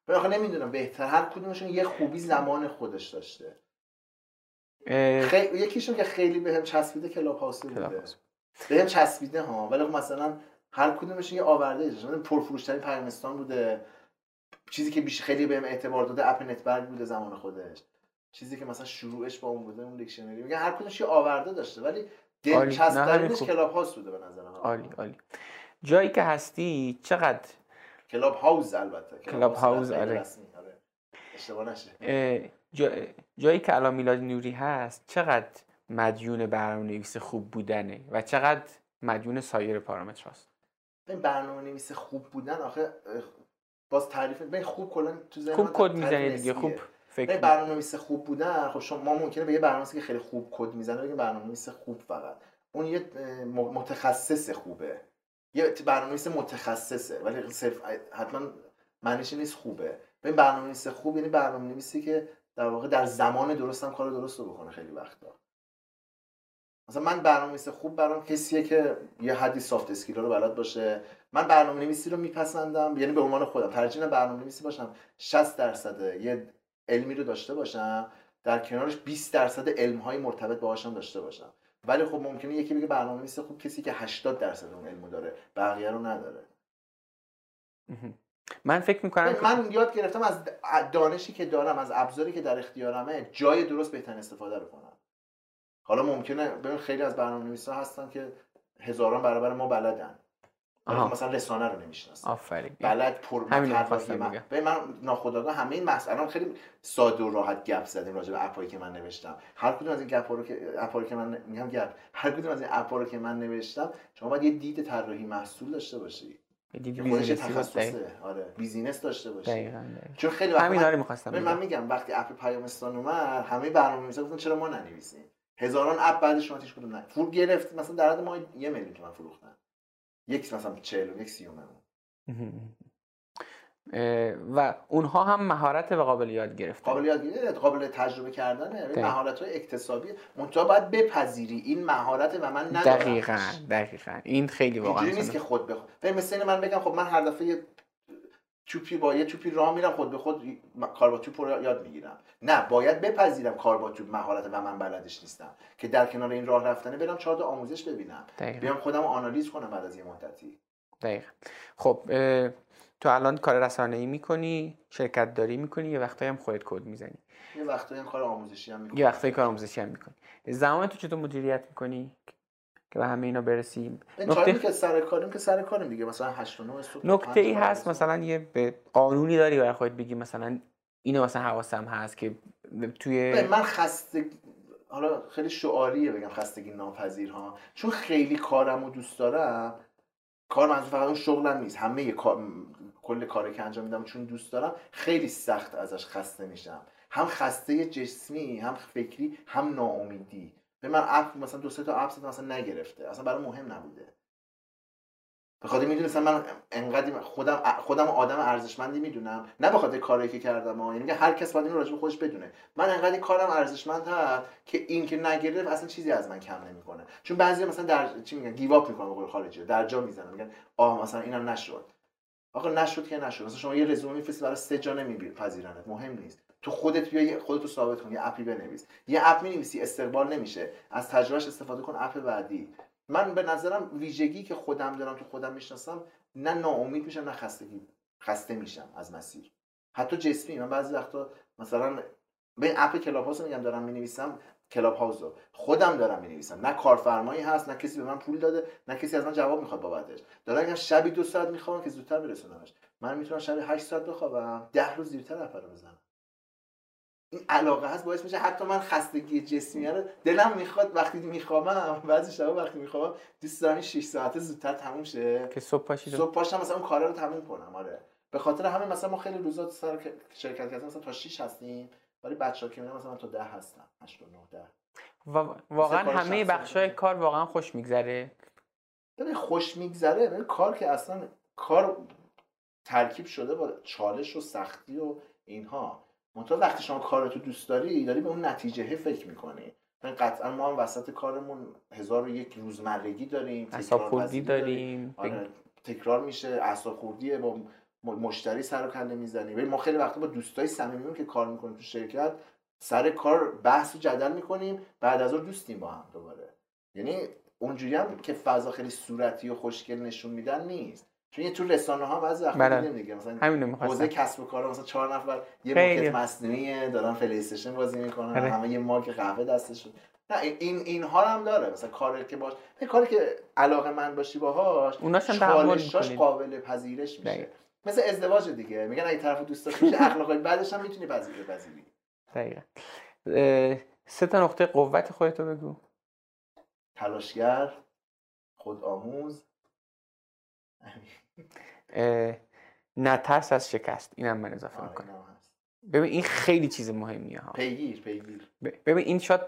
آخه نمی‌دونم بهتر هر کدومشون یه خوبی زمان خودش داشته. خی... یکیشون که خیلی بهم چسبیده کلاب هاوس بوده بهم چسبیده ها. ولی خب مثلا هر کدومشون یه آورده داشته مثلا پرفروشترین پیامستان بوده. چیزی که بیش خیلی بهم اعتبار داده اپ نتورک بوده زمان خودش. چیزی که مثلا شروعش با اون بوده اون دیکشنری. میگه هر کدومش یه آورده داشته. ولی دلچسبترینش کلاب هاوس بوده به نظر من. عالی عالی. جایی که هستی چقدر؟ کلاب هاوس البته کلاب هاوس آره. اشتباه نشه. جایی که الان میلاد نوری هست چقدر مدیون برنامه نویس خوب بودنه و چقدر مدیون سایر پارامتر هست این برنامه نویس خوب بودن آخه باز تعریف ببین خوب کلا تو ذهن خوب کد می‌زنه دیگه خوب فکر برنامه نویس خوب بودن خب شما ما ممکنه به یه برنامه که خیلی خوب کد می‌زنه بگیم برنامه نویس خوب فقط. اون یه متخصص خوبه. یه برنامه نویس متخصصه ولی صرفا حتما معنیش نیست خوبه. ببین برنامه نویس خوب یعنی برنامه نویسی که در واقع در زمان درست هم کار درست رو بکنه خیلی وقتا. مثلا من برنامه نویس خوب برام کسیه که یه حدی soft skill رو بلد باشه. من برنامه نویسی رو میپسندم یعنی به عنوان خودم. ترجیح برنامه نویسی باشم. 60 درصد یه علمی رو داشته باشم در کنارش 20 درصد علم های مرتبط باهاشم داشته باشم. ولی خب ممکنه یکی بگه برنامه نویس خوب کسی که 80 درصد اون علمو داره بقیه رو نداره. من فکر می‌کنم من یاد گرفتم از دانشی که دارم از ابزاری که در اختیارمه جای درست بهترین استفاده رو کنم. حالا ممکنه ببین خیلی از برنامه ها هستن که هزاران برابر ما بلدن. خب مثلا رسانه رو نمی‌شناسم آفرین. بلد پر همین من به من ناخودآگاه همه این مسئله خیلی ساده و راحت گپ زدیم راجع به اپایی که من نوشتم. هر کدوم از این گپ رو که اپایی که من میگم گپ. هر کدوم از این اپا رو که من نوشتم شما باید یه دید طراحی محصول داشته باشی. دید business ی آره. business داشته باشی. دقیقاً چون خیلی همین رو می‌خواستم من میگم وقتی اپ پیامستان اومد همه برنامه‌نویسا گفتن چرا ما ننویسیم؟ هزاران اپ بعدش شما هیچ کدوم نه. فور گرفت. مثلا در حد ما یه میلیون تومن فروختن. یک مثلا 40 و یک سیوم و اونها هم مهارت و قابل یاد گرفتن. قابل یاد گرفتن. قابل تجربه کردنه. مهارت های اکتسابی. منتها باید بپذیری. این مهارت و من ندارم دقیقاً دقیقاً. این خیلی واقعا نیست که خود خود مثل من بگم خب من هر دفعه توپی با یه توپی راه میرم خود به خود کار با توپ رو یاد می‌گیرم. نه باید بپذیرم کار با توپ مهارت و من بلدش نیستم. که در کنار این راه رفتنه برم چهار تا آموزش ببینم. دقیقا. بیام خودم آنالیز کنم بعد از یه مدتی. دقیقا. خب تو الان کار رسانه ای می‌کنی شرکت داری می‌کنی یه وقتایی هم خودت کد می‌زنی. یه وقتایی هم کار آموزشی هم می‌کنی یه وقتایی کار آموزشی هم می‌کنی. زمان تو چطور مدیریت می‌کنی؟ که به همه اینا برسیم. نکته که سر کاریم که سر کاریم دیگه مثلا 8 9 نکته ای هست مثلا یه به قانونی داری برای خودت بگی مثلا اینو مثلا حواسم هست که توی من خسته حالا خیلی شعاریه بگم خستگی ناپذیر ها چون خیلی کارم رو دوست دارم کار منظور فقط اون شغلم نیست. همه کار کل کاری که انجام میدم چون دوست دارم خیلی سخت ازش خسته میشم. هم خسته جسمی هم فکری هم ناامیدی. به من اپ مثلا دو سه تا اپ مثلا نگرفته. اصلا برای مهم نبوده. به خاطر می‌دونستم من انقدر خودم خودم آدم ارزشمندی می‌دونم. نه به خاطر کاری که کردم یعنی میگه هر کس باید این راجع خودش بدونه. من انقدر کارم ارزشمند هست که این که نگرفت اصلا چیزی از من کم نمی‌کنه. چون بعضی مثلا در چی میگن give up می‌کنن به خارجی در جا می‌زنن. میگن آه مثلا اینم نشد. آقا نشد که نشد. مثلا شما یه رزومه میفرستی برای سه جا نمیپذیرنت. مهم نیست. تو خودت بیا خودت رو ثابت کن یه اپی بنویس. یه اپ می‌نویسی استقبال نمیشه. از تجربهش استفاده کن اپ بعدی. من به نظرم ویژگی که خودم دارم تو خودم می‌شناسم نه ناامید میشم نه خستگی خسته میشم از مسیر. حتی جسمی من بعضی وقتا مثلا به اپ Clubhouse میگم دارم می‌نویسم Clubhouse رو خودم دارم می‌نویسم. نه کارفرمایی هست نه کسی به من پول داده نه کسی از من جواب می‌خواد بابتش. دارم شبی دو ساعت می‌خوام که زودتر برسونمش. من می‌تونم شبی 8 ساعت بخوابم. 10 روز دیرتر رو بزنم. این علاقه هست باعث میشه حتی من خستگی جسمی رو دلم می‌خواد وقتی میخوابم بعضی شبا وقتی میخوابم دوست دارم 6 ساعته زودتر تموم شه. که صبح پاشید صبح پاشم مثلا اون کارا رو تموم کنم آره. به خاطر همین مثلا ما خیلی روزا سر شرکت کردیم مثلا تا 6 هستیم ولی بچه‌ها که میرن مثلا تا 10 هستن 8 و 9 10 و واقعا همه بخشای کار واقعا خوش میگذره. ببین خوش میگذره ببین کار که اصلا کار ترکیب شده با چالش و سختی و اینها. منتها وقتی شما کارتو دوست داری داری به اون نتیجه فکر می‌کنی. من قطعا ما هم وسط کارمون هزار و یک روزمرگی داریم اعصاب خوردی داریم. آره تکرار میشه اعصاب خوردیه با مشتری سر و کله می‌زنیم. ما خیلی وقتا با دوستای صمیمیمون که کار می‌کنیم تو شرکت سر کار بحث و جدل می‌کنیم بعد از اون دوستیم با هم دوباره. یعنی اونجوری هم که فضا خیلی صورتی و خوشگل نشون میدن نیست. چون یه تو رسانه ها بعضی وقتا بله. دیدیم دیگه مثلا همینو حوزه کسب و کار مثلا چهار نفر یه. موکت مصنوعی دارن پلی استیشن بازی می‌کنن آره. همه یه ماک قهوه دستشون نه این اینها هم داره مثلا کاری که باش کاری که علاقه من باشی باهاش چالشاش. قابل پذیرش میشه دقیقاً. مثل ازدواج دیگه میگن اگه طرف دوست داشته باشه اخلاقای <laughs> بعدش هم می‌تونی پذیره پذیری دقیقا سه تا نقطه قوت خودتو بگو تلاشگر خود آموز نترس از شکست. اینم من اضافه آره، می‌کنم. ببین این خیلی چیز مهمیه ها. پیگیر پیگیر. ببین این شاید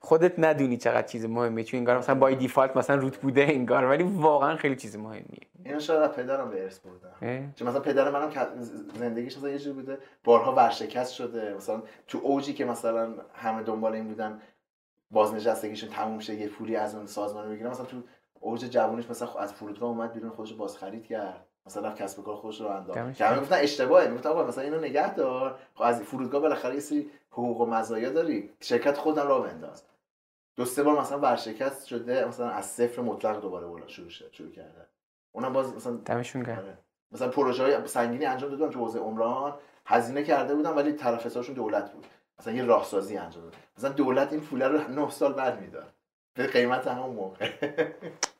خودت ندونی چقدر چیز مهمیه. چون انگار مثلا بای دیفالت مثلا روت بوده انگار ولی واقعا خیلی چیز مهمیه. اینو شاید از پدرم به ارث بردم؟ چون مثلا پدر منم که زندگیش مثلا یه جوری بوده. بارها ورشکست شده. مثلا تو اوجی که مثلا همه دنبال این بودن بازنشستگیشون تموم شه یه پولی از اون سازمان بگیرن مثلا تو اوج جوونیش مثلا از فرودگاه اومد بیرون خودش رو باز خرید کرد. مثلا کسب کار خودش رو انداخت. که همه. گفتن اشتباهه. می‌گفتن آقا مثلا اینو نگه دار. خب از فرودگاه بالاخره یه سری حقوق و مزایا داری. شرکت خودم را بنداز. دو سه بار مثلا ورشکست شده مثلا از صفر مطلق دوباره بالا شروع شد شروع کرده. اونم باز مثلا دمشون گرم. آره. مثلا پروژه های سنگینی انجام دادن تو حوزه عمران. هزینه کرده بودن ولی طرف حسابشون دولت بود. مثلا یه راهسازی انجام داد. مثلا دولت این پول رو 9 سال بعد می‌داد. به قیمت همون موقع. <laughs>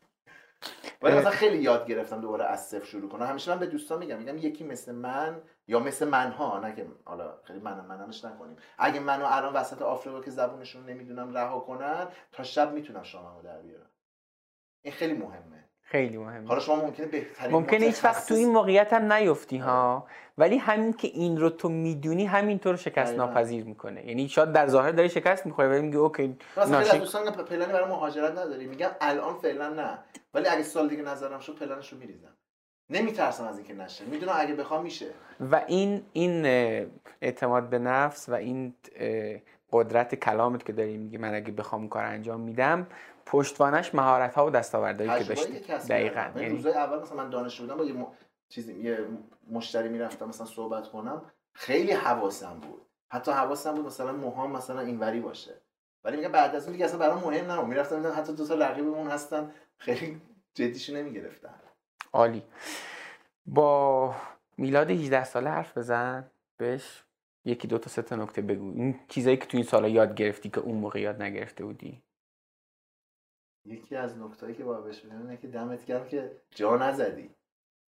ولی مثلا خیلی یاد گرفتم دوباره از صفر شروع کنم. همیشه من به دوستان میگم میگم یکی مثل من یا مثل منها نه که حالا خیلی من منمش نکنیم. اگه منو الان وسط آفریقا که زبونشون رو نمی‌دونم رها کنن تا شب می‌تونم شاممو در بیارم. این خیلی مهمه. خیلی مهمه. حالا شما ممکنه بهترین ممکنه هیچ وقت تو این موقعیت هم نیفتی ها. ولی همین که این رو تو می‌دونی همین تو رو شکست دقیقاً. ناپذیر می‌کنه. یعنی شاید در ظاهر داری شکست می‌خوری ولی میگه اوکی از ناشی دوستان پلنی برای مهاجرت نداری. میگم الان فعلا نه. ولی اگه سال دیگه نظرم شد پلنش رو میریزم. نمیترسم از اینکه نشه. می‌دونم اگه بخوام میشه. و این این اعتماد به نفس و این قدرت کلامت که داری میگی من اگه بخوام کار انجام میدم پشتوانش مهارت ها و دستاوردهایی که داشتی دقیقاً. من یعنی روزای اول مثلا من دانشجو بودم با یه م... چیزی یه مشتری می‌رفتم مثلا صحبت کنم. خیلی حواسم بود. حتی حواسم بود مثلا موهام مثلا اینوری باشه. ولی میگم بعد از اون دیگه اصلا برام مهم نبود. می‌رفتم دیدم حتی دو تا رقیبمون هستن. خیلی جدیشو نمی‌گرفتن. عالی. با میلاد 18 ساله حرف بزن. بهش یکی دو تا سه تا نکته بگو. این چیزایی که تو این سالا یاد گرفتی که اون موقع یاد نگرفته بودی. یکی از نکتهایی که باید بهش بگم اینه که دمت گرم که جا نزدی.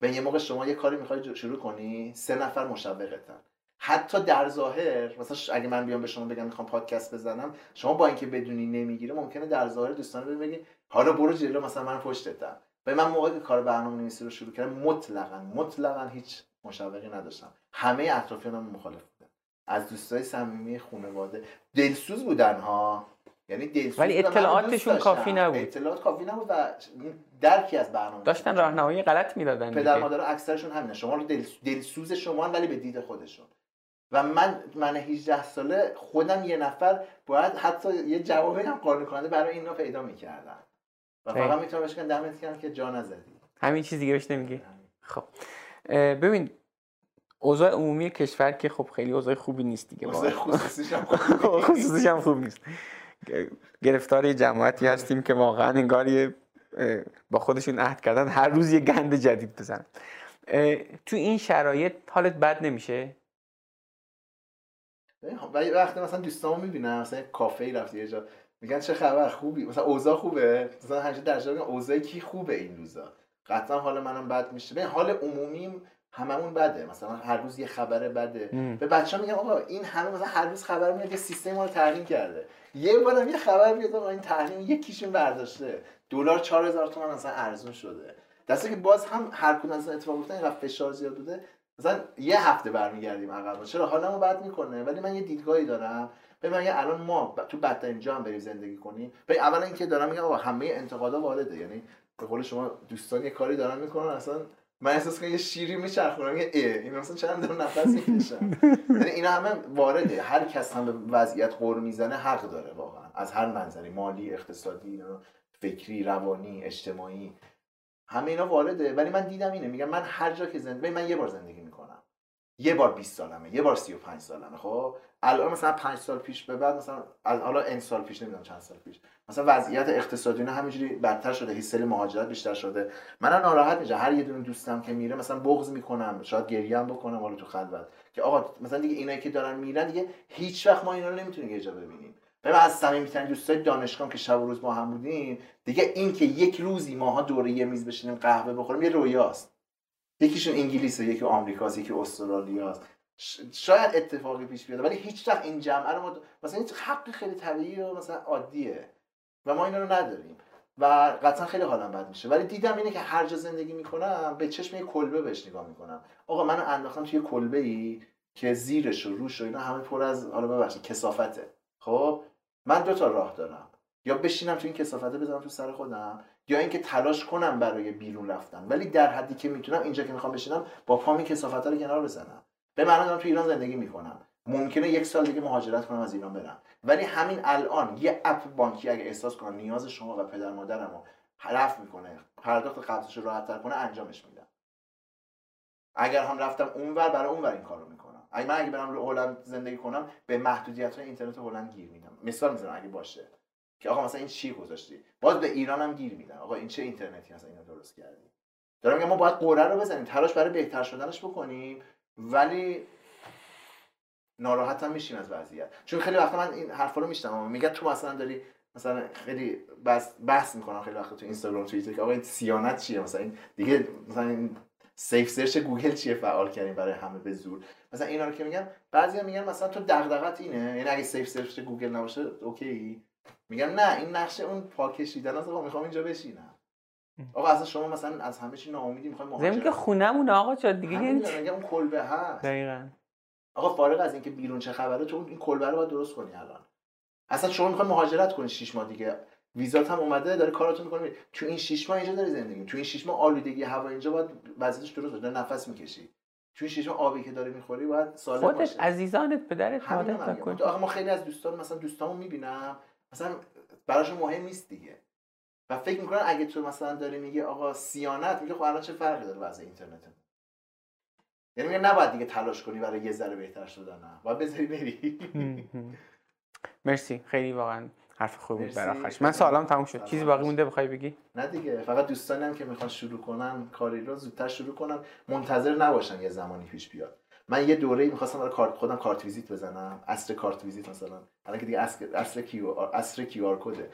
به یه موقع شما یه کاری می‌خوای شروع کنی سه نفر مشوقتن. حتی در ظاهر مثلا اگه من بیام به شما بگم می‌خوام پادکست بزنم شما با اینکه بدونی نمی‌گیره ممکنه در ظاهر دوستان رو بگی حالا برو جلو مثلا من پشتتم. به من موقعی که کار برنامه نویسی رو شروع کردم مطلقا مطلقا هیچ مشوقی نداشتم. همه اطرافیانم مخالف بودن. از دوستای صمیمی خانواده دلسوز بودن ها یعنی دلسوز ولی اطلاعاتشون کافی. نبود. اطلاعات کافی نبود و درکی از برنامه داشتن راهنمایی غلط می‌دادن پدر مادر اکثرشون همینه. شما رو دل دلسوز شما ولی به دید خودشون. و من من 18 ساله خودم یه نفر باید حتی یه جوابی هم قانع کننده برای اینا پیدا می‌کردم. و. فقط می‌تونم بهش بگم دمت گرم که جا نزدی. همین چیز دیگه بهش نمیگی. خب. ببین اوضاع عمومی کشور که خب خیلی اوضاع خوبی نیست دیگه واقعا. <laughs> خصوصیش هم خوب نیست. گرفتار جماعتی هستیم که واقعا انگار با خودشون عهد کردن هر روز یه گند جدید بزنن. تو این شرایط حالت بد نمیشه؟ ولی وقتی مثلا دوستامو می‌بینم مثلا کافه ای رفتی یه جا میگن چه خبر خوبی؟ مثلا اوضاع خوبه؟ مثلا همیشه در اوضاع کی خوبه این روزا؟ قطعا حال منم بد میشه. ببین حال عمومی هممون بده. مثلا هر روز یه خبر بده. مم. به بچه میگم آقا این همه مثلا هر روز خبر میاد یه سیستم ما رو تحریم کرده. یه بارم یه خبر بیاد آقا این تحریم یکیشون برداشته. دلار 4000 تومان مثلا ارزون شده. دسته که باز هم هر کدوم از اتفاق افتاد اینقدر فشار زیاد بوده. مثلا یه هفته برمیگردیم عقب چرا؟ حالمو بد می‌کنه. ولی من یه دیدگاهی دارم. ببین اگه الان ما تو بدترین جا هم بریم زندگی کنیم. ببین اولا اینکه دارم میگم آقا همه انتقادا وارده یعنی به قول شما دوستان یه کاری دارن می‌کنن اصلا من احساس کنم یه شیری میچرخونم یه اه این مثلا چند دارم نفس <laughs> می‌کشم. یعنی اینا همه وارده هر کس هم به وضعیت قور می‌زنه حق داره واقعا. از هر منظری مالی اقتصادی فکری روانی اجتماعی. همه اینا وارده. ولی من دیدم اینه میگم من هر جا که زندگی من یه بار زندگی می‌کنم. یه بار 20 سالمه یه بار 35 سالمه خب؟ الان مثلا 5 سال پیش به بعد مثلا از حالا این سال پیش نمی‌دونم چند سال پیش مثلا وضعیت اقتصادی اینا همینجوری بدتر شده هیستری مهاجرت بیشتر شده. منم ناراحت میشم هر یه دونه دوستم که میره مثلا بغض می‌کنم شاید گریه هم بکنم حالا تو خلوت. که آقا مثلا دیگه اینایی که دارن میرن دیگه هیچ وقت ما اینا رو نمی‌تونیم یه جا ببینیم. ببین از صمیمیترین دوستای دانشگاه که شب و روز با هم بودیم دیگه این که یک روزی ماها دوره یه میز بشینیم قهوه بخوریم یه رویاست. یکیشون انگلیسه یکی آمریکاست یکی استرالیاست. شاید اتفاقی پیش بیاد ولی هیچ وقت این جمعه رو ما مثلا این حق خیلی طبیعی و مثلا عادیه و ما اینا رو نداریم و قطعا خیلی حالم بد میشه. ولی دیدم اینه که هر جا زندگی می‌کنم به چشم یه کلبه بهش نگاه می‌کنم. آقا منو انداختم توی کلبه ای که زیرش و روش و اینا همه پر از حالا ببخشید کسافته خب؟ من دو تا راه دارم. یا بشینم تو این کسافته بزنم تو سر خودم یا اینکه تلاش کنم برای بیرون رفتن. ولی در حدی که می‌تونم اینجا که می‌خوام بشینم با پام این کسافت رو کنار بزنم. به معنی دارم تو ایران زندگی می‌کنم. ممکنه یک سال دیگه مهاجرت کنم از ایران برم. ولی همین الان یه اپ بانکی اگه احساس کنم نیاز شما و پدر مادرم رو رفع می‌کنه پرداخت قبضش رو راحت کنه انجامش میدم. اگر هم رفتم اونور برای اونور این کارو می‌کنم. اگه من اگه برم رو هلند زندگی کنم به محدودیت های اینترنت هلند گیر میدم. مثال می‌زنم اگه باشه. که آقا مثلا این چی گذاشتی؟ باز به ایران هم گیر میدن آقا این چه اینترنتی هست؟ اینو درست کردی. دارم میگم ما باید غره رو بزنیم. تلاش برای بهتر شدنش بکنیم. ولی ناراحت هم میشیم از وضعیت. چون خیلی وقتا من این حرفا رو میشنوم میگه تو مثلا داری مثلا خیلی بحث بحث می‌کنم خیلی وقتا تو اینستاگرام توییتر که آقا این صیانت چیه؟ مثلا این دیگه مثلا این safe search گوگل چیه فعال کردیم برای همه به زور؟ مثلا اینا رو که میگم بعضیا میگن مثلا تو دغدغت اینه. یعنی اگه safe search گوگل نباشه اوکی. میگم نه این نقشه اون پاکشیدن است. آقا می‌خوام اینجا بشینم. آقا اصلا شما مثلا از همه چی ناامیدی می‌خوای زمین که مهاجرت خونمونه آقا جا دیگه یعنی اون کلبه هست. دقیقا. آقا فارغ از اینکه بیرون چه خبره تو این کلبه رو باید درست کنی الان. اصلا شما می‌خوای مهاجرت کنی 6 ماه دیگه. ویزات هم اومده داره کاراتو می‌کنه. تو این 6 ماه اینجا داری زندگی تو این 6 ماه آلودگی هوا اینجا باید وضعیتش درست باشه. داری نفس می‌کشی. تو این 6 ماه آبی که داری می‌خوری باید سالم خودت باشه. عزیزانت پدرت مادرت آخه ما خیلی از دوستان مثلا دوستامو می‌بینم. مثلا براشون مهم نیست دیگه. و فکر می‌کنن اگه تو مثلا داری میگه آقا صیانت میگه خب الان چه فرقی داره وضع اینترنت؟ یعنی میگه نباید دیگه تلاش کنی برای یه ذره بهتر شدن نه. باید بذاری بری. <laughs> مرسی. خیلی واقعا حرف خوب بود. برای آخرش. من سوالام تموم شد. چیزی باقی مونده بخوای بگی؟ نه دیگه. فقط دوستانی هم که می‌خوان شروع کنن کاری رو زودتر شروع کنن. منتظر نباشن یه زمانی پیش بیاد. من یه دوره می‌خواستم برای کارت خودم کارت ویزیت بزنم. عصر کارت ویزیت مثلا. الان که دیگه اصر عصر Q عصر QR code ه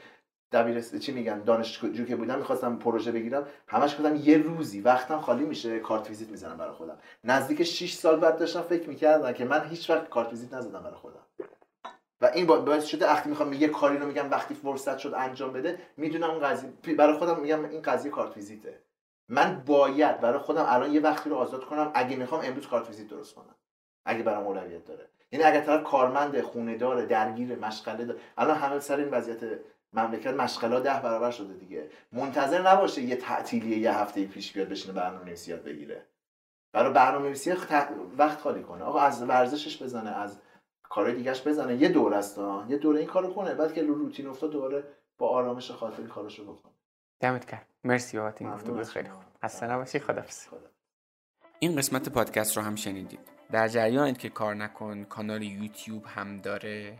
دبیرست چی میگن؟ دانشجو که بودم می‌خواستم پروژه بگیرم. همش گفتم یه روزی وقتم خالی میشه کارت ویزیت می‌زنم برای خودم. نزدیک 6 سال بعد داشتم فکر می‌کردم که من هیچ وقت کارت ویزیت نزدم برای خودم. و این با- باعث شده وقتی می‌خوام یه کاری رو میگم وقتی فرصت شد انجام بده می‌دونم اون قضیه برای خودم میگم این قضیه کارت ویزیته. من باید برای خودم الان یه وقتی رو آزاد کنم اگه می‌خوام امروز کارت ویزیت درست کنم. اگه برام اولویت داره. یعنی اگر طرف کارمند خونه داره درگیر مشغله داره الان همه سر این وضعیت مملکت مشغله ده برابر شده دیگه. منتظر نباشه یه تعطیلی یه هفته پیش بیاد بشینه برنامه نویسی یاد بگیره. برای برنامه نویسی وقت خالی کنه. آقا از ورزشش بزنه از کارهای دیگهش بزنه. یه دور است یه دوره این کارو کنه بعد که روتین افتاد دوباره با آرامش خاطر کارشو بکنه. دمت کرد مرسی بابت این گفتگو. خیلی خوب. خسته نباشی خدافظ این قسمت پادکست رو هم شنیدید. در جریانید که کار نکن. کانال یوتیوب هم داره.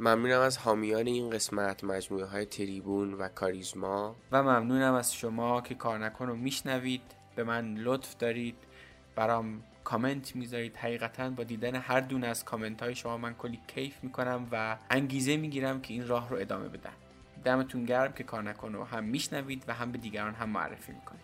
ممنونم از حامیان این قسمت مجموعه های تریبون و کاریزما. و ممنونم از شما که کار نکن رو میشنوید. به من لطف دارید. برام کامنت می‌ذارید. حقیقتا با دیدن هر دونه از کامنت های شما من کلی کیف می‌کنم و انگیزه می‌گیرم که این راه رو ادامه بدم. دمتون گرم که کار نکن رو هم میشنوید و هم به دیگران هم معرفی می‌کنید.